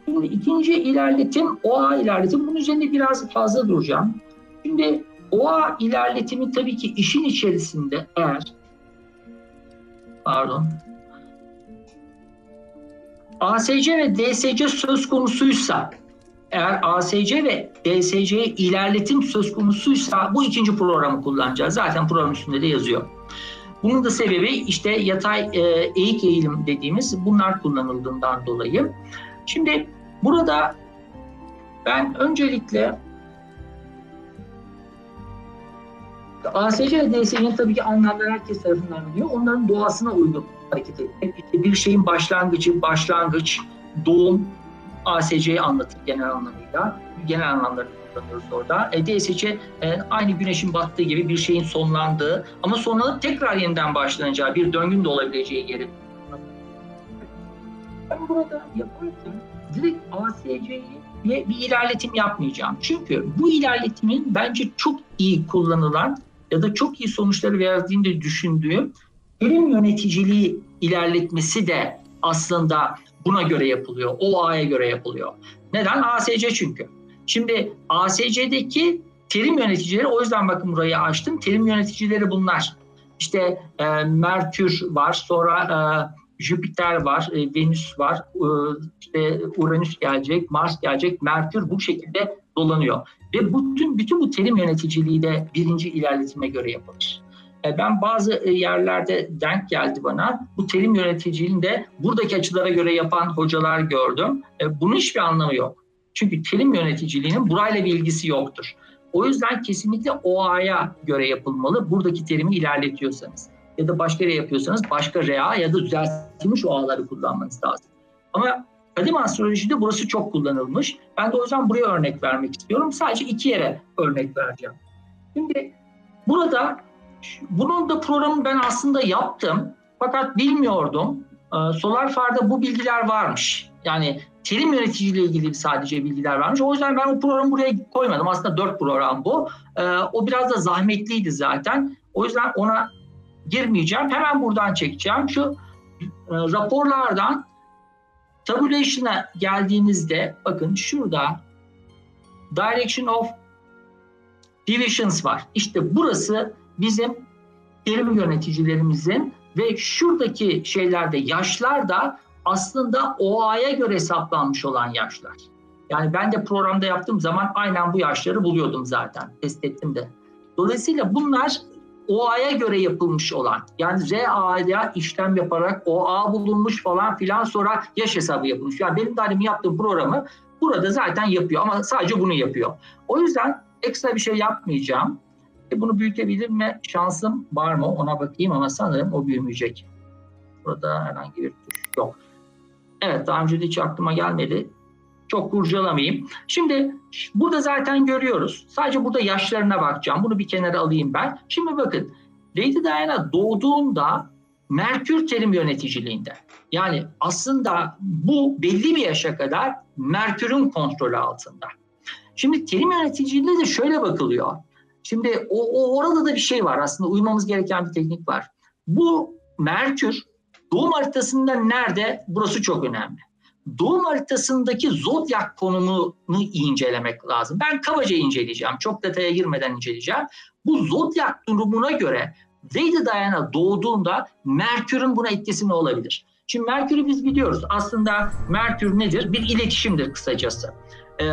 [SPEAKER 1] Şimdi ikinci ilerletim OA ilerletim. Bunun üzerinde biraz fazla duracağım. Şimdi OA ilerletimi tabii ki işin içerisinde eğer pardon ASC ve DSC söz konusuysa eğer ASC ve DSC ilerletim söz konusuysa bu ikinci programı kullanacağız. Zaten program üstünde de yazıyor. Bunun da sebebi işte yatay e, eğik eğilim dediğimiz bunlar kullanıldığından dolayı. Şimdi burada ben öncelikle ASC ve DSG'nin tabii ki anlamları herkes tarafından biliyor. Onların doğasına uygun hareket etmek. İşte bir şeyin başlangıcı, başlangıç, doğum ASC'yi anlatır genel anlamıyla. Genel anlamlarını odaklanıyoruz orada. E, DSC e, aynı güneşin battığı gibi bir şeyin sonlandığı ama sonlanıp tekrar yeniden başlanacağı bir döngün de olabileceği yeri. Ben burada yaparken direkt ASC'yi bir ilerletim yapmayacağım. Çünkü bu ilerletimin bence çok iyi kullanılan ya da çok iyi sonuçları verdiğini düşündüğüm ürün yöneticiliği ilerletmesi de aslında buna göre yapılıyor. O A'ya göre yapılıyor. Neden? ASC çünkü. Şimdi ASC'deki terim yöneticileri o yüzden bakın burayı açtım. Terim yöneticileri bunlar. İşte e, Merkür var, sonra e, Jüpiter var, e, Venüs var, e, işte Uranüs gelecek, Mars gelecek, Merkür bu şekilde dolanıyor. Ve bütün bütün bu terim yöneticiliği de birinci ilerletime göre yapılır. E, ben bazı e, yerlerde denk geldi bana. Bu terim yöneticiliğini de buradaki açılara göre yapan hocalar gördüm. E, bunun hiçbir anlamı yok. Çünkü terim yöneticiliğinin burayla bir ilgisi yoktur. O yüzden kesinlikle OA'ya göre yapılmalı buradaki terimi ilerletiyorsanız. Ya da başka yere yapıyorsanız başka RA ya da düzeltilmiş OA'ları kullanmanız lazım. Ama kadim astrolojide burası çok kullanılmış. Ben de o yüzden buraya örnek vermek istiyorum. Sadece iki yere örnek vereceğim. Şimdi burada bunun da programı ben aslında yaptım. Fakat bilmiyordum. Ee, Solar Far'da bu bilgiler varmış. Yani terim yöneticiliği ilgili sadece bilgiler vermiş. O yüzden ben o programı buraya koymadım. Aslında dört program bu. E, o biraz da zahmetliydi zaten. O yüzden ona girmeyeceğim. Hemen buradan çekeceğim. Şu e, raporlardan tabulation'a geldiğinizde bakın şurada direction of divisions var. İşte burası bizim terim yöneticilerimizin ve şuradaki şeylerde yaşlar da aslında OA'ya göre hesaplanmış olan yaşlar. Yani ben de programda yaptığım zaman aynen bu yaşları buluyordum zaten test ettim de. Dolayısıyla bunlar OA'ya göre yapılmış olan yani RA'ya işlem yaparak OA bulunmuş falan filan sonra yaş hesabı yapılmış. Yani benim de hani yaptığım programı burada zaten yapıyor ama sadece bunu yapıyor. O yüzden ekstra bir şey yapmayacağım. E bunu büyütebilir mi? Şansım var mı? Ona bakayım ama sanırım o büyümeyecek. Burada herhangi bir tuş yok. Evet daha önce de hiç aklıma gelmedi. Çok kurcalamayayım. Şimdi burada zaten görüyoruz. Sadece burada yaşlarına bakacağım. Bunu bir kenara alayım ben. Şimdi bakın Lady Diana doğduğunda Merkür terim yöneticiliğinde. Yani aslında bu belli bir yaşa kadar Merkür'ün kontrolü altında. Şimdi terim yöneticiliğinde de şöyle bakılıyor. Şimdi o, o orada da bir şey var aslında uymamız gereken bir teknik var. Bu Merkür Doğum haritasında nerede? Burası çok önemli. Doğum haritasındaki zodyak konumunu incelemek lazım. Ben kabaca inceleyeceğim. Çok detaya girmeden inceleyeceğim. Bu zodyak durumuna göre Lady Diana doğduğunda Merkür'ün buna etkisi ne olabilir? Şimdi Merkür'ü biz biliyoruz. Aslında Merkür nedir? Bir iletişimdir kısacası. Ee,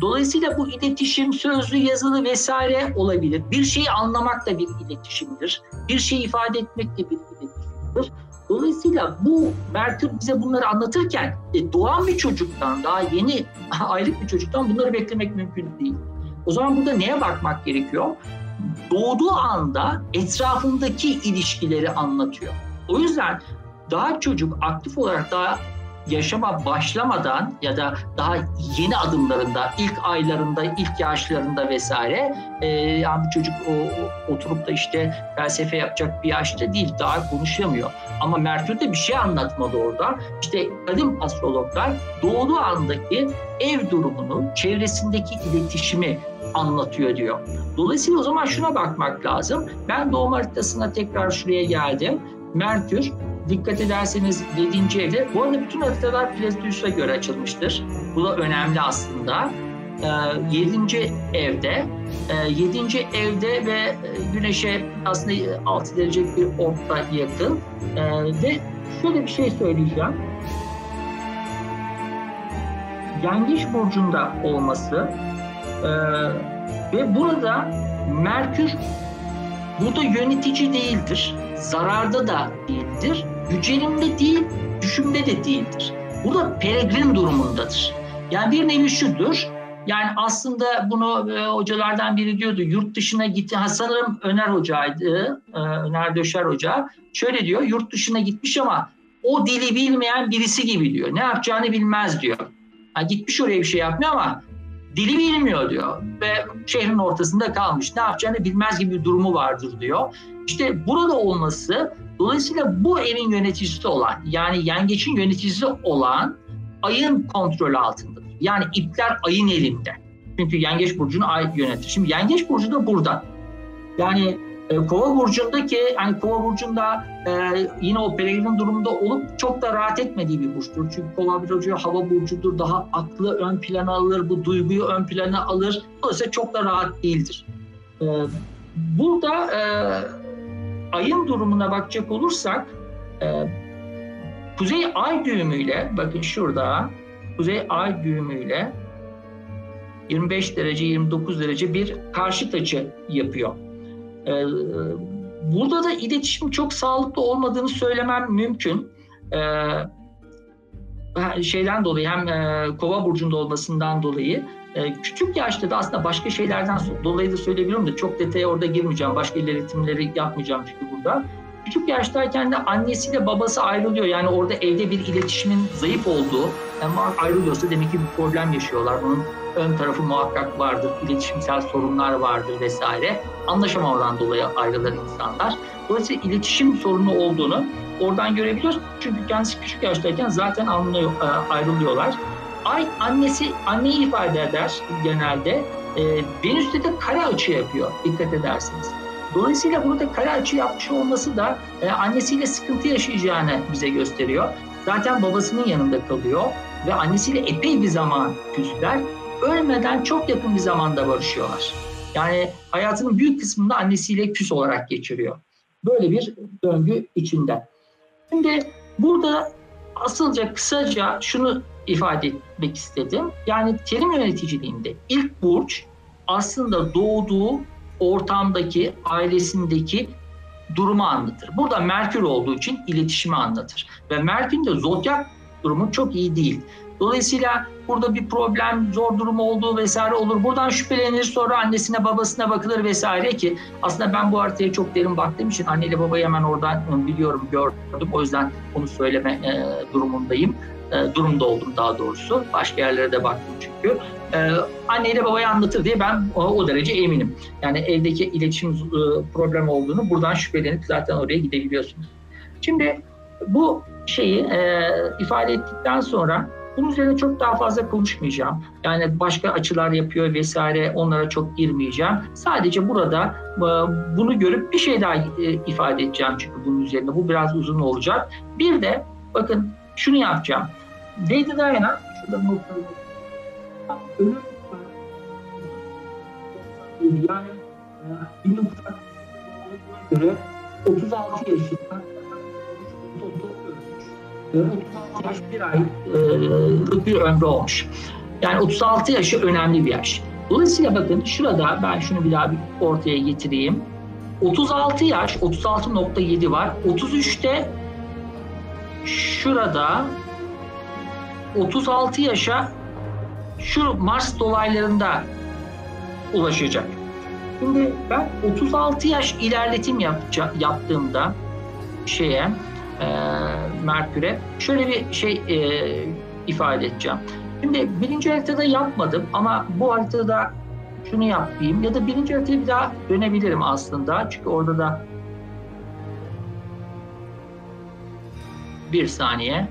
[SPEAKER 1] dolayısıyla bu iletişim sözlü, yazılı vesaire olabilir. Bir şeyi anlamak da bir iletişimdir. Bir şeyi ifade etmek de bir iletişimdir. Dolayısıyla bu Merkür bize bunları anlatırken e, doğan bir çocuktan, daha yeni aylık bir çocuktan bunları beklemek mümkün değil. O zaman burada neye bakmak gerekiyor? Doğduğu anda etrafındaki ilişkileri anlatıyor. O yüzden daha çocuk aktif olarak daha yaşama başlamadan ya da daha yeni adımlarında, ilk aylarında, ilk yaşlarında vesaire e, yani bu çocuk o, oturup da işte felsefe yapacak bir yaşta değil, daha konuşamıyor. Ama Merkür de bir şey anlatmadı orada. İşte kadın astrologlar doğduğu andaki ev durumunu, çevresindeki iletişimi anlatıyor diyor. Dolayısıyla o zaman şuna bakmak lazım. Ben doğum haritasına tekrar şuraya geldim. Merkür dikkat ederseniz 7. evde. Bu arada bütün haritalar Plutusa göre açılmıştır. Bu da önemli aslında. 7. Ee, evde. 7. Ee, evde ve e, Güneş'e aslında 6 derece bir orta yakın. Ee, ve şöyle bir şey söyleyeceğim. Yengeç burcunda olması e, ve burada Merkür burada yönetici değildir. Zararda da değildir. Yücelimde değil, düşümde de değildir. Burada peregrin durumundadır. Yani bir nevi şudur, yani aslında bunu e, hocalardan biri diyordu. Yurt dışına gitti. Ha, sanırım Öner Hoca'ydı. E, Öner Döşer Hoca. Şöyle diyor. Yurt dışına gitmiş ama o dili bilmeyen birisi gibi diyor. Ne yapacağını bilmez diyor. Ha, gitmiş oraya bir şey yapmıyor ama dili bilmiyor diyor. Ve şehrin ortasında kalmış. Ne yapacağını bilmez gibi bir durumu vardır diyor. İşte burada olması Dolayısıyla bu evin yöneticisi olan yani yengeçin yöneticisi olan ayın kontrolü altındadır. Yani ipler ayın elinde. Çünkü yengeç burcunu ay yönetir. Şimdi yengeç burcu da burada. Yani e, kova burcundaki hani kova burcunda e, yine o peregrin durumunda olup çok da rahat etmediği bir burçtur. Çünkü kova burcu hava burcudur. Daha aklı ön plana alır. Bu duyguyu ön plana alır. Dolayısıyla çok da rahat değildir. E, burada e, ayın durumuna bakacak olursak e, kuzey ay düğümüyle bakın şurada kuzey ay düğümüyle 25 derece 29 derece bir karşıt açı yapıyor. E, burada da iletişim çok sağlıklı olmadığını söylemem mümkün. E, şeyden dolayı hem e, kova burcunda olmasından dolayı ee, küçük yaşta da aslında başka şeylerden dolayı da söyleyebilirim de çok detaya orada girmeyeceğim. Başka iletimleri yapmayacağım çünkü burada. Küçük yaştayken de annesiyle babası ayrılıyor. Yani orada evde bir iletişimin zayıf olduğu, yani ayrılıyorsa demek ki bir problem yaşıyorlar. Bunun ön tarafı muhakkak vardır, iletişimsel sorunlar vardır vesaire. Anlaşamadan dolayı ayrılır insanlar. Dolayısıyla iletişim sorunu olduğunu oradan görebiliyoruz. Çünkü kendisi küçük yaştayken zaten anlıyor, e, ayrılıyorlar. Ay annesi anneyi ifade eder genelde. E, Venüs'te de kare açı yapıyor dikkat edersiniz. Dolayısıyla burada kare açı yapmış olması da e, annesiyle sıkıntı yaşayacağını bize gösteriyor. Zaten babasının yanında kalıyor ve annesiyle epey bir zaman küsler. Ölmeden çok yakın bir zamanda barışıyorlar. Yani hayatının büyük kısmında annesiyle küs olarak geçiriyor. Böyle bir döngü içinde. Şimdi burada asılca kısaca şunu ifade etmek istedim. Yani terim yöneticiliğinde ilk burç aslında doğduğu ortamdaki, ailesindeki durumu anlatır. Burada Merkür olduğu için iletişimi anlatır. Ve Merkür'ün de zodyak durumu çok iyi değil. Dolayısıyla burada bir problem, zor durum olduğu vesaire olur. Buradan şüphelenir sonra annesine babasına bakılır vesaire ki aslında ben bu haritaya çok derin baktığım için anneyle babayı hemen oradan biliyorum, gördüm. O yüzden onu söyleme e, durumundayım. E, durumda oldum daha doğrusu. Başka yerlere de baktım çünkü. E, anneyle babaya anlatır diye ben o, o derece eminim. Yani evdeki iletişim e, problemi olduğunu buradan şüphelenip zaten oraya gidebiliyorsunuz. Şimdi bu şeyi ifade ettikten sonra bunun üzerine çok daha fazla konuşmayacağım. Yani başka açılar yapıyor vesaire onlara çok girmeyeceğim. Sadece burada bunu görüp bir şey daha ifade edeceğim çünkü bunun üzerine. Bu biraz uzun olacak. Bir de bakın şunu yapacağım. Lady Diana, şurada notlarını ölüm yani 1960 e, göre 36 yaşında 36 yaş bir aylık e, bir ömrü olmuş. Yani 36 yaşı önemli bir yaş. Dolayısıyla bakın şurada ben şunu bir daha bir ortaya getireyim. 36 yaş 36.7 var. 33'te şurada 36 yaşa şu Mars dolaylarında ulaşacak. Şimdi ben 36 yaş ilerletim yapca, yaptığımda şeye e, Merkür'e şöyle bir şey e, ifade edeceğim. Şimdi birinci haritada yapmadım ama bu haritada şunu yapayım ya da birinci haritaya bir daha dönebilirim aslında. Çünkü orada da bir saniye.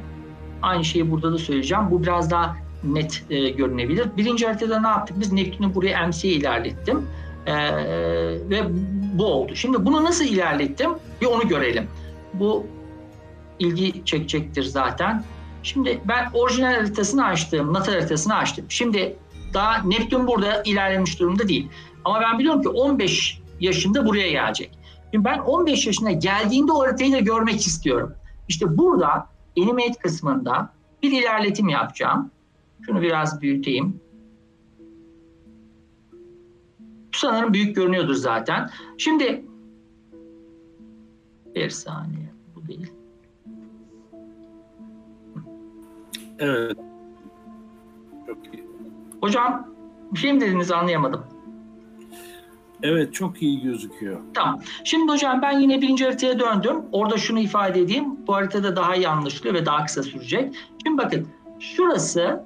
[SPEAKER 1] Aynı şeyi burada da söyleyeceğim. Bu biraz daha net e, görünebilir. Birinci haritada ne yaptık? Biz Neptün'ü buraya MC'ye ilerlettim. E, ve bu oldu. Şimdi bunu nasıl ilerlettim? Bir onu görelim. Bu ilgi çekecektir zaten. Şimdi ben orijinal haritasını açtım, natal haritasını açtım. Şimdi daha Neptün burada ilerlemiş durumda değil. Ama ben biliyorum ki 15 yaşında buraya gelecek. Şimdi ben 15 yaşına geldiğinde o haritayı da görmek istiyorum. İşte burada animate kısmında bir ilerletim yapacağım. Şunu biraz büyüteyim. Sanırım büyük görünüyordur zaten. Şimdi bir saniye bu değil. Evet. Çok iyi. Hocam bir şey mi dediniz anlayamadım.
[SPEAKER 5] Evet çok iyi gözüküyor.
[SPEAKER 1] Tamam. Şimdi hocam ben yine birinci haritaya döndüm. Orada şunu ifade edeyim. Bu haritada daha iyi anlaşılıyor ve daha kısa sürecek. Şimdi bakın şurası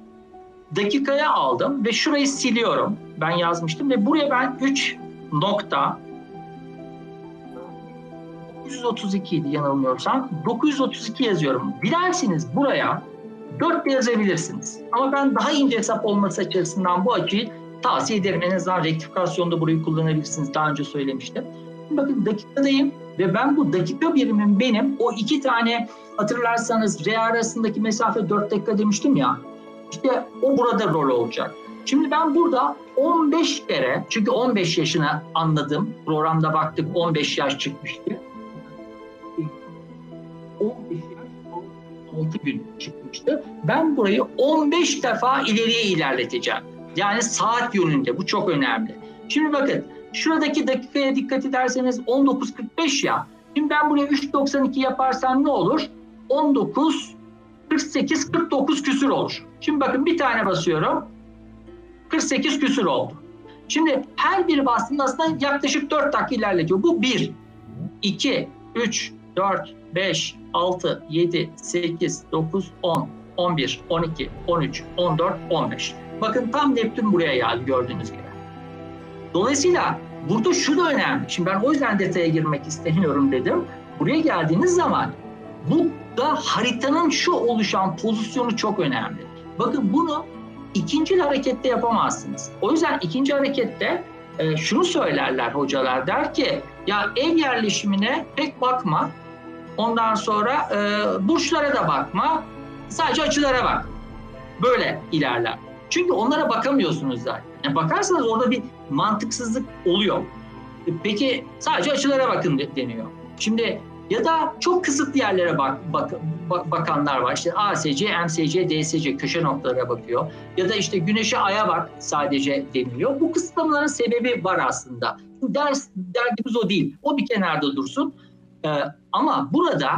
[SPEAKER 1] dakikaya aldım ve şurayı siliyorum. Ben yazmıştım ve buraya ben 3 nokta 932 idi yanılmıyorsam. 932 yazıyorum. Dilerseniz buraya 4 de yazabilirsiniz. Ama ben daha ince hesap olması açısından bu açıyı Tavsiye ederim en azından rektifikasyonda burayı kullanabilirsiniz. Daha önce söylemiştim. Bakın dakikadayım ve ben bu dakika birimim benim o iki tane hatırlarsanız R arasındaki mesafe 4 dakika demiştim ya. İşte o burada rol olacak. Şimdi ben burada 15 kere çünkü 15 yaşına anladım. Programda baktık 15 yaş çıkmıştı. 15 yaş 6 gün çıkmıştı. Ben burayı 15 defa ileriye ilerleteceğim. Yani saat yönünde bu çok önemli. Şimdi bakın şuradaki dakikaya dikkat ederseniz 19.45 ya. Şimdi ben buraya 3.92 yaparsam ne olur? 19 48 49 küsür olur. Şimdi bakın bir tane basıyorum. 48 küsür oldu. Şimdi her bir bastığında aslında yaklaşık 4 dakika ilerletiyor. Bu 1, 2, 3, 4, 5, 6, 7, 8, 9, 10, 11, 12, 13, 14, 15. Bakın tam Neptün buraya geldi gördüğünüz gibi. Dolayısıyla burada şu da önemli. Şimdi ben o yüzden detaya girmek istemiyorum dedim. Buraya geldiğiniz zaman bu da haritanın şu oluşan pozisyonu çok önemli. Bakın bunu ikinci harekette yapamazsınız. O yüzden ikinci harekette e, şunu söylerler hocalar der ki ya ev yerleşimine pek bakma. Ondan sonra e, burçlara da bakma. Sadece açılara bak. Böyle ilerler. Çünkü onlara bakamıyorsunuz zaten. Yani bakarsanız orada bir mantıksızlık oluyor. E, peki sadece açılara bakın deniyor. Şimdi ya da çok kısıtlı yerlere bak, bak, bak bakanlar var. İşte ASC, MSC, DSC köşe noktalara bakıyor. Ya da işte güneşe aya bak sadece deniliyor. Bu kısıtlamaların sebebi var aslında. Ders, derdimiz o değil. O bir kenarda dursun. Ee, ama burada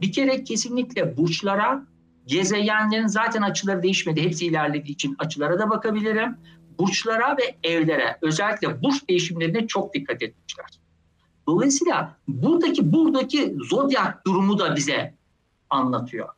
[SPEAKER 1] bir kere kesinlikle burçlara Gezegenlerin zaten açıları değişmedi. Hepsi ilerlediği için açılara da bakabilirim. Burçlara ve evlere özellikle burç değişimlerine çok dikkat etmişler. Dolayısıyla buradaki buradaki zodyak durumu da bize anlatıyor.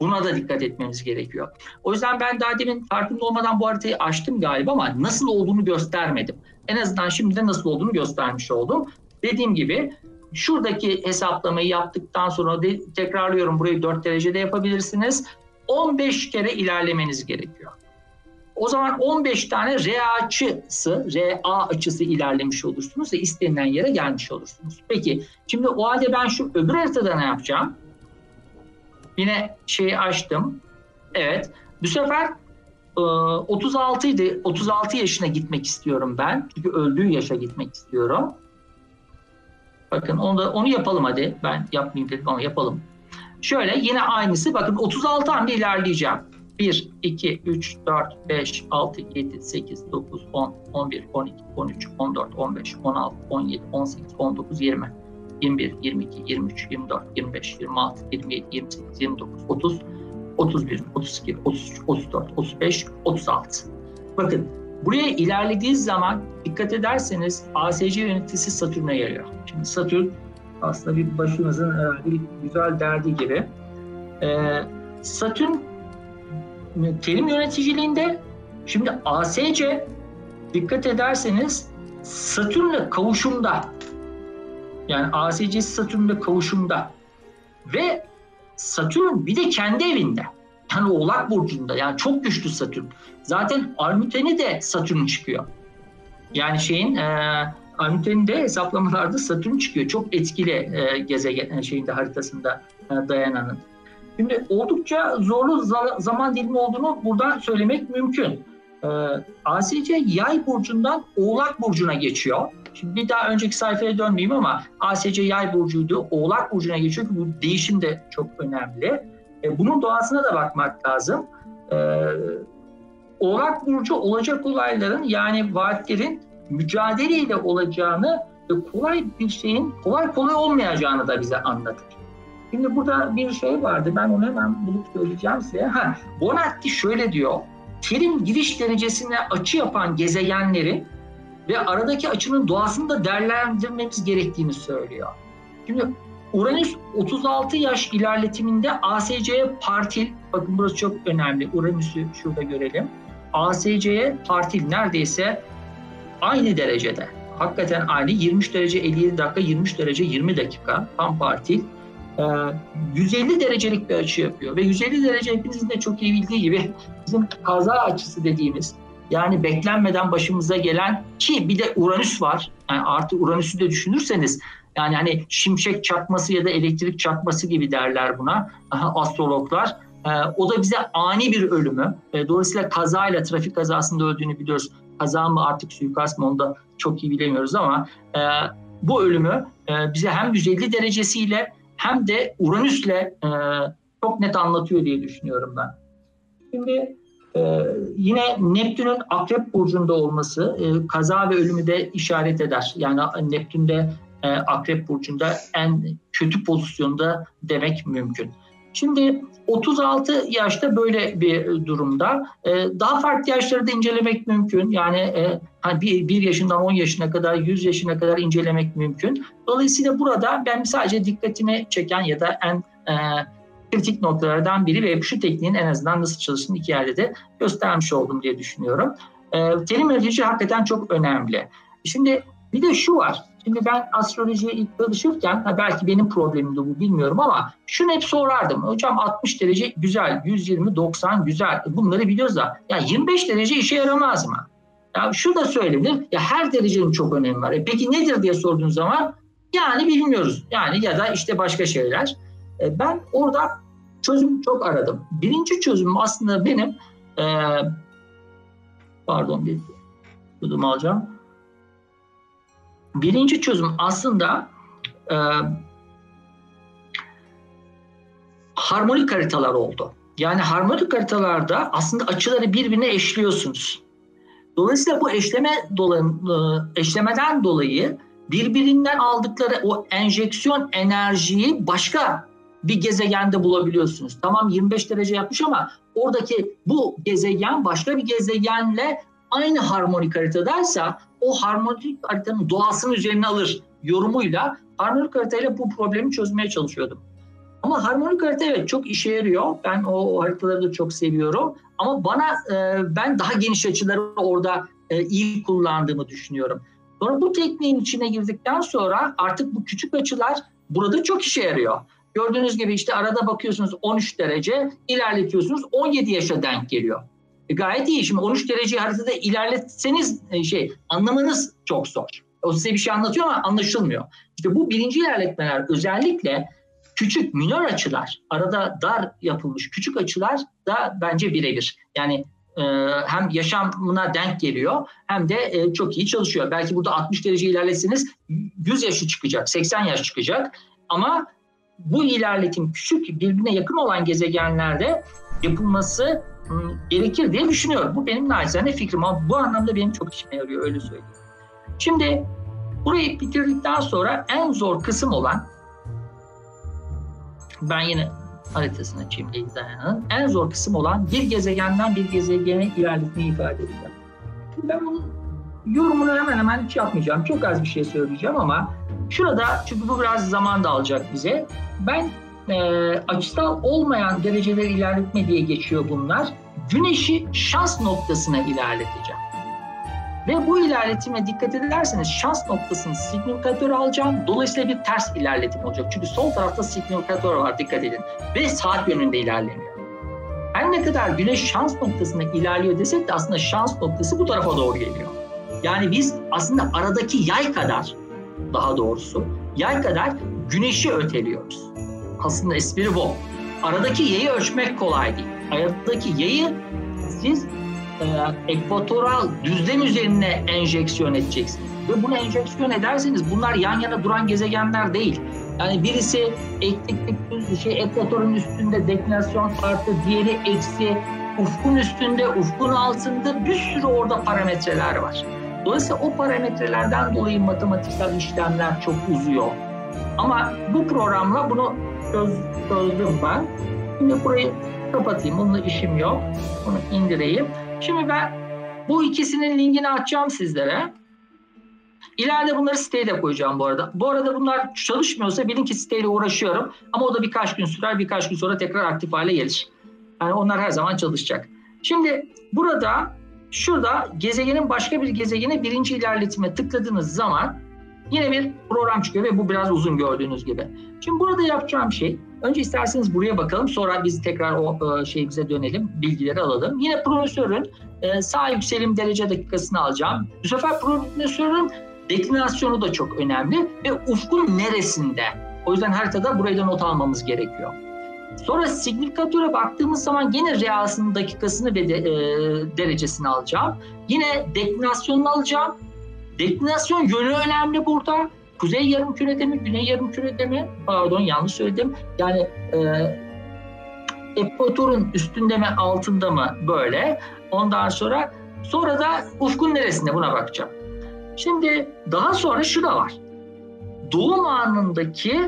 [SPEAKER 1] Buna da dikkat etmemiz gerekiyor. O yüzden ben daha demin farkında olmadan bu haritayı açtım galiba ama nasıl olduğunu göstermedim. En azından şimdi de nasıl olduğunu göstermiş oldum. Dediğim gibi Şuradaki hesaplamayı yaptıktan sonra de, tekrarlıyorum burayı 4 derecede yapabilirsiniz. 15 kere ilerlemeniz gerekiyor. O zaman 15 tane RA açısı, RA açısı ilerlemiş olursunuz ve istenilen yere gelmiş olursunuz. Peki şimdi o halde ben şu öbür haritada ne yapacağım? Yine şeyi açtım. Evet. Bu sefer 36 e, idi. 36 yaşına gitmek istiyorum ben. Çünkü öldüğü yaşa gitmek istiyorum. Bakın onu da onu yapalım hadi. Ben yapmayayım dedim ama yapalım. Şöyle yine aynısı. Bakın 36 hamle ilerleyeceğim. 1, 2, 3, 4, 5, 6, 7, 8, 9, 10, 11, 12, 13, 14, 15, 16, 17, 18, 19, 20, 21, 22, 23, 24, 25, 26, 27, 28, 29, 30, 31, 32, 33, 34, 35, 36. Bakın Buraya ilerlediği zaman dikkat ederseniz ASC yöneticisi Satürn'e geliyor. Şimdi Satürn aslında bir başımızın bir güzel derdi gibi. Ee, Satürn terim yöneticiliğinde şimdi ASC dikkat ederseniz Satürn'le kavuşumda yani ASC Satürn'le kavuşumda ve Satürn bir de kendi evinde. Yani Oğlak Burcu'nda yani çok güçlü Satürn. Zaten Armüten'i de Satürn çıkıyor. Yani şeyin e, Armüten'in de hesaplamalarda Satürn çıkıyor. Çok etkili e, gezegen e, şeyinde haritasında e, dayananın. Şimdi oldukça zorlu zaman dilimi olduğunu buradan söylemek mümkün. E, ASC yay burcundan Oğlak Burcu'na geçiyor. Şimdi bir daha önceki sayfaya dönmeyeyim ama ASC yay burcuydu. Oğlak Burcu'na geçiyor ki bu değişim de çok önemli. E, bunun doğasına da bakmak lazım. E, Oğlak Burcu olacak olayların yani vaatlerin mücadeleyle olacağını ve kolay bir şeyin kolay kolay olmayacağını da bize anlatır. Şimdi burada bir şey vardı ben onu hemen bulup söyleyeceğim size. Ha, Bonatti şöyle diyor. Terim giriş derecesine açı yapan gezegenleri ve aradaki açının doğasını da değerlendirmemiz gerektiğini söylüyor. Şimdi Uranüs 36 yaş ilerletiminde ASC'ye partil, bakın burası çok önemli. Uranüs'ü şurada görelim. ASC'ye partil neredeyse aynı derecede. Hakikaten aynı. 23 derece 57 dakika, 23 derece 20 dakika tam partil. 150 ee, derecelik bir açı yapıyor ve 150 derece hepinizin de çok iyi bildiği gibi bizim kaza açısı dediğimiz yani beklenmeden başımıza gelen ki bir de Uranüs var. Yani artı Uranüs'ü de düşünürseniz yani hani şimşek çakması ya da elektrik çakması gibi derler buna astrologlar. Ee, o da bize ani bir ölümü, e, dolayısıyla kazayla, trafik kazasında öldüğünü biliyoruz. Kaza mı artık suikast mı onu da çok iyi bilemiyoruz ama e, bu ölümü e, bize hem 150 derecesiyle hem de Uranüs'le çok net anlatıyor diye düşünüyorum ben. Şimdi yine Neptün'ün Akrep burcunda olması kaza ve ölümü de işaret eder. Yani Neptün'de e, Akrep Burcu'nda en kötü pozisyonda demek mümkün. Şimdi 36 yaşta böyle bir durumda. E, daha farklı yaşları da incelemek mümkün. Yani e, hani bir, bir yaşından 10 yaşına kadar, 100 yaşına kadar incelemek mümkün. Dolayısıyla burada ben sadece dikkatimi çeken ya da en e, kritik noktalardan biri ve şu tekniğin en azından nasıl çalıştığını iki yerde de göstermiş oldum diye düşünüyorum. E, terim üretici hakikaten çok önemli. Şimdi bir de şu var. Şimdi ben astrolojiye ilk çalışırken, ha belki benim problemim de bu bilmiyorum ama şunu hep sorardım. Hocam 60 derece güzel, 120, 90 güzel. E, bunları biliyoruz da. Ya 25 derece işe yaramaz mı? Ya şu da söylenir. Ya her derecenin çok önemi var. E peki nedir diye sorduğun zaman yani bilmiyoruz. Yani ya da işte başka şeyler. E ben orada çözüm çok aradım. Birinci çözüm aslında benim e, pardon bir yudum alacağım Birinci çözüm aslında e, harmonik haritalar oldu. Yani harmonik haritalarda aslında açıları birbirine eşliyorsunuz. Dolayısıyla bu eşleme dolan, e, eşlemeden dolayı birbirinden aldıkları o enjeksiyon enerjiyi başka bir gezegende bulabiliyorsunuz. Tamam 25 derece yapmış ama oradaki bu gezegen başka bir gezegenle aynı harmonik haritadaysa o harmonik haritanın doğasını üzerine alır yorumuyla harmonik haritayla bu problemi çözmeye çalışıyordum. Ama harmonik harita evet çok işe yarıyor. Ben o, o haritaları da çok seviyorum. Ama bana e, ben daha geniş açıları orada e, iyi kullandığımı düşünüyorum. Sonra bu tekniğin içine girdikten sonra artık bu küçük açılar burada çok işe yarıyor. Gördüğünüz gibi işte arada bakıyorsunuz 13 derece, ilerletiyorsunuz 17 yaşa denk geliyor. E, gayet iyi. Şimdi 13 derece haritada ilerletseniz e, şey anlamanız çok zor. O size bir şey anlatıyor ama anlaşılmıyor. İşte bu birinci ilerletmeler özellikle küçük minor açılar, arada dar yapılmış küçük açılar da bence birebir. Yani e, hem yaşamına denk geliyor hem de e, çok iyi çalışıyor. Belki burada 60 derece ilerletseniz 100 yaşı çıkacak, 80 yaş çıkacak. Ama bu ilerletim küçük birbirine yakın olan gezegenlerde yapılması gerekir diye düşünüyorum. Bu benim naçizane fikrim ama bu anlamda benim çok işime yarıyor öyle söyleyeyim. Şimdi burayı bitirdikten sonra en zor kısım olan ben yine haritasını açayım Dayana'nın. En zor kısım olan bir gezegenden bir gezegene ilerletmeyi ifade edeceğim. Ben bunun yorumunu hemen hemen hiç yapmayacağım. Çok az bir şey söyleyeceğim ama şurada çünkü bu biraz zaman da alacak bize. Ben e, açısal olmayan dereceler ilerletme diye geçiyor bunlar. Güneşi şans noktasına ilerleteceğim. Ve bu ilerletime dikkat ederseniz şans noktasını signifikatör alacağım. Dolayısıyla bir ters ilerletim olacak. Çünkü sol tarafta signifikatör var dikkat edin. Ve saat yönünde ilerleniyor. Her ne kadar güneş şans noktasına ilerliyor desek de aslında şans noktası bu tarafa doğru geliyor. Yani biz aslında aradaki yay kadar daha doğrusu yay kadar güneşi öteliyoruz. Aslında espri bu. Aradaki yayı ölçmek kolay değil. Aradaki y'yi siz e, ekvatoral düzlem üzerine enjeksiyon edeceksiniz. Ve bunu enjeksiyon ederseniz bunlar yan yana duran gezegenler değil. Yani birisi eklektik şey ekvatorun üstünde deklinasyon farklı, diğeri eksi, ufkun üstünde, ufkun altında bir sürü orada parametreler var. Dolayısıyla o parametrelerden dolayı matematiksel işlemler çok uzuyor. Ama bu programla bunu çöz, çözdüm ben. Şimdi burayı kapatayım. Bununla işim yok. Bunu indireyim. Şimdi ben bu ikisinin linkini atacağım sizlere. İleride bunları siteye de koyacağım bu arada. Bu arada bunlar çalışmıyorsa bilin ki siteyle uğraşıyorum. Ama o da birkaç gün sürer. Birkaç gün sonra tekrar aktif hale gelir. Yani onlar her zaman çalışacak. Şimdi burada şurada gezegenin başka bir gezegene birinci ilerletime tıkladığınız zaman Yine bir program çıkıyor ve bu biraz uzun gördüğünüz gibi. Şimdi burada yapacağım şey, önce isterseniz buraya bakalım sonra biz tekrar o e, şeyimize dönelim, bilgileri alalım. Yine profesörün e, sağ yükselim derece dakikasını alacağım. Bu sefer profesörün deklinasyonu da çok önemli ve ufkun neresinde. O yüzden haritada burayı da not almamız gerekiyor. Sonra signifikatöre baktığımız zaman yine reasının dakikasını ve de, e, derecesini alacağım. Yine deklinasyonunu alacağım Deklinasyon yönü önemli burada. Kuzey yarım kürede mi, güney yarım kürede mi? Pardon yanlış söyledim. Yani e, ekvatorun üstünde mi, altında mı böyle. Ondan sonra sonra da ufkun neresinde buna bakacağım. Şimdi daha sonra şu da var. Doğum anındaki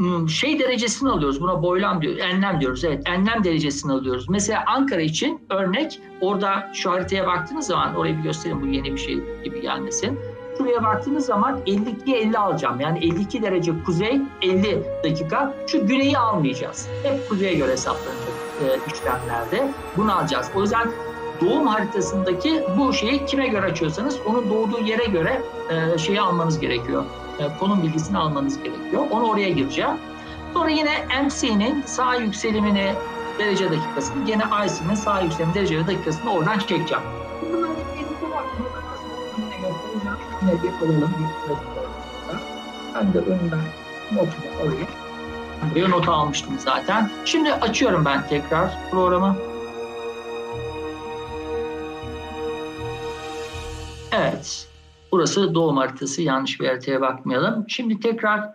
[SPEAKER 1] Hmm, şey derecesini alıyoruz. Buna boylam diyor, enlem diyoruz. Evet, enlem derecesini alıyoruz. Mesela Ankara için örnek orada şu haritaya baktığınız zaman orayı bir göstereyim bu yeni bir şey gibi gelmesin. Şuraya baktığınız zaman 52 50 alacağım. Yani 52 derece kuzey 50 dakika. Şu güneyi almayacağız. Hep kuzeye göre hesaplanacak e, işlemlerde. Bunu alacağız. O yüzden doğum haritasındaki bu şeyi kime göre açıyorsanız onun doğduğu yere göre e, şeyi almanız gerekiyor. E, konum bilgisini almanız gerekiyor. Onu oraya gireceğim. Sonra yine MC'nin sağ yükselimini derece dakikasını, gene IC'nin sağ yükselimi derece dakikasını oradan çekeceğim. Yine bir alalım bir Ben de önden notumu oraya buraya not almıştım zaten. Şimdi açıyorum ben tekrar programı. Evet. Burası doğum haritası yanlış bir haritaya bakmayalım. Şimdi tekrar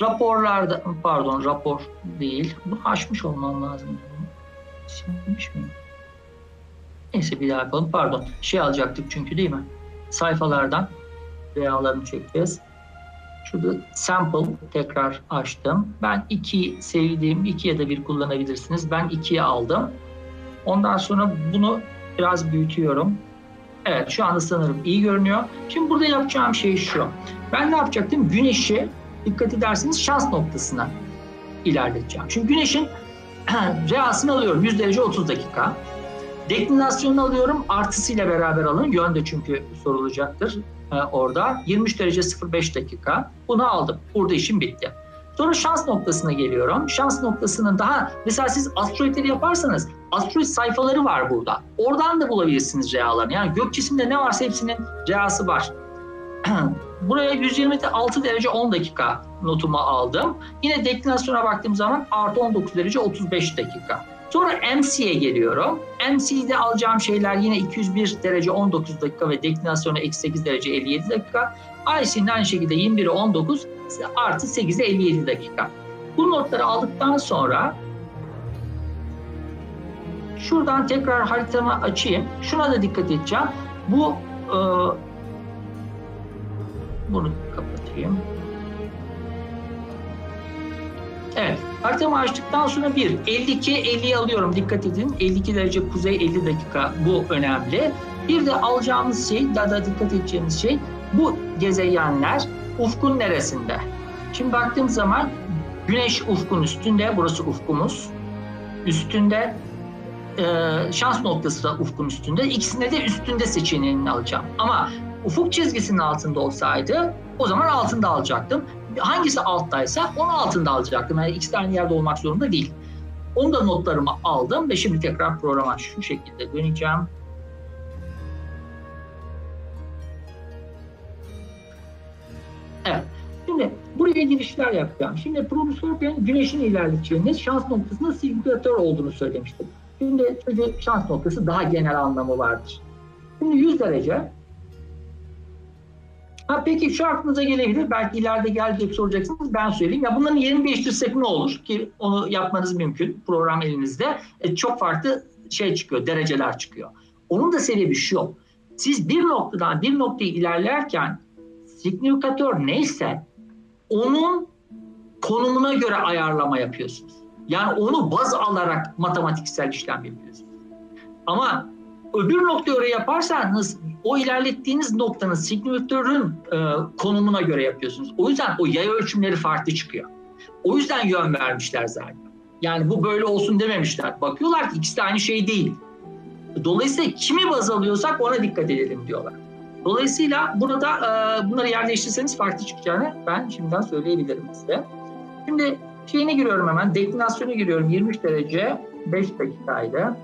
[SPEAKER 1] raporlarda pardon rapor değil. Bunu açmış olmam lazım. Silmiş miyim? Neyse bir daha yapalım. Pardon. Şey alacaktık çünkü değil mi? Sayfalardan veyalarını çekeceğiz. Şurada sample tekrar açtım. Ben 2 sevdiğim 2 ya da 1 kullanabilirsiniz. Ben 2'ye aldım. Ondan sonra bunu biraz büyütüyorum. Evet şu anda sanırım iyi görünüyor. Şimdi burada yapacağım şey şu. Ben ne yapacaktım? Güneşi dikkat ederseniz şans noktasına ilerleteceğim. Çünkü güneşin reasını alıyorum 100 derece 30 dakika. Deklinasyonunu alıyorum artısıyla beraber alın. Yön de çünkü sorulacaktır e, orada. 23 derece 05 dakika. Bunu aldım. Burada işim bitti. Sonra şans noktasına geliyorum. Şans noktasının daha mesela siz asteroidleri yaparsanız astroloji sayfaları var burada. Oradan da bulabilirsiniz realarını. Yani gök cisimde ne varsa hepsinin reası var. Buraya 126 derece 10 dakika notumu aldım. Yine deklinasyona baktığım zaman artı 19 derece 35 dakika. Sonra MC'ye geliyorum. MC'de alacağım şeyler yine 201 derece 19 dakika ve deklinasyona eksi 8 derece 57 dakika. IC'nin aynı şekilde 21'e 19 artı 8'e 57 dakika. Bu notları aldıktan sonra Şuradan tekrar haritamı açayım. Şuna da dikkat edeceğim. Bu e, bunu kapatayım. Evet. Haritamı açtıktan sonra bir, 52, 50'yi alıyorum. Dikkat edin. 52 derece kuzey 50 dakika. Bu önemli. Bir de alacağımız şey, daha da dikkat edeceğimiz şey bu gezegenler ufkun neresinde? Şimdi baktığım zaman güneş ufkun üstünde. Burası ufkumuz. Üstünde e, şans noktası da ufkun üstünde. İkisinde de üstünde seçeneğini alacağım. Ama ufuk çizgisinin altında olsaydı o zaman altında alacaktım. Hangisi alttaysa onu altında alacaktım. Yani ikisi aynı yerde olmak zorunda değil. Onu da notlarımı aldım ve şimdi tekrar programa şu şekilde döneceğim. Evet. Şimdi buraya girişler yapacağım. Şimdi profesör ben güneşin ilerleyeceğini şans noktasında sirkülatör olduğunu söylemiştim. Şimdi bir şans noktası daha genel anlamı vardır. Şimdi 100 derece. Ha peki şu aklınıza gelebilir. Belki ileride gelecek soracaksınız. Ben söyleyeyim. Ya bunların yerini değiştirsek ne olur? Ki onu yapmanız mümkün. Program elinizde. E, çok farklı şey çıkıyor. Dereceler çıkıyor. Onun da sebebi şu. Siz bir noktadan bir noktaya ilerlerken signifikatör neyse onun konumuna göre ayarlama yapıyorsunuz. Yani onu baz alarak matematiksel işlem yapıyorsunuz. Ama öbür noktaya göre yaparsanız o ilerlettiğiniz noktanın signifikatörün e, konumuna göre yapıyorsunuz. O yüzden o yay ölçümleri farklı çıkıyor. O yüzden yön vermişler zaten. Yani bu böyle olsun dememişler. Bakıyorlar ki ikisi de aynı şey değil. Dolayısıyla kimi baz alıyorsak ona dikkat edelim diyorlar. Dolayısıyla burada e, bunları yerleştirseniz farklı çıkacağını ben şimdiden söyleyebilirim size. Şimdi Şeyine giriyorum hemen. Destinasyona giriyorum. 23 derece 5 dakikaydı.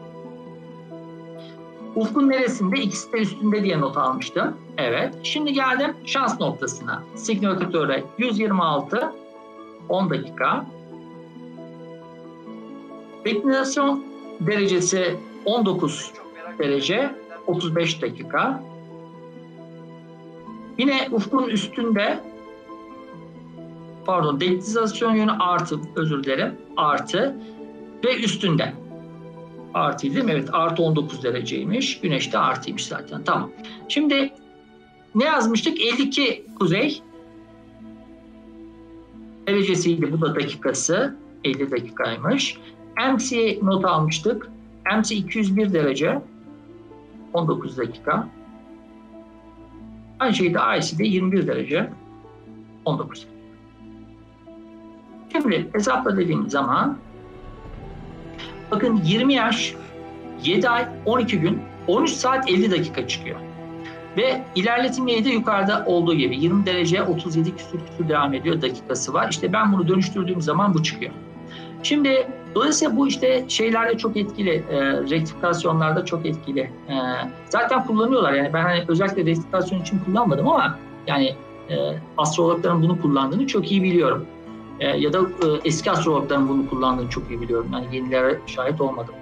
[SPEAKER 1] Ufkun neresinde? İkisi de üstünde diye not almıştım. Evet. Şimdi geldim şans noktasına. Signatütöre 126 10 dakika. Deklinasyon derecesi 19 derece 35 dakika. Yine ufkun üstünde pardon dektizasyon yönü artı özür dilerim artı ve üstünde. artı değil mi? Evet artı 19 dereceymiş. Güneş de artıymış zaten tamam. Şimdi ne yazmıştık? 52 kuzey derecesiydi bu da dakikası. 50 dakikaymış. MC not almıştık. MC 201 derece 19 dakika. Aynı şeyde şekilde de 21 derece 19. Şimdi hesapla dediğim zaman bakın 20 yaş 7 ay 12 gün 13 saat 50 dakika çıkıyor. Ve ilerletilmeyi de yukarıda olduğu gibi 20 derece 37 küsür küsür devam ediyor dakikası var. İşte ben bunu dönüştürdüğüm zaman bu çıkıyor. Şimdi dolayısıyla bu işte şeylerde çok etkili, e, rektifikasyonlarda çok etkili. E, zaten kullanıyorlar yani ben hani özellikle rektifikasyon için kullanmadım ama yani e, astrologların bunu kullandığını çok iyi biliyorum. E, ya da e, eski astrologların bunu kullandığını çok iyi biliyorum. Yani yenilere şahit olmadım.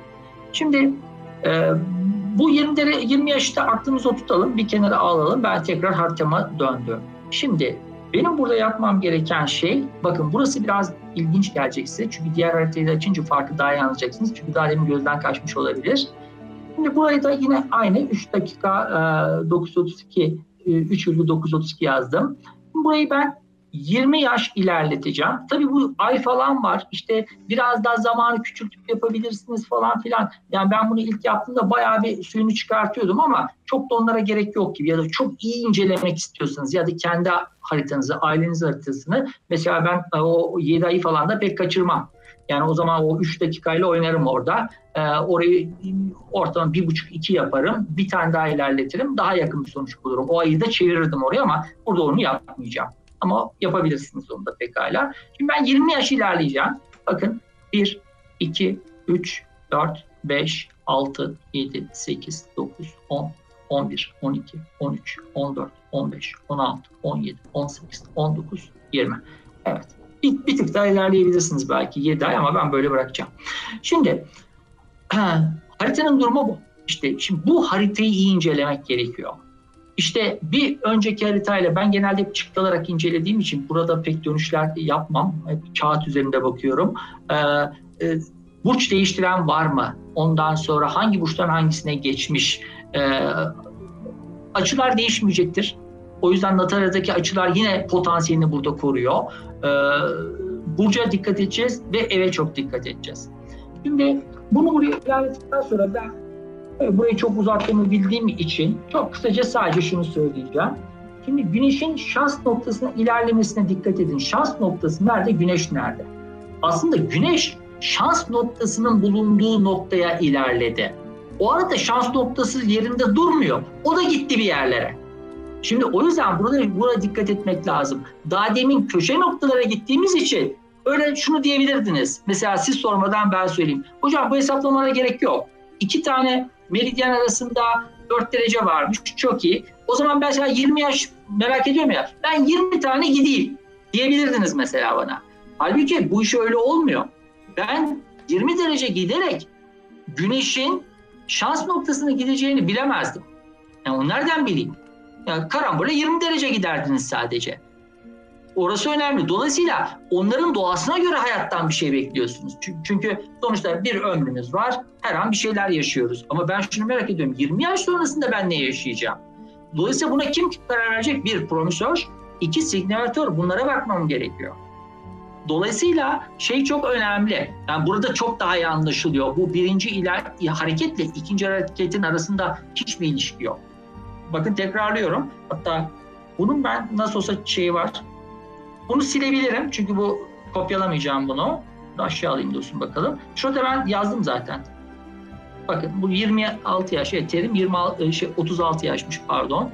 [SPEAKER 1] Şimdi e, bu 20'lere 20 yaşta aklımızı tutalım, bir kenara alalım. Ben tekrar haritama döndüm. Şimdi benim burada yapmam gereken şey, bakın burası biraz ilginç gelecek size. Çünkü diğer haritayı da açınca farkı daha iyi anlayacaksınız. Çünkü daha demin gözden kaçmış olabilir. Şimdi burayı da yine aynı 3 dakika e, 932 3,932 yazdım. Burayı ben 20 yaş ilerleteceğim. Tabii bu ay falan var. İşte biraz daha zamanı küçültüp yapabilirsiniz falan filan. Yani ben bunu ilk yaptığımda bayağı bir suyunu çıkartıyordum ama çok da onlara gerek yok gibi. Ya da çok iyi incelemek istiyorsanız ya da kendi haritanızı, ailenizin haritasını. Mesela ben e, o 7 ayı falan da pek kaçırmam. Yani o zaman o 3 dakikayla oynarım orada. E, ee, orayı ortalama 1,5-2 yaparım. Bir tane daha ilerletirim. Daha yakın bir sonuç bulurum. O ayı da çevirirdim oraya ama burada onu yapmayacağım. Ama yapabilirsiniz onu da pekala. Şimdi ben 20 yaş ilerleyeceğim. Bakın 1, 2, 3, 4, 5, 6, 7, 8, 9, 10, 11, 12, 13, 14, 15, 16, 17, 18, 19, 20. Evet. Bir, bir tık daha ilerleyebilirsiniz belki 7 ay ama ben böyle bırakacağım. Şimdi haritanın durumu bu. İşte şimdi bu haritayı iyi incelemek gerekiyor. İşte bir önceki haritayla ben genelde hep çıktı alarak incelediğim için burada pek dönüşler yapmam. Hep kağıt üzerinde bakıyorum. Ee, e, burç değiştiren var mı? Ondan sonra hangi burçtan hangisine geçmiş? Ee, açılar değişmeyecektir. O yüzden Natara'daki açılar yine potansiyelini burada koruyor. Ee, Burcu'ya dikkat edeceğiz ve eve çok dikkat edeceğiz. Şimdi bunu buraya ilave ettikten sonra ben Burayı çok uzattığımı bildiğim için çok kısaca sadece şunu söyleyeceğim. Şimdi güneşin şans noktasına ilerlemesine dikkat edin. Şans noktası nerede, güneş nerede? Aslında güneş şans noktasının bulunduğu noktaya ilerledi. O arada şans noktası yerinde durmuyor. O da gitti bir yerlere. Şimdi o yüzden burada buna dikkat etmek lazım. Daha demin köşe noktalara gittiğimiz için öyle şunu diyebilirdiniz. Mesela siz sormadan ben söyleyeyim. Hocam bu hesaplamalara gerek yok iki tane meridyen arasında 4 derece varmış. Çok iyi. O zaman ben mesela 20 yaş merak ediyorum ya. Ben 20 tane gideyim diyebilirdiniz mesela bana. Halbuki bu iş öyle olmuyor. Ben 20 derece giderek güneşin şans noktasına gideceğini bilemezdim. Yani onu nereden bileyim? Yani karambole 20 derece giderdiniz sadece. Orası önemli. Dolayısıyla onların doğasına göre hayattan bir şey bekliyorsunuz. Çünkü sonuçta bir ömrümüz var. Her an bir şeyler yaşıyoruz. Ama ben şunu merak ediyorum. 20 yaş sonrasında ben ne yaşayacağım? Dolayısıyla buna kim karar verecek? Bir, promisör, iki signatör. Bunlara bakmam gerekiyor. Dolayısıyla şey çok önemli. Yani burada çok daha iyi anlaşılıyor. Bu birinci iler, hareketle ikinci hareketin arasında hiçbir ilişki yok. Bakın tekrarlıyorum. Hatta bunun ben nasıl olsa şeyi var. Bunu silebilirim çünkü bu kopyalamayacağım bunu. Aşağı alayım dursun bakalım. Şurada ben yazdım zaten. Bakın bu 26 yaş Ethereum 20 e, şey, 36 yaşmış pardon.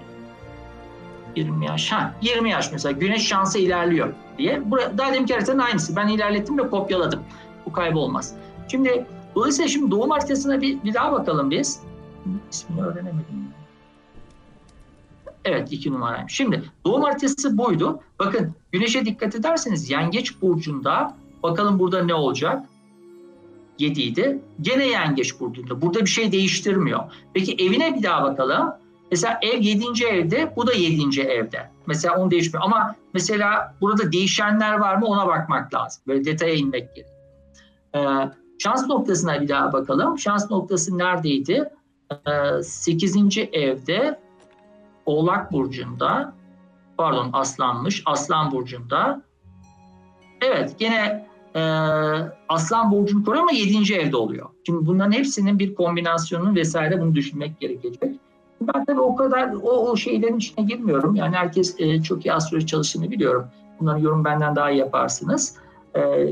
[SPEAKER 1] 20 yaş. Ha, 20 yaş mesela güneş şansı ilerliyor diye. Burada daha demin haritanın aynısı. Ben ilerlettim ve kopyaladım. Bu kaybolmaz. Şimdi dolayısıyla şimdi doğum haritasına bir, bir daha bakalım biz. İsmini öğrenemedim. Evet iki numaraymış. Şimdi doğum haritası buydu. Bakın Güneşe dikkat ederseniz yengeç burcunda bakalım burada ne olacak? 7 idi. Gene yengeç burcunda. Burada bir şey değiştirmiyor. Peki evine bir daha bakalım. Mesela ev 7. evde, bu da 7. evde. Mesela onu değişmiyor. Ama mesela burada değişenler var mı ona bakmak lazım. Böyle detaya inmek gerek. Ee, şans noktasına bir daha bakalım. Şans noktası neredeydi? Ee, 8. evde, Oğlak Burcu'nda pardon aslanmış. Aslan burcunda. Evet gene e, aslan burcunu koruyor ama 7. evde oluyor. Şimdi bunların hepsinin bir kombinasyonunu vesaire bunu düşünmek gerekecek. Ben tabii o kadar o, o şeylerin içine girmiyorum. Yani herkes e, çok iyi astroloji çalıştığını biliyorum. Bunların yorum benden daha iyi yaparsınız. E,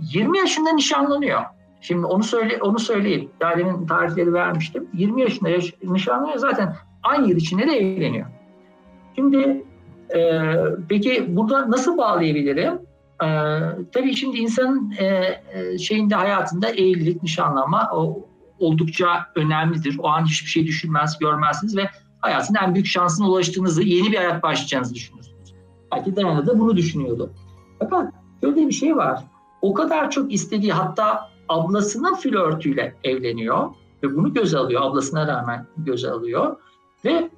[SPEAKER 1] 20 yaşında nişanlanıyor. Şimdi onu söyle onu söyleyeyim. Dairenin tarihleri vermiştim. 20 yaşında yaş, nişanlanıyor zaten aynı yıl içinde de evleniyor. Şimdi e, peki burada nasıl bağlayabilirim? E, tabii şimdi insanın e, e, şeyinde hayatında evlilik, nişanlanma o, oldukça önemlidir. O an hiçbir şey düşünmez, görmezsiniz ve hayatın en büyük şansına ulaştığınızı, yeni bir hayat başlayacağınızı düşünürsünüz. Belki Diana da bunu düşünüyordu. Fakat şöyle bir şey var. O kadar çok istediği hatta ablasının flörtüyle evleniyor ve bunu göz alıyor. Ablasına rağmen göz alıyor ve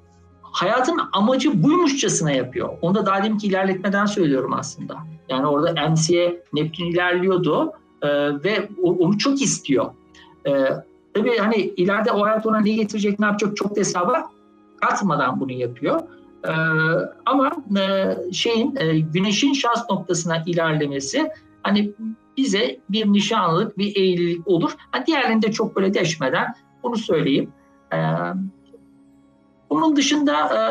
[SPEAKER 1] hayatın amacı buymuşçasına yapıyor. Onu da daha demin ki ilerletmeden söylüyorum aslında. Yani orada MC'ye Neptün ilerliyordu e, ve onu çok istiyor. E, tabii hani ileride o hayat ona ne getirecek, ne yapacak çok da hesaba katmadan bunu yapıyor. E, ama e, şeyin e, güneşin şans noktasına ilerlemesi hani bize bir nişanlık bir eğililik olur. Ha, diğerlerinde çok böyle deşmeden bunu söyleyeyim. E, bunun dışında e,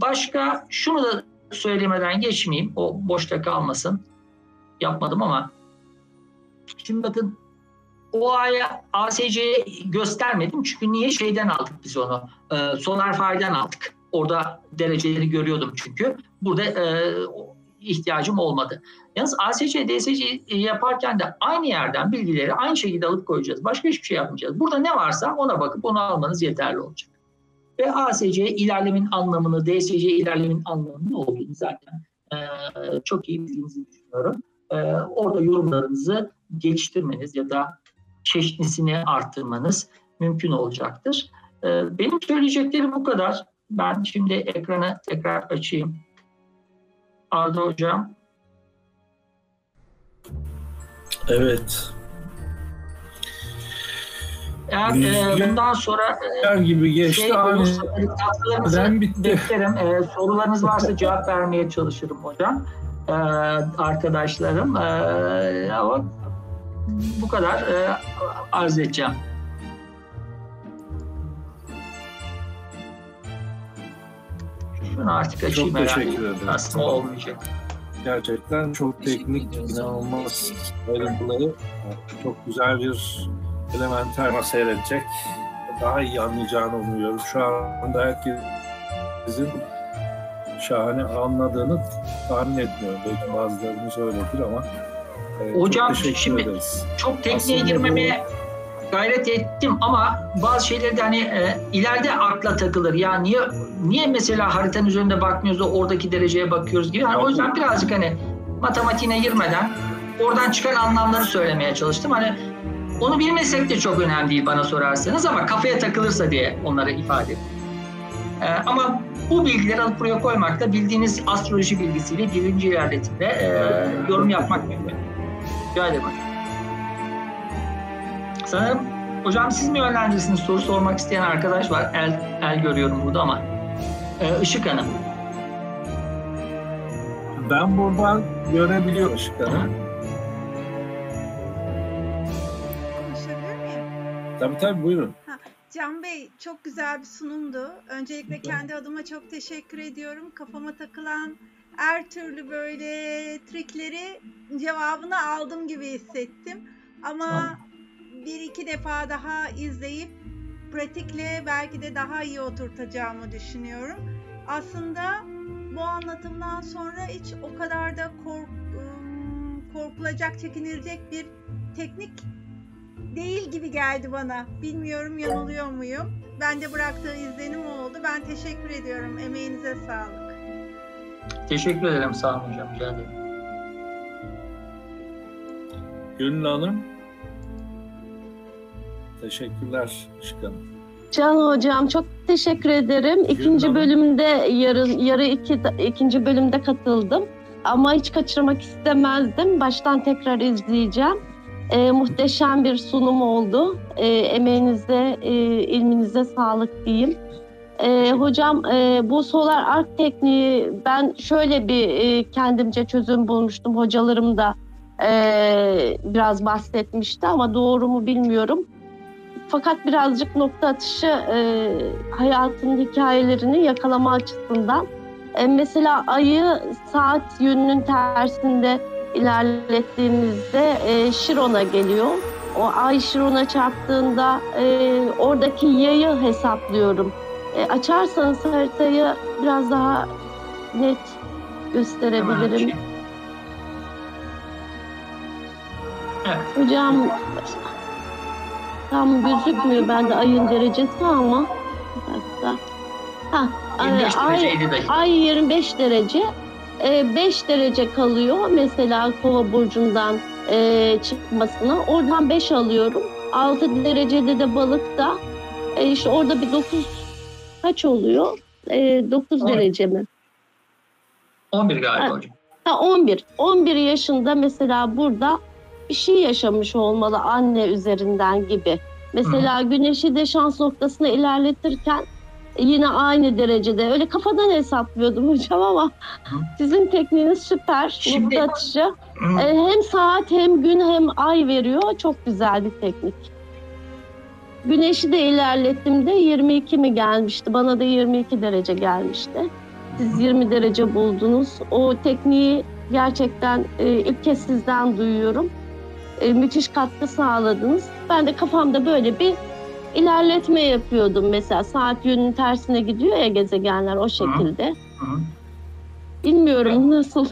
[SPEAKER 1] başka şunu da söylemeden geçmeyeyim. O boşta kalmasın. Yapmadım ama şimdi bakın o aya ASC'ye göstermedim. Çünkü niye? Şeyden aldık biz onu. E, solar Fire'den aldık. Orada dereceleri görüyordum çünkü. Burada e, ihtiyacım olmadı. Yalnız ASC, DSC yaparken de aynı yerden bilgileri aynı şekilde alıp koyacağız. Başka hiçbir şey yapmayacağız. Burada ne varsa ona bakıp onu almanız yeterli olacak. Ve ASC ilerlemin anlamını, DSC ilerlemin anlamını olduğunu zaten e, çok iyi bildiğinizi düşünüyorum. E, orada yorumlarınızı geliştirmeniz ya da çeşitlisini arttırmanız mümkün olacaktır. E, benim söyleyeceklerim bu kadar. Ben şimdi ekranı tekrar açayım. Arda Hocam.
[SPEAKER 6] Evet.
[SPEAKER 1] Eğer e, bundan sonra e, gibi geçti. Şey olursa, katkılarınızı hani bitti. beklerim. E, sorularınız varsa cevap vermeye çalışırım hocam. E, arkadaşlarım. E, ama bu kadar e, arz edeceğim. Şunu artık açayım çok Teşekkür ederim. Aslında tamam. olmayacak.
[SPEAKER 6] Gerçekten çok teknik, inanılmaz ayrıntıları. Çok güzel bir elementer seyredecek. Daha iyi anlayacağını umuyorum. Şu anda herkesin şahane anladığını tahmin etmiyorum. Belki bazılarımız öyledir ama e, Hocam şimdi ederiz.
[SPEAKER 1] çok tekniğe girmemeye gayret ettim ama bazı şeyleri de hani e, ileride akla takılır. Yani niye niye mesela haritanın üzerinde bakmıyoruz da oradaki dereceye bakıyoruz gibi. Yani o yüzden birazcık hani matematiğine girmeden oradan çıkan anlamları söylemeye çalıştım. Hani onu bilmesek de çok önemli değil bana sorarsanız ama kafaya takılırsa diye onlara ifade Ee, ama bu bilgileri alıp buraya koymak da bildiğiniz astroloji bilgisiyle birinci ilerletinde e, yorum yapmak mümkün. Rica ederim Sanırım hocam siz mi yönlendirirsiniz soru sormak isteyen arkadaş var. El, el görüyorum burada ama. Ee, Işık Hanım.
[SPEAKER 6] Ben buradan görebiliyorum Işık Hanım. Hı. Tabii tabii buyurun.
[SPEAKER 7] Can Bey çok güzel bir sunumdu. Öncelikle kendi adıma çok teşekkür ediyorum. Kafama takılan her türlü böyle trikleri cevabını aldım gibi hissettim. Ama tamam. bir iki defa daha izleyip pratikle belki de daha iyi oturtacağımı düşünüyorum. Aslında bu anlatımdan sonra hiç o kadar da kork, ıı, korkulacak, çekinilecek bir teknik değil gibi geldi bana. Bilmiyorum yanılıyor muyum? Bende bıraktığı izlenim oldu. Ben teşekkür ediyorum. Emeğinize sağlık. Teşekkür ederim
[SPEAKER 1] sağ olun hocam. Rica ederim.
[SPEAKER 6] Gönül Hanım. Teşekkürler Işık
[SPEAKER 8] Can hocam
[SPEAKER 6] çok
[SPEAKER 8] teşekkür ederim. İkinci Gönül bölümde yarı, yarı iki, ikinci bölümde katıldım. Ama hiç kaçırmak istemezdim. Baştan tekrar izleyeceğim. E, muhteşem bir sunum oldu. E, emeğinize, e, ilminize sağlık diyeyim. E, hocam e, bu solar ark tekniği ben şöyle bir e, kendimce çözüm bulmuştum. Hocalarım da e, biraz bahsetmişti ama doğru mu bilmiyorum. Fakat birazcık nokta atışı e, hayatın hikayelerini yakalama açısından. E, mesela ayı saat yönünün tersinde ilerlettiğinizde e, Şiron'a geliyor. O ay Şiron'a çarptığında e, oradaki yayı hesaplıyorum. E, açarsanız haritayı biraz daha net gösterebilirim. Tamam, evet. Hocam tam gözükmüyor bende ayın derecesi ama. Ha, ay, ay 25 derece 5 e, derece kalıyor mesela kova burcundan e, çıkmasına. Oradan 5 alıyorum. 6 derecede de balıkta. E, işte orada bir 9 kaç oluyor? 9 evet. derece mi?
[SPEAKER 1] 11 galiba ha, hocam.
[SPEAKER 8] Ha 11. 11 yaşında mesela burada bir şey yaşamış olmalı anne üzerinden gibi. Mesela Hı. güneşi de şans noktasına ilerletirken yine aynı derecede. Öyle kafadan hesaplıyordum hocam ama sizin tekniğiniz süper. Şimdi, atışı. Ee, hem saat hem gün hem ay veriyor. Çok güzel bir teknik. Güneşi de ilerlettim de 22 mi gelmişti? Bana da 22 derece gelmişti. Siz 20 derece buldunuz. O tekniği gerçekten e, ilk kez sizden duyuyorum. E, müthiş katkı sağladınız. Ben de kafamda böyle bir ilerletme yapıyordum mesela. Saat yönünün tersine gidiyor ya gezegenler o şekilde. Hı hı. Bilmiyorum nasıl.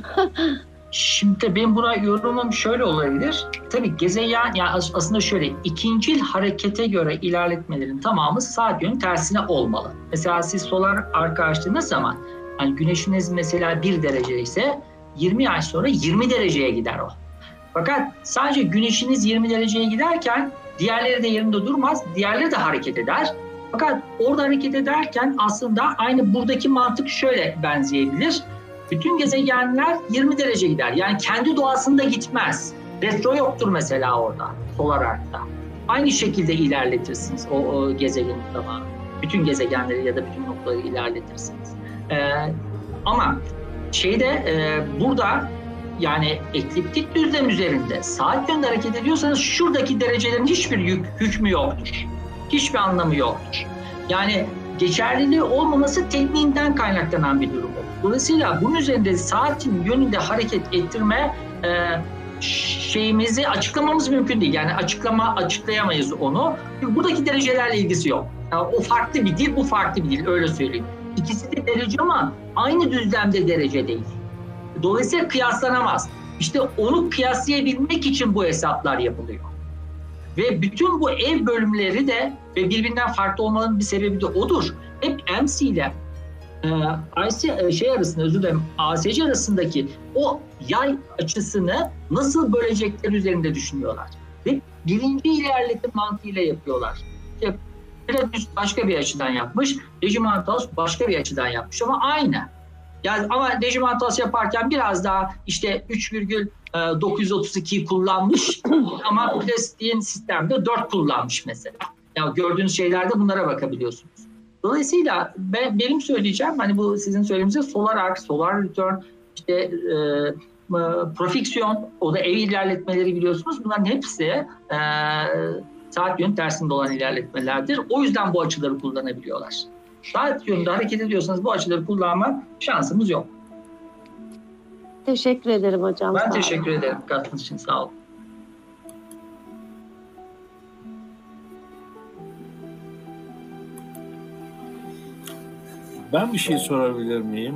[SPEAKER 1] Şimdi ben buraya yorumum şöyle olabilir. Tabii gezegen yani aslında şöyle ikincil harekete göre ilerletmelerin tamamı saat yönü tersine olmalı. Mesela siz solar arka açtığınız zaman yani güneşiniz mesela bir derece ise 20 ay sonra 20 dereceye gider o. Fakat sadece güneşiniz 20 dereceye giderken Diğerleri de yerinde durmaz. Diğerleri de hareket eder. Fakat orada hareket ederken aslında aynı buradaki mantık şöyle benzeyebilir. Bütün gezegenler 20 derece gider. Yani kendi doğasında gitmez. Retro yoktur mesela orada, solar arkta. Aynı şekilde ilerletirsiniz o, o gezegenin zamanı. Bütün gezegenleri ya da bütün noktaları ilerletirsiniz. Ee, ama şeyde e, burada yani ekliptik düzlem üzerinde saat yönde hareket ediyorsanız şuradaki derecelerin hiçbir yük, hükmü yoktur. Hiçbir anlamı yoktur. Yani geçerliliği olmaması tekniğinden kaynaklanan bir durum. Dolayısıyla bunun üzerinde saatin yönünde hareket ettirme e, şeyimizi açıklamamız mümkün değil. Yani açıklama açıklayamayız onu. Çünkü buradaki derecelerle ilgisi yok. Yani o farklı bir dil, bu farklı bir dil öyle söyleyeyim. İkisi de derece ama aynı düzlemde derece değil. Dolayısıyla kıyaslanamaz. İşte onu kıyaslayabilmek için bu hesaplar yapılıyor. Ve bütün bu ev bölümleri de ve birbirinden farklı olmanın bir sebebi de odur. Hep MC ile e, e, şey arasında özür dilerim ASC arasındaki o yay açısını nasıl bölecekler üzerinde düşünüyorlar. Ve birinci ilerleti mantığıyla yapıyorlar. İşte başka bir açıdan yapmış, Regimantalos başka bir açıdan yapmış ama aynı. Yani ama rejim hatası yaparken biraz daha işte 3,932 kullanmış ama plastiğin sistemde 4 kullanmış mesela. Ya yani gördüğünüz şeylerde bunlara bakabiliyorsunuz. Dolayısıyla ben, benim söyleyeceğim hani bu sizin söylediğinizde solar arc, solar return, işte e, profiksiyon, o da ev ilerletmeleri biliyorsunuz. Bunların hepsi e, saat yön tersinde olan ilerletmelerdir. O yüzden bu açıları kullanabiliyorlar. Saat yönünde hareket ediyorsanız bu açıları kullanma
[SPEAKER 8] şansımız yok.
[SPEAKER 1] Teşekkür ederim hocam. Ben teşekkür ederim katkınız için. Sağ olun.
[SPEAKER 6] Ben bir şey sorabilir miyim?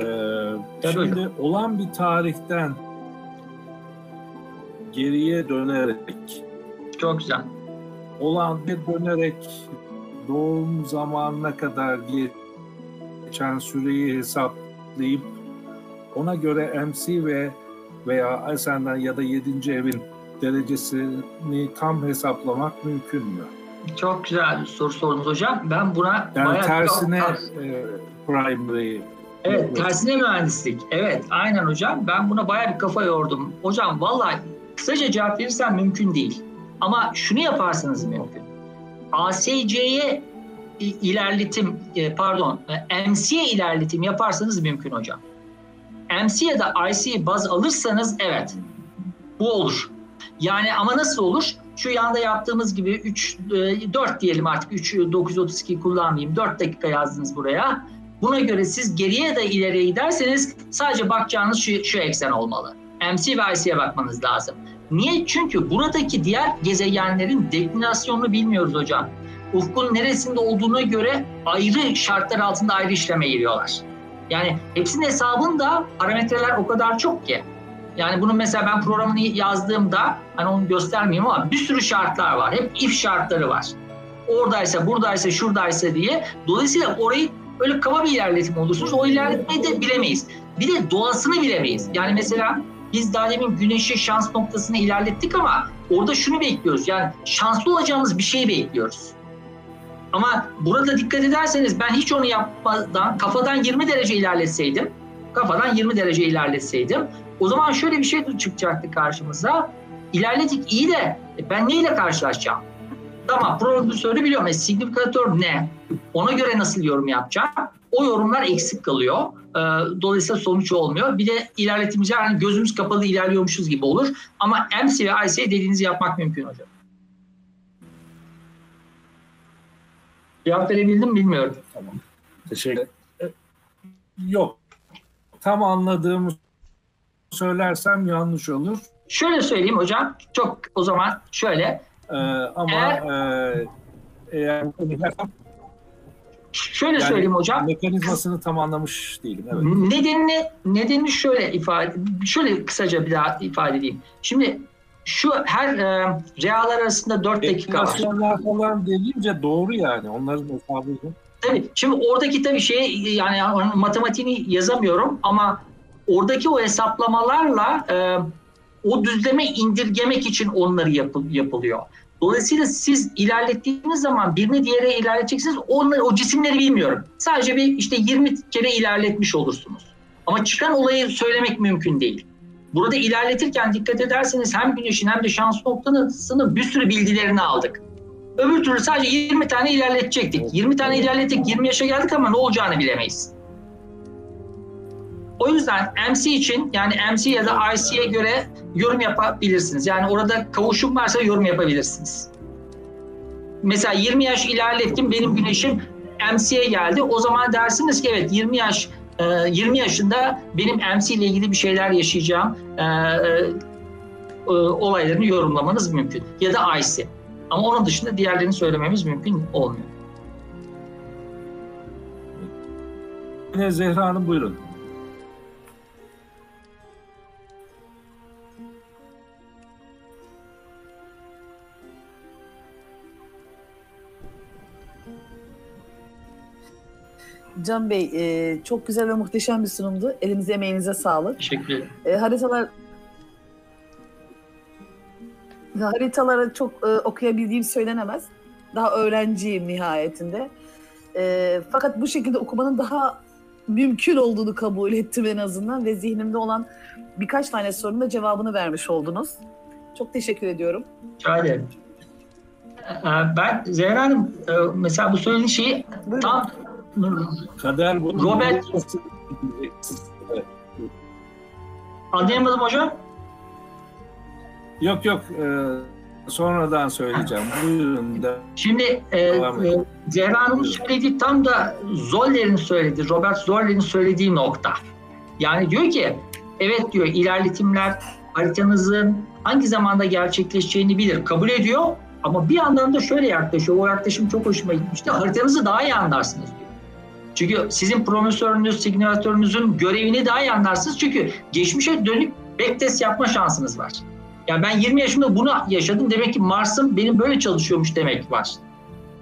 [SPEAKER 6] Ee, şimdi olan bir tarihten geriye dönerek
[SPEAKER 1] çok güzel
[SPEAKER 6] olan bir dönerek doğum zamanına kadar geçen süreyi hesaplayıp ona göre MC ve veya Ascendant ya da 7. evin derecesini tam hesaplamak mümkün mü?
[SPEAKER 1] Çok güzel bir soru sordunuz hocam. Ben buna
[SPEAKER 6] yani bayağı tersine çok... e,
[SPEAKER 1] primary'i Evet, tersine mühendislik. Evet, aynen hocam. Ben buna bayağı bir kafa yordum. Hocam vallahi kısaca cevap verirsen mümkün değil. Ama şunu yaparsınız mümkün. ASC'ye ilerletim e, pardon e, MC'ye ilerletim yaparsanız mümkün hocam. MC ya da IC'yi baz alırsanız evet bu olur. Yani ama nasıl olur? Şu yanda yaptığımız gibi 3 4 e, diyelim artık 3 932 kullanmayayım. 4 dakika yazdınız buraya. Buna göre siz geriye de ileriye giderseniz sadece bakacağınız şu, şu eksen olmalı. MC ve IC'ye bakmanız lazım. Niye? Çünkü buradaki diğer gezegenlerin deklinasyonunu bilmiyoruz hocam. Ufkun neresinde olduğuna göre ayrı şartlar altında ayrı işleme giriyorlar. Yani hepsinin hesabında parametreler o kadar çok ki. Yani bunu mesela ben programını yazdığımda hani onu göstermeyeyim ama bir sürü şartlar var. Hep if şartları var. Oradaysa, buradaysa, şuradaysa diye. Dolayısıyla orayı böyle kaba bir ilerletme olursunuz. O ilerletmeyi de bilemeyiz. Bir de doğasını bilemeyiz. Yani mesela biz daha demin güneşi şans noktasına ilerlettik ama orada şunu bekliyoruz. Yani şanslı olacağımız bir şey bekliyoruz. Ama burada dikkat ederseniz ben hiç onu yapmadan kafadan 20 derece ilerletseydim, kafadan 20 derece ilerletseydim o zaman şöyle bir şey çıkacaktı karşımıza. İlerledik iyi de e, ben neyle karşılaşacağım? Tamam prodüsörü biliyorum. E, signifikatör ne? Ona göre nasıl yorum yapacağım? o yorumlar eksik kalıyor. Ee, dolayısıyla sonuç olmuyor. Bir de ilerletimci hani gözümüz kapalı ilerliyormuşuz gibi olur. Ama MC ve IC dediğinizi yapmak mümkün hocam. Cevap verebildim bilmiyorum. Tamam.
[SPEAKER 6] Teşekkür ee, Yok. Tam anladığımı söylersem yanlış olur.
[SPEAKER 1] Şöyle söyleyeyim hocam. Çok o zaman şöyle.
[SPEAKER 6] Ee, ama eğer, e, eğer
[SPEAKER 1] Şöyle yani söyleyeyim hocam.
[SPEAKER 6] Mekanizmasını tam anlamış değilim. Evet.
[SPEAKER 1] Nedenini, nedenini şöyle ifade, şöyle kısaca bir daha ifade edeyim. Şimdi şu her e, realar arasında 4 dakika
[SPEAKER 6] var. falan deyince doğru yani. Onların hesabı. Tabii.
[SPEAKER 1] Şimdi oradaki tabii şey yani matematiğini yazamıyorum ama oradaki o hesaplamalarla e, o düzleme indirgemek için onları yapı, yapılıyor. Dolayısıyla siz ilerlettiğiniz zaman birini diğere ilerleteceksiniz. Onları, o cisimleri bilmiyorum. Sadece bir işte 20 kere ilerletmiş olursunuz. Ama çıkan olayı söylemek mümkün değil. Burada ilerletirken dikkat ederseniz hem güneşin hem de şans noktasının bir sürü bilgilerini aldık. Öbür türlü sadece 20 tane ilerletecektik. 20 tane ilerlettik, 20 yaşa geldik ama ne olacağını bilemeyiz. O yüzden MC için yani MC ya da IC'ye göre yorum yapabilirsiniz. Yani orada kavuşum varsa yorum yapabilirsiniz. Mesela 20 yaş ilerlettim benim güneşim MC'ye geldi. O zaman dersiniz ki evet 20 yaş 20 e, yaşında benim MC ile ilgili bir şeyler yaşayacağım e, e, olaylarını yorumlamanız mümkün. Ya da IC. Ama onun dışında diğerlerini söylememiz mümkün olmuyor.
[SPEAKER 6] Zehra Hanım buyurun.
[SPEAKER 9] Can Bey e, çok güzel ve muhteşem bir sunumdu. Elinize emeğinize sağlık.
[SPEAKER 1] Teşekkür ederim.
[SPEAKER 9] E, haritalar haritalara çok e, okuyabildiğim söylenemez. Daha öğrenciyim nihayetinde. E, fakat bu şekilde okumanın daha mümkün olduğunu kabul ettim en azından ve zihnimde olan birkaç tane sorunun da cevabını vermiş oldunuz. Çok teşekkür ediyorum.
[SPEAKER 1] Rica e, Ben Zehra Hanım e, mesela bu söylediğin şeyi Buyurun. tam
[SPEAKER 6] kadar bunu Robert
[SPEAKER 1] Anlayamadım hocam.
[SPEAKER 6] Yok yok. E, sonradan söyleyeceğim. Buyurun
[SPEAKER 1] da. Şimdi e, e, Zehra söylediği tam da Zoller'in söylediği, Robert Zoller'in söylediği nokta. Yani diyor ki evet diyor ilerletimler haritanızın hangi zamanda gerçekleşeceğini bilir, kabul ediyor. Ama bir yandan da şöyle yaklaşıyor. O yaklaşım çok hoşuma gitmişti. Haritanızı daha iyi anlarsınız diyor. Çünkü sizin promosörünüz, signatörünüzün görevini daha iyi anlarsınız. Çünkü geçmişe dönüp backtest yapma şansınız var. Yani ben 20 yaşımda bunu yaşadım. Demek ki Mars'ım benim böyle çalışıyormuş demek var.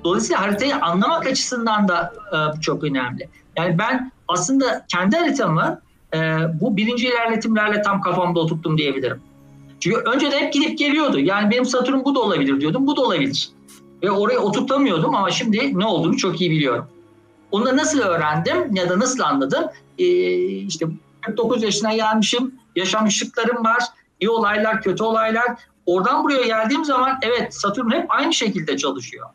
[SPEAKER 1] Dolayısıyla haritayı anlamak açısından da e, çok önemli. Yani ben aslında kendi haritamı e, bu birinci ilerletimlerle tam kafamda oturttum diyebilirim. Çünkü önce de hep gidip geliyordu. Yani benim Satürn bu da olabilir diyordum, bu da olabilir. Ve oraya oturtamıyordum ama şimdi ne olduğunu çok iyi biliyorum. Onu da nasıl öğrendim ya da nasıl anladım? E, işte 49 yaşına gelmişim, yaşamışlıklarım var, iyi olaylar, kötü olaylar. Oradan buraya geldiğim zaman evet Satürn hep aynı şekilde çalışıyor.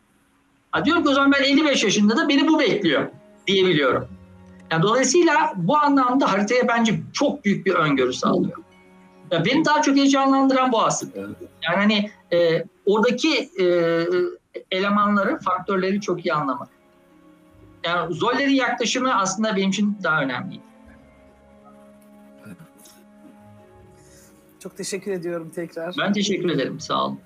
[SPEAKER 1] Ha diyorum ki o zaman ben 55 yaşında da beni bu bekliyor diyebiliyorum. Yani dolayısıyla bu anlamda haritaya bence çok büyük bir öngörü sağlıyor. Ya beni daha çok heyecanlandıran bu aslında. Yani hani e, oradaki e, elemanları, faktörleri çok iyi anlamak. Yani Zoller'in yaklaşımı aslında benim için daha önemliydi.
[SPEAKER 9] Çok teşekkür ediyorum tekrar.
[SPEAKER 1] Ben teşekkür ederim. Sağ olun.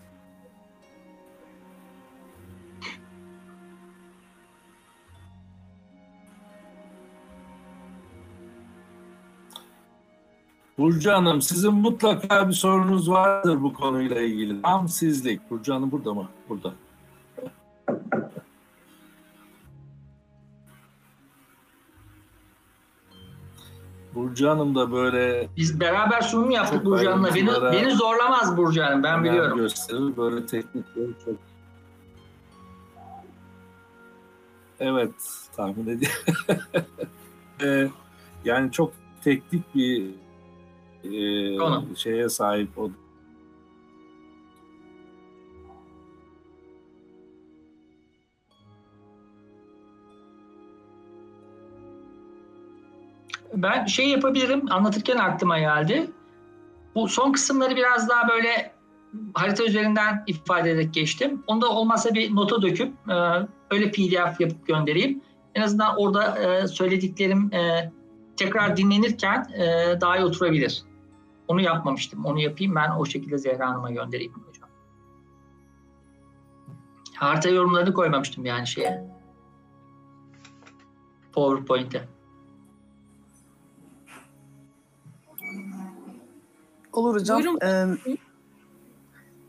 [SPEAKER 6] Burcu Hanım sizin mutlaka bir sorunuz vardır bu konuyla ilgili. Tam sizlik. Burcu Hanım burada mı? Burada. Burcu Hanım da böyle...
[SPEAKER 1] Biz beraber sunum yaptık çok Burcu Hanım'la. Beni, beni zorlamaz Burcu Hanım, ben biliyorum. Gösterir,
[SPEAKER 6] böyle teknikleri şey çok... Evet, tahmin ediyorum. e, yani çok teknik bir e, şeye sahip o
[SPEAKER 1] ben şey yapabilirim anlatırken aklıma geldi. Bu son kısımları biraz daha böyle harita üzerinden ifade ederek geçtim. Onda olmazsa bir nota döküp e, öyle pdf yapıp göndereyim. En azından orada e, söylediklerim e, tekrar dinlenirken e, daha iyi oturabilir. Onu yapmamıştım. Onu yapayım ben o şekilde Zehra Hanım'a göndereyim hocam. Harita yorumlarını koymamıştım yani şeye. PowerPoint'e.
[SPEAKER 9] Olur hocam. Buyurun. Ee,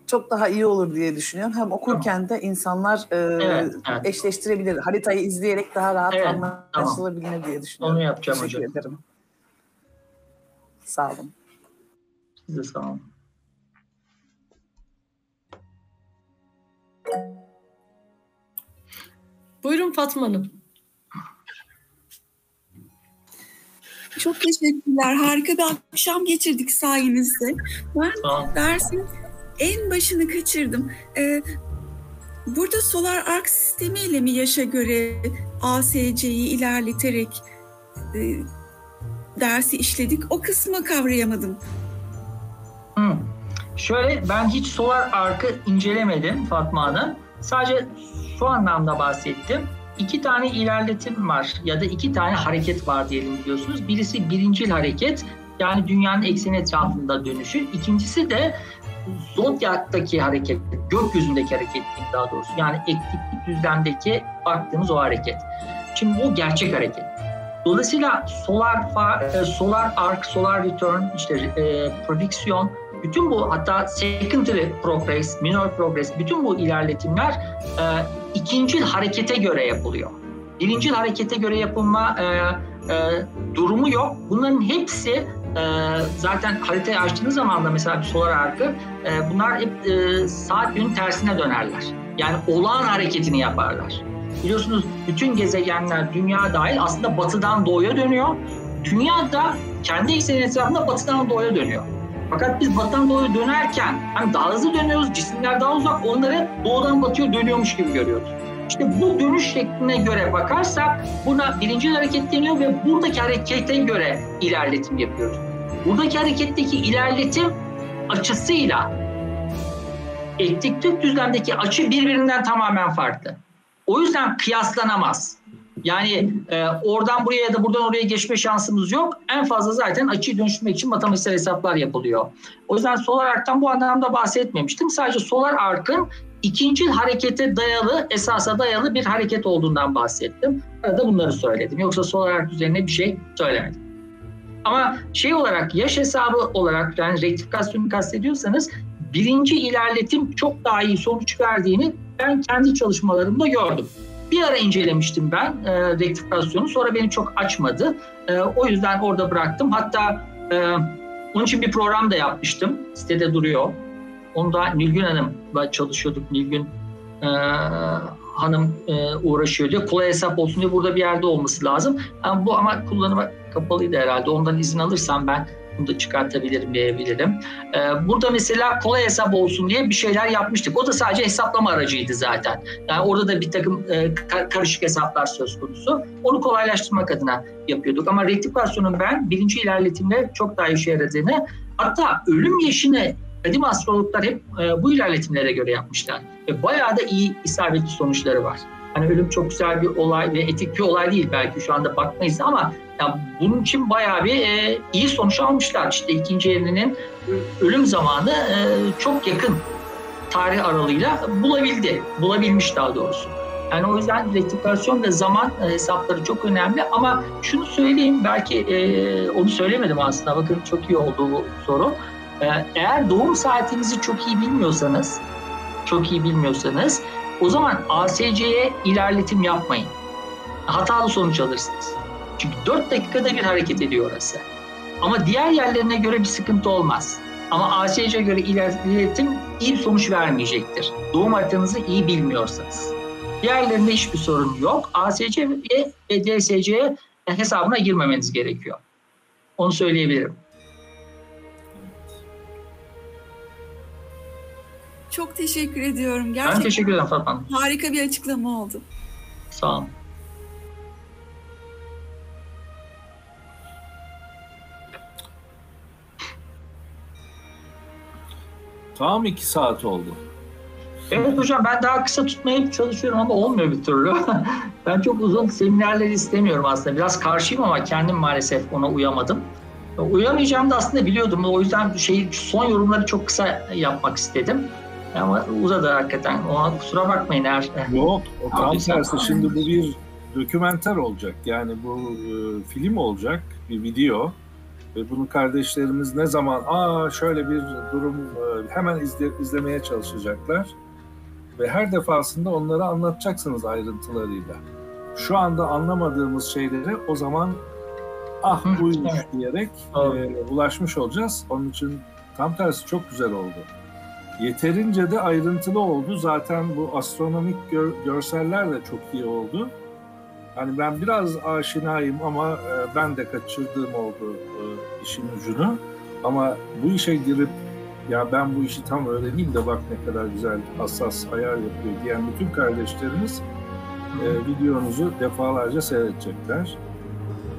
[SPEAKER 9] çok daha iyi olur diye düşünüyorum. Hem okurken tamam. de insanlar e, evet, evet. eşleştirebilir. Haritayı izleyerek daha rahat evet, anlaşılabilir tamam. diye
[SPEAKER 1] düşünüyorum. Onu yapacağım Teşekkür hocam. ederim.
[SPEAKER 9] Sağ olun.
[SPEAKER 1] Size sağ olun.
[SPEAKER 10] Buyurun Fatma Hanım. Çok teşekkürler. Harika bir akşam geçirdik sayenizde. Ben dersin en başını kaçırdım. Ee, burada solar ark sistemiyle mi yaşa göre ASC'yi ilerleterek e, dersi işledik? O kısmı kavrayamadım.
[SPEAKER 1] Hmm. Şöyle ben hiç solar arkı incelemedim Fatma Hanım. Sadece şu anlamda bahsettim iki tane ilerletim var ya da iki tane hareket var diyelim biliyorsunuz. Birisi birincil hareket yani dünyanın ekseni etrafında dönüşü. İkincisi de zodyaktaki hareket, gökyüzündeki hareket daha doğrusu. Yani ekliptik düzlemdeki baktığımız o hareket. Şimdi bu gerçek hareket. Dolayısıyla solar far, e, solar arc, solar return, işte e, projeksiyon bütün bu hatta secondary progress, minor progress, bütün bu ilerletimler e, ikinci harekete göre yapılıyor. Birinci harekete göre yapılma e, e, durumu yok. Bunların hepsi e, zaten haritayı açtığınız zaman da mesela bir solar arkı e, bunlar hep e, saat günün tersine dönerler. Yani olağan hareketini yaparlar. Biliyorsunuz bütün gezegenler dünya dahil aslında batıdan doğuya dönüyor. Dünya da kendi ekseni etrafında batıdan doğuya dönüyor. Fakat biz batıdan doğuya dönerken hani daha hızlı dönüyoruz, cisimler daha uzak, onları doğudan batıya dönüyormuş gibi görüyoruz. İşte bu dönüş şekline göre bakarsak buna birinci hareket deniyor ve buradaki harekete göre ilerletim yapıyoruz. Buradaki hareketteki ilerletim açısıyla eklektik düzlemdeki açı birbirinden tamamen farklı. O yüzden kıyaslanamaz. Yani e, oradan buraya ya da buradan oraya geçme şansımız yok. En fazla zaten açıyı dönüştürmek için matematiksel hesaplar yapılıyor. O yüzden solar arktan bu anlamda bahsetmemiştim. Sadece solar arkın ikinci harekete dayalı, esasa dayalı bir hareket olduğundan bahsettim. Arada bunları söyledim. Yoksa solar ark üzerine bir şey söylemedim. Ama şey olarak, yaş hesabı olarak yani rektifikasyonu kastediyorsanız birinci ilerletim çok daha iyi sonuç verdiğini ben kendi çalışmalarımda gördüm. Bir ara incelemiştim ben e, rektifikasyonu. Sonra beni çok açmadı. E, o yüzden orada bıraktım. Hatta e, onun için bir program da yapmıştım. Sitede duruyor. Onu da Nilgün Hanım'la çalışıyorduk. Nilgün e, Hanım e, uğraşıyor diye. Kolay hesap olsun diye burada bir yerde olması lazım. Yani bu ama kullanıma kapalıydı herhalde. Ondan izin alırsam ben bunu da çıkartabilirim diyebilirim. Ee, burada mesela kolay hesap olsun diye bir şeyler yapmıştık. O da sadece hesaplama aracıydı zaten. Yani orada da bir takım e, karışık hesaplar söz konusu. Onu kolaylaştırmak adına yapıyorduk. Ama rektifasyonun ben bilinci ilerletimle çok daha işe yaradığını hatta ölüm yaşını kadim astrologlar hep e, bu ilerletimlere göre yapmışlar. Ve bayağı da iyi isabetli sonuçları var. Hani ölüm çok güzel bir olay ve etik bir olay değil belki şu anda bakmayız ama yani bunun için bayağı bir e, iyi sonuç almışlar. İşte ikinci evlinin ölüm zamanı e, çok yakın tarih aralığıyla bulabildi. Bulabilmiş daha doğrusu. Yani o yüzden rektifikasyon ve zaman e, hesapları çok önemli ama şunu söyleyeyim belki e, onu söylemedim aslında bakın çok iyi oldu bu soru. E, eğer doğum saatinizi çok iyi bilmiyorsanız çok iyi bilmiyorsanız o zaman ASC'ye ilerletim yapmayın. Hatalı sonuç alırsınız. Çünkü 4 dakikada bir hareket ediyor orası. Ama diğer yerlerine göre bir sıkıntı olmaz. Ama ASC'ye göre iletim iyi bir sonuç vermeyecektir. Doğum haritanızı iyi bilmiyorsanız. Diğerlerinde hiçbir sorun yok. ASC ve DSC'ye hesabına girmemeniz gerekiyor. Onu söyleyebilirim.
[SPEAKER 10] Çok teşekkür ediyorum. Gerçekten ben teşekkür ederim Fatma Harika bir açıklama oldu.
[SPEAKER 1] Sağ olun.
[SPEAKER 6] Tam iki saat oldu.
[SPEAKER 1] Evet hocam ben daha kısa tutmaya çalışıyorum ama olmuyor bir türlü. ben çok uzun seminerler istemiyorum aslında. Biraz karşıyım ama kendim maalesef ona uyamadım. Uyamayacağımı da aslında biliyordum. O yüzden şey, son yorumları çok kısa yapmak istedim. Ama uzadı hakikaten. Ona kusura bakmayın eğer.
[SPEAKER 6] Yok, o tam tersi. Şimdi bu bir dokümenter olacak. Yani bu e, film olacak, bir video. Ve bunu kardeşlerimiz ne zaman aa şöyle bir durum e, hemen izle, izlemeye çalışacaklar. Ve her defasında onlara anlatacaksınız ayrıntılarıyla. Şu anda anlamadığımız şeyleri o zaman ah buymuş diyerek e, ulaşmış olacağız. Onun için tam tersi çok güzel oldu. Yeterince de ayrıntılı oldu. Zaten bu astronomik gör, görseller de çok iyi oldu. Hani ben biraz aşinayım ama e, ben de kaçırdığım oldu e, işin ucunu. Ama bu işe girip ya ben bu işi tam öğreneyim de bak ne kadar güzel hassas ayar yapıyor diyen bütün kardeşlerimiz e, videonuzu defalarca seyredecekler.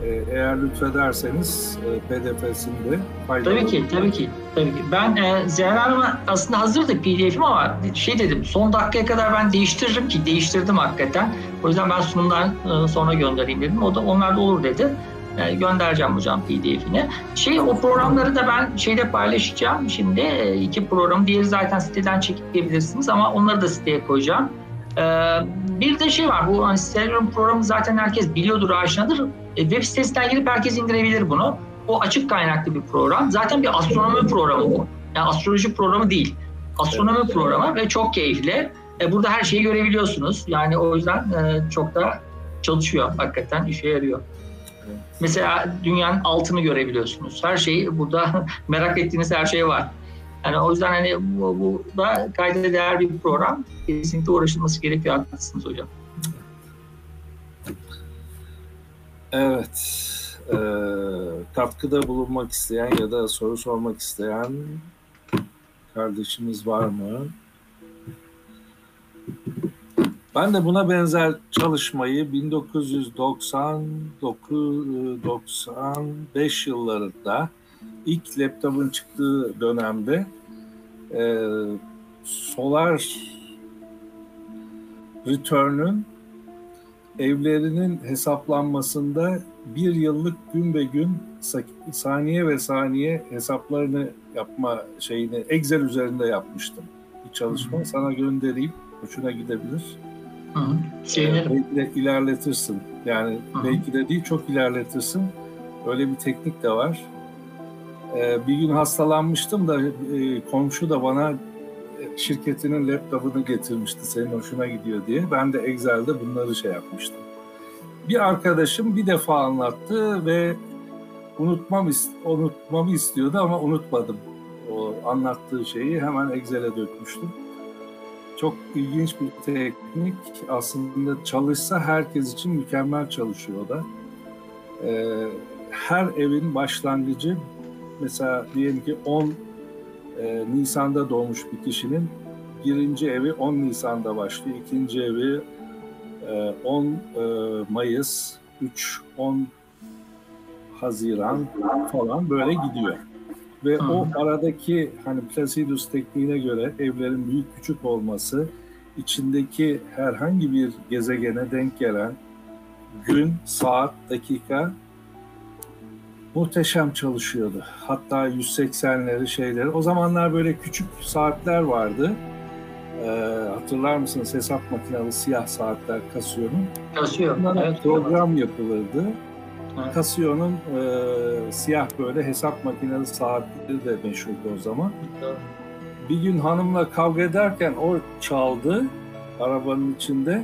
[SPEAKER 6] Ee, eğer lütfederseniz e, PDF'sinde faydalanın.
[SPEAKER 1] Tabii ki, tabii ki. Tabii ki. Ben e, Zehra Hanım'a aslında hazırdı PDF'im ama şey dedim, son dakikaya kadar ben değiştiririm ki değiştirdim hakikaten. O yüzden ben sunumdan e, sonra göndereyim dedim. O da onlar da olur dedi. E, göndereceğim hocam PDF'ini. Şey o programları da ben şeyde paylaşacağım şimdi. E, iki program. Diğeri zaten siteden çekip diyebilirsiniz ama onları da siteye koyacağım. Ee, bir de şey var, bu hani Stellarium programı zaten herkes biliyordur, aşinadır. E, web sitesinden girip herkes indirebilir bunu. O açık kaynaklı bir program. Zaten bir astronomi programı bu. Yani astroloji programı değil. Astronomi evet. programı ve çok keyifli. E, burada her şeyi görebiliyorsunuz. Yani o yüzden e, çok da çalışıyor hakikaten, işe yarıyor. Mesela dünyanın altını görebiliyorsunuz. Her şeyi burada merak ettiğiniz her şey var. Yani o yüzden hani bu, bu da kayda değer bir program. Kesinlikle uğraşılması gerekiyor. Haklısınız hocam.
[SPEAKER 6] Evet. Ee, katkıda bulunmak isteyen ya da soru sormak isteyen kardeşimiz var mı? Ben de buna benzer çalışmayı 1995 yıllarında ilk laptopun çıktığı dönemde e, Solar Return'ün evlerinin hesaplanmasında bir yıllık gün be gün saniye ve saniye hesaplarını yapma şeyini Excel üzerinde yapmıştım. Bir çalışma Hı-hı. sana göndereyim. Hoşuna gidebilir. Hı-hı. Ee, belki de ilerletirsin. Yani Hı-hı. belki de değil çok ilerletirsin. Öyle bir teknik de var. Ee, bir gün hastalanmıştım da e, komşu da bana e, şirketinin laptopunu getirmişti senin hoşuna gidiyor diye. Ben de Excel'de bunları şey yapmıştım. Bir arkadaşım bir defa anlattı ve unutmam unutmamı istiyordu ama unutmadım. O anlattığı şeyi hemen Excel'e dökmüştüm. Çok ilginç bir teknik. Aslında çalışsa herkes için mükemmel çalışıyor da. Ee, her evin başlangıcı mesela diyelim ki 10 e, Nisan'da doğmuş bir kişinin birinci evi 10 Nisan'da başlıyor, ikinci evi e, 10 e, Mayıs, 3 10 Haziran falan böyle gidiyor. Ve hmm. o aradaki hani Placidus tekniğine göre evlerin büyük küçük olması içindeki herhangi bir gezegene denk gelen gün, saat, dakika muhteşem çalışıyordu. Hatta 180'leri şeyleri. O zamanlar böyle küçük saatler vardı. Ee, hatırlar mısınız hesap makinalı siyah saatler Casio'nun? Casio. Evet, program yapılırdı. Casio'nun e, siyah böyle hesap makinalı saatleri de meşhurdu o zaman. Bir gün hanımla kavga ederken o çaldı arabanın içinde.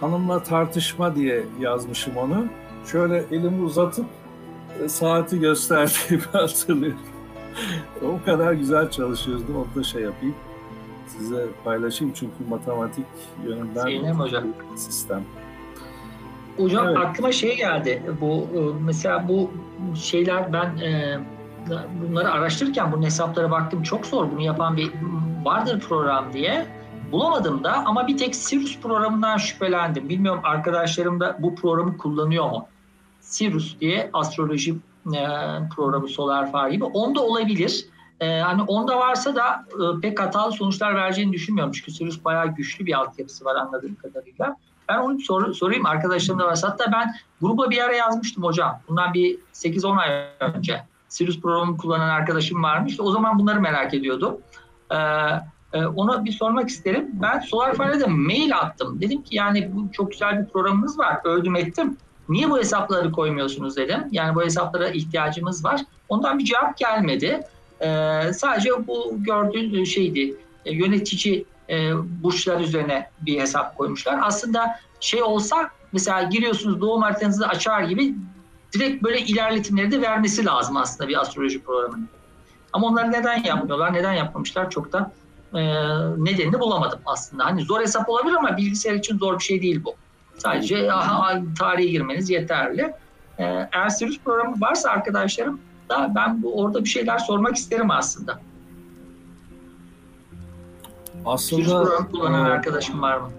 [SPEAKER 6] Hanımla tartışma diye yazmışım onu. Şöyle elimi uzatıp saati gösterdiğimi hatırlıyorum. o kadar güzel çalışıyordum. Onu da şey yapayım. Size paylaşayım çünkü matematik yönünden Zeynep
[SPEAKER 1] hocam. sistem. Hocam evet. aklıma şey geldi. Bu e, mesela bu şeyler ben e, bunları araştırırken bunun hesaplara baktım. Çok zor bunu yapan bir vardır program diye. Bulamadım da ama bir tek Sirius programından şüphelendim. Bilmiyorum arkadaşlarım da bu programı kullanıyor mu? Sirius diye astroloji e, programı solar far gibi. Onda olabilir. E, hani onda varsa da e, pek hatalı sonuçlar vereceğini düşünmüyorum. Çünkü Sirius bayağı güçlü bir altyapısı var anladığım kadarıyla. Ben onu sor, sorayım arkadaşlarım da varsa. Hatta ben gruba bir ara yazmıştım hocam. Bundan bir 8-10 ay önce. Sirius programını kullanan arkadaşım varmış. O zaman bunları merak ediyordum. Ee, e, e ona bir sormak isterim. Ben Solar Fire'da mail attım. Dedim ki yani bu çok güzel bir programımız var. Övdüm ettim. Niye bu hesapları koymuyorsunuz dedim. Yani bu hesaplara ihtiyacımız var. Ondan bir cevap gelmedi. Ee, sadece bu gördüğün şeydi. Ee, yönetici e, burçlar üzerine bir hesap koymuşlar. Aslında şey olsa mesela giriyorsunuz doğum haritanızı açar gibi direkt böyle ilerletimleri de vermesi lazım aslında bir astroloji programının. Ama onlar neden yapmıyorlar, neden yapmamışlar çok da e, nedenini bulamadım aslında. Hani zor hesap olabilir ama bilgisayar için zor bir şey değil bu. Sadece tarihe girmeniz yeterli. eğer ee, sürüş programı varsa arkadaşlarım da ben bu orada bir şeyler sormak isterim aslında. Aslında sürüş programı kullanan e, arkadaşım var mı?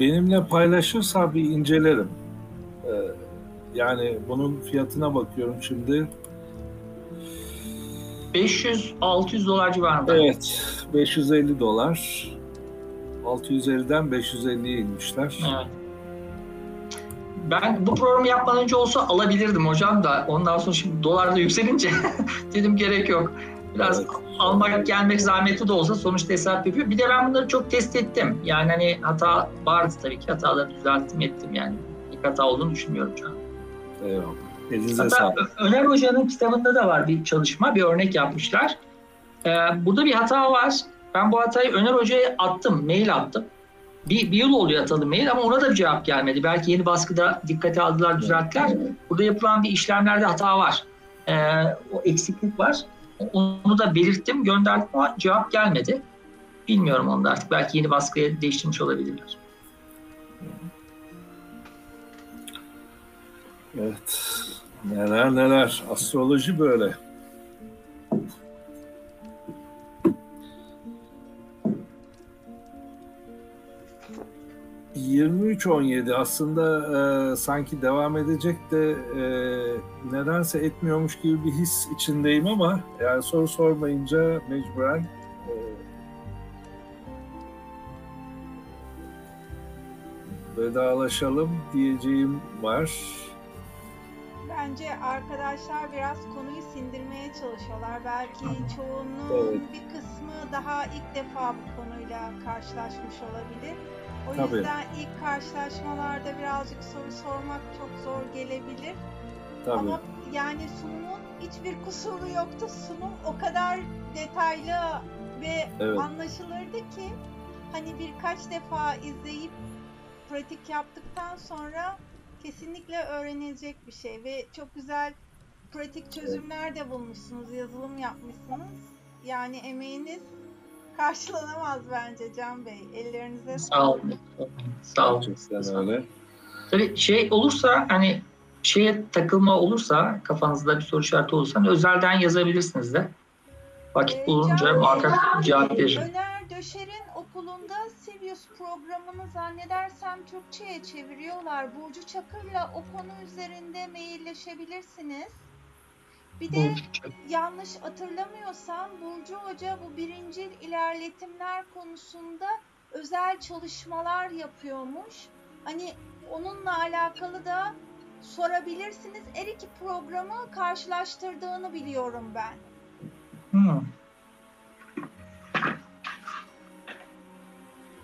[SPEAKER 6] Benimle paylaşırsa bir incelerim. E, yani bunun fiyatına bakıyorum şimdi.
[SPEAKER 1] 500-600 dolar civarında.
[SPEAKER 6] Evet, 550 dolar. 650'den 550'ye inmişler. Evet
[SPEAKER 1] ben bu programı yapmadan önce olsa alabilirdim hocam da ondan sonra şimdi dolar da yükselince dedim gerek yok. Biraz evet. almak gelmek zahmeti de olsa sonuçta hesap yapıyor. Bir de ben bunları çok test ettim. Yani hani hata vardı tabii ki hataları düzelttim ettim yani. Bir hata olduğunu düşünmüyorum canım. Eyvallah. Öner Hoca'nın kitabında da var bir çalışma, bir örnek yapmışlar. Ee, burada bir hata var. Ben bu hatayı Öner Hoca'ya attım, mail attım bir, bir yıl oluyor atalım mail ama ona da bir cevap gelmedi. Belki yeni baskıda dikkate aldılar, düzelttiler. Burada yapılan bir işlemlerde hata var. E, o eksiklik var. Onu da belirttim, gönderdim ama cevap gelmedi. Bilmiyorum onu da artık. Belki yeni baskıya değiştirmiş olabilirler.
[SPEAKER 6] Evet. Neler neler. Astroloji böyle. 23-17 aslında e, sanki devam edecek de e, nedense etmiyormuş gibi bir his içindeyim ama yani soru sormayınca mecburen e, vedalaşalım diyeceğim var.
[SPEAKER 7] Bence arkadaşlar biraz konuyu sindirmeye çalışıyorlar. Belki çoğunluğun evet. bir kısmı daha ilk defa bu konuyla karşılaşmış olabilir o Tabii. yüzden ilk karşılaşmalarda birazcık soru sormak çok zor gelebilir. Tabii. Ama yani sunumun hiçbir kusuru yoktu. Sunum o kadar detaylı ve evet. anlaşılırdı ki hani birkaç defa izleyip pratik yaptıktan sonra kesinlikle öğrenilecek bir şey ve çok güzel pratik çözümler de bulmuşsunuz, yazılım yapmışsınız. Yani emeğiniz karşılanamaz bence Can Bey. Ellerinize sağ olun. Sağ olun.
[SPEAKER 1] Gerçekten öyle. Tabii şey olursa hani şeye takılma olursa kafanızda bir soru işareti olursa hani özelden yazabilirsiniz de. Vakit ee, bulunca muhakkak cevap veririm.
[SPEAKER 7] Öner Döşer'in okulunda Sirius programını zannedersem Türkçe'ye çeviriyorlar. Burcu Çakır'la o konu üzerinde mailleşebilirsiniz. Bir de yanlış hatırlamıyorsam Burcu Hoca bu birinci ilerletimler konusunda özel çalışmalar yapıyormuş. Hani onunla alakalı da sorabilirsiniz. Her iki programı karşılaştırdığını biliyorum ben. Hmm.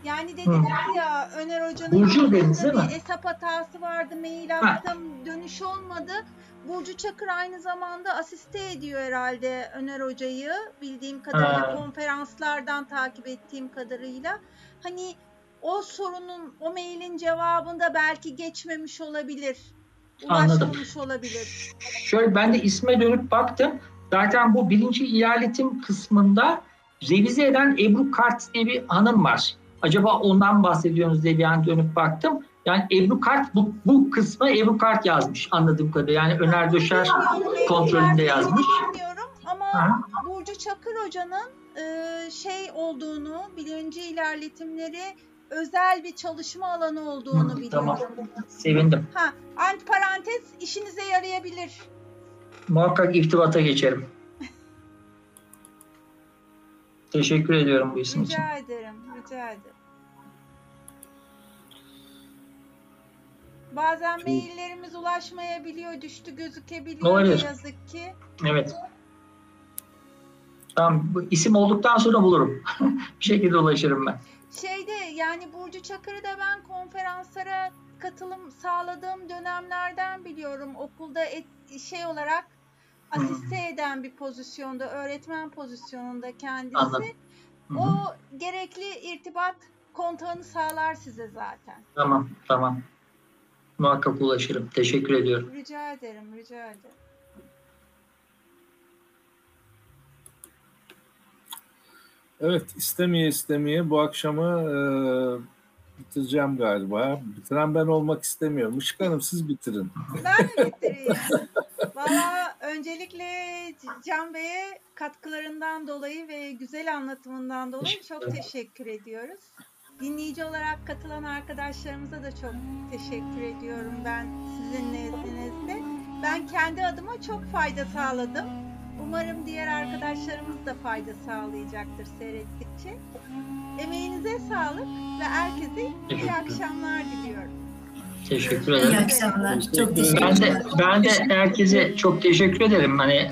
[SPEAKER 7] Yani dediniz ya Öner Hoca'nın Burcu dediniz değil mi? hesap hatası vardı, mail attım, dönüş olmadı. Burcu Çakır aynı zamanda asiste ediyor herhalde Öner Hoca'yı bildiğim kadarıyla ha. konferanslardan takip ettiğim kadarıyla. Hani o sorunun, o mailin cevabında belki geçmemiş olabilir. Ulaşmamış Anladım. olabilir.
[SPEAKER 1] Şöyle ben de isme dönüp baktım. Zaten bu birinci ialetim kısmında revize eden Ebru Kart diye bir hanım var acaba ondan bahsediyorsunuz diye bir an dönüp baktım. Yani Ebru Kart bu, bu kısmı Ebru Kart yazmış anladığım kadarıyla. Yani Öner Döşer kontrolünde şey yazmış.
[SPEAKER 7] Bilmiyorum ama Aha. Burcu Çakır Hoca'nın e, şey olduğunu, bilinci ilerletimleri özel bir çalışma alanı olduğunu Hı, biliyorum. Tamam.
[SPEAKER 1] Sevindim. Ha,
[SPEAKER 7] ant parantez işinize yarayabilir.
[SPEAKER 1] Muhakkak irtibata geçerim. Teşekkür ediyorum bu isim
[SPEAKER 7] rica için.
[SPEAKER 1] Rica
[SPEAKER 7] ederim, rica ederim. Bazen Çok... maillerimiz ulaşmayabiliyor, düştü gözükebiliyor Olabilir. yazık ki.
[SPEAKER 1] Evet. Tamam, bu isim olduktan sonra bulurum. bir şekilde ulaşırım ben.
[SPEAKER 7] Şeyde yani Burcu Çakır'ı da ben konferanslara katılım sağladığım dönemlerden biliyorum. Okulda et, şey olarak asiste hı hmm. eden bir pozisyonda, öğretmen pozisyonunda kendisi. Anladım. Hı-hı. O gerekli irtibat kontağını sağlar size zaten.
[SPEAKER 1] Tamam, tamam. Muhakkak ulaşırım. Teşekkür ediyorum. Rica ederim,
[SPEAKER 7] rica ederim. Evet,
[SPEAKER 6] istemeye istemeye bu akşamı e, bitireceğim galiba. Bitiren ben olmak istemiyorum. Işık Hanım siz bitirin.
[SPEAKER 7] Ben mi bitireyim? Valla öncelikle Can Bey'e katkılarından dolayı ve güzel anlatımından dolayı çok teşekkür ediyoruz. Dinleyici olarak katılan arkadaşlarımıza da çok teşekkür ediyorum ben sizin nezdinizde. Ben kendi adıma çok fayda sağladım. Umarım diğer arkadaşlarımız da fayda sağlayacaktır seyrettikçe. Emeğinize sağlık ve herkese iyi akşamlar diliyorum.
[SPEAKER 1] Teşekkür ederim.
[SPEAKER 8] İyi akşamlar. Çok teşekkür Ben de,
[SPEAKER 1] ben de herkese çok teşekkür ederim. Hani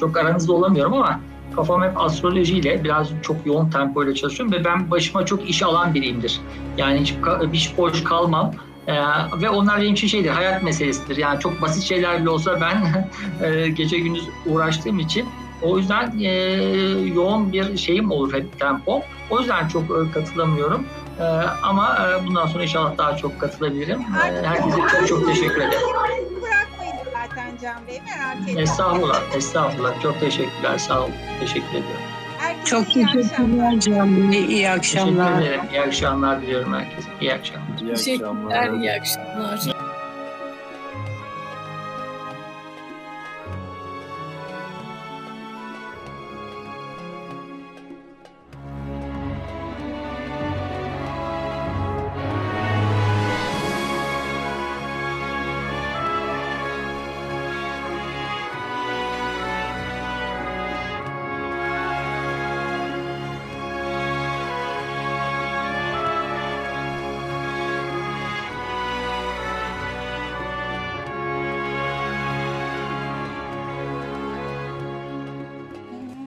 [SPEAKER 1] çok aranızda olamıyorum ama kafam hep astrolojiyle biraz çok yoğun tempoyla çalışıyorum ve ben başıma çok iş alan biriyimdir. Yani hiç, hiç boş kalmam. Ee, ve onlar benim için şeydir, hayat meselesidir. Yani çok basit şeyler bile olsa ben e, gece gündüz uğraştığım için o yüzden e, yoğun bir şeyim olur hep tempo. O yüzden çok e, katılamıyorum. Ee, ama e, bundan sonra inşallah daha çok katılabilirim. Ee, herkese çok çok teşekkür ederim. Bırakmayın zaten Can Bey merak Estağfurullah, estağfurullah. Çok teşekkürler, sağ olun. Teşekkür ediyorum.
[SPEAKER 8] Herkese Çok iyi teşekkürler akşamlar. Can Bey. İyi Teşekkür ederim.
[SPEAKER 1] iyi akşamlar diliyorum herkese. İyi
[SPEAKER 8] akşamlar. İyi akşamlar. İyi akşamlar.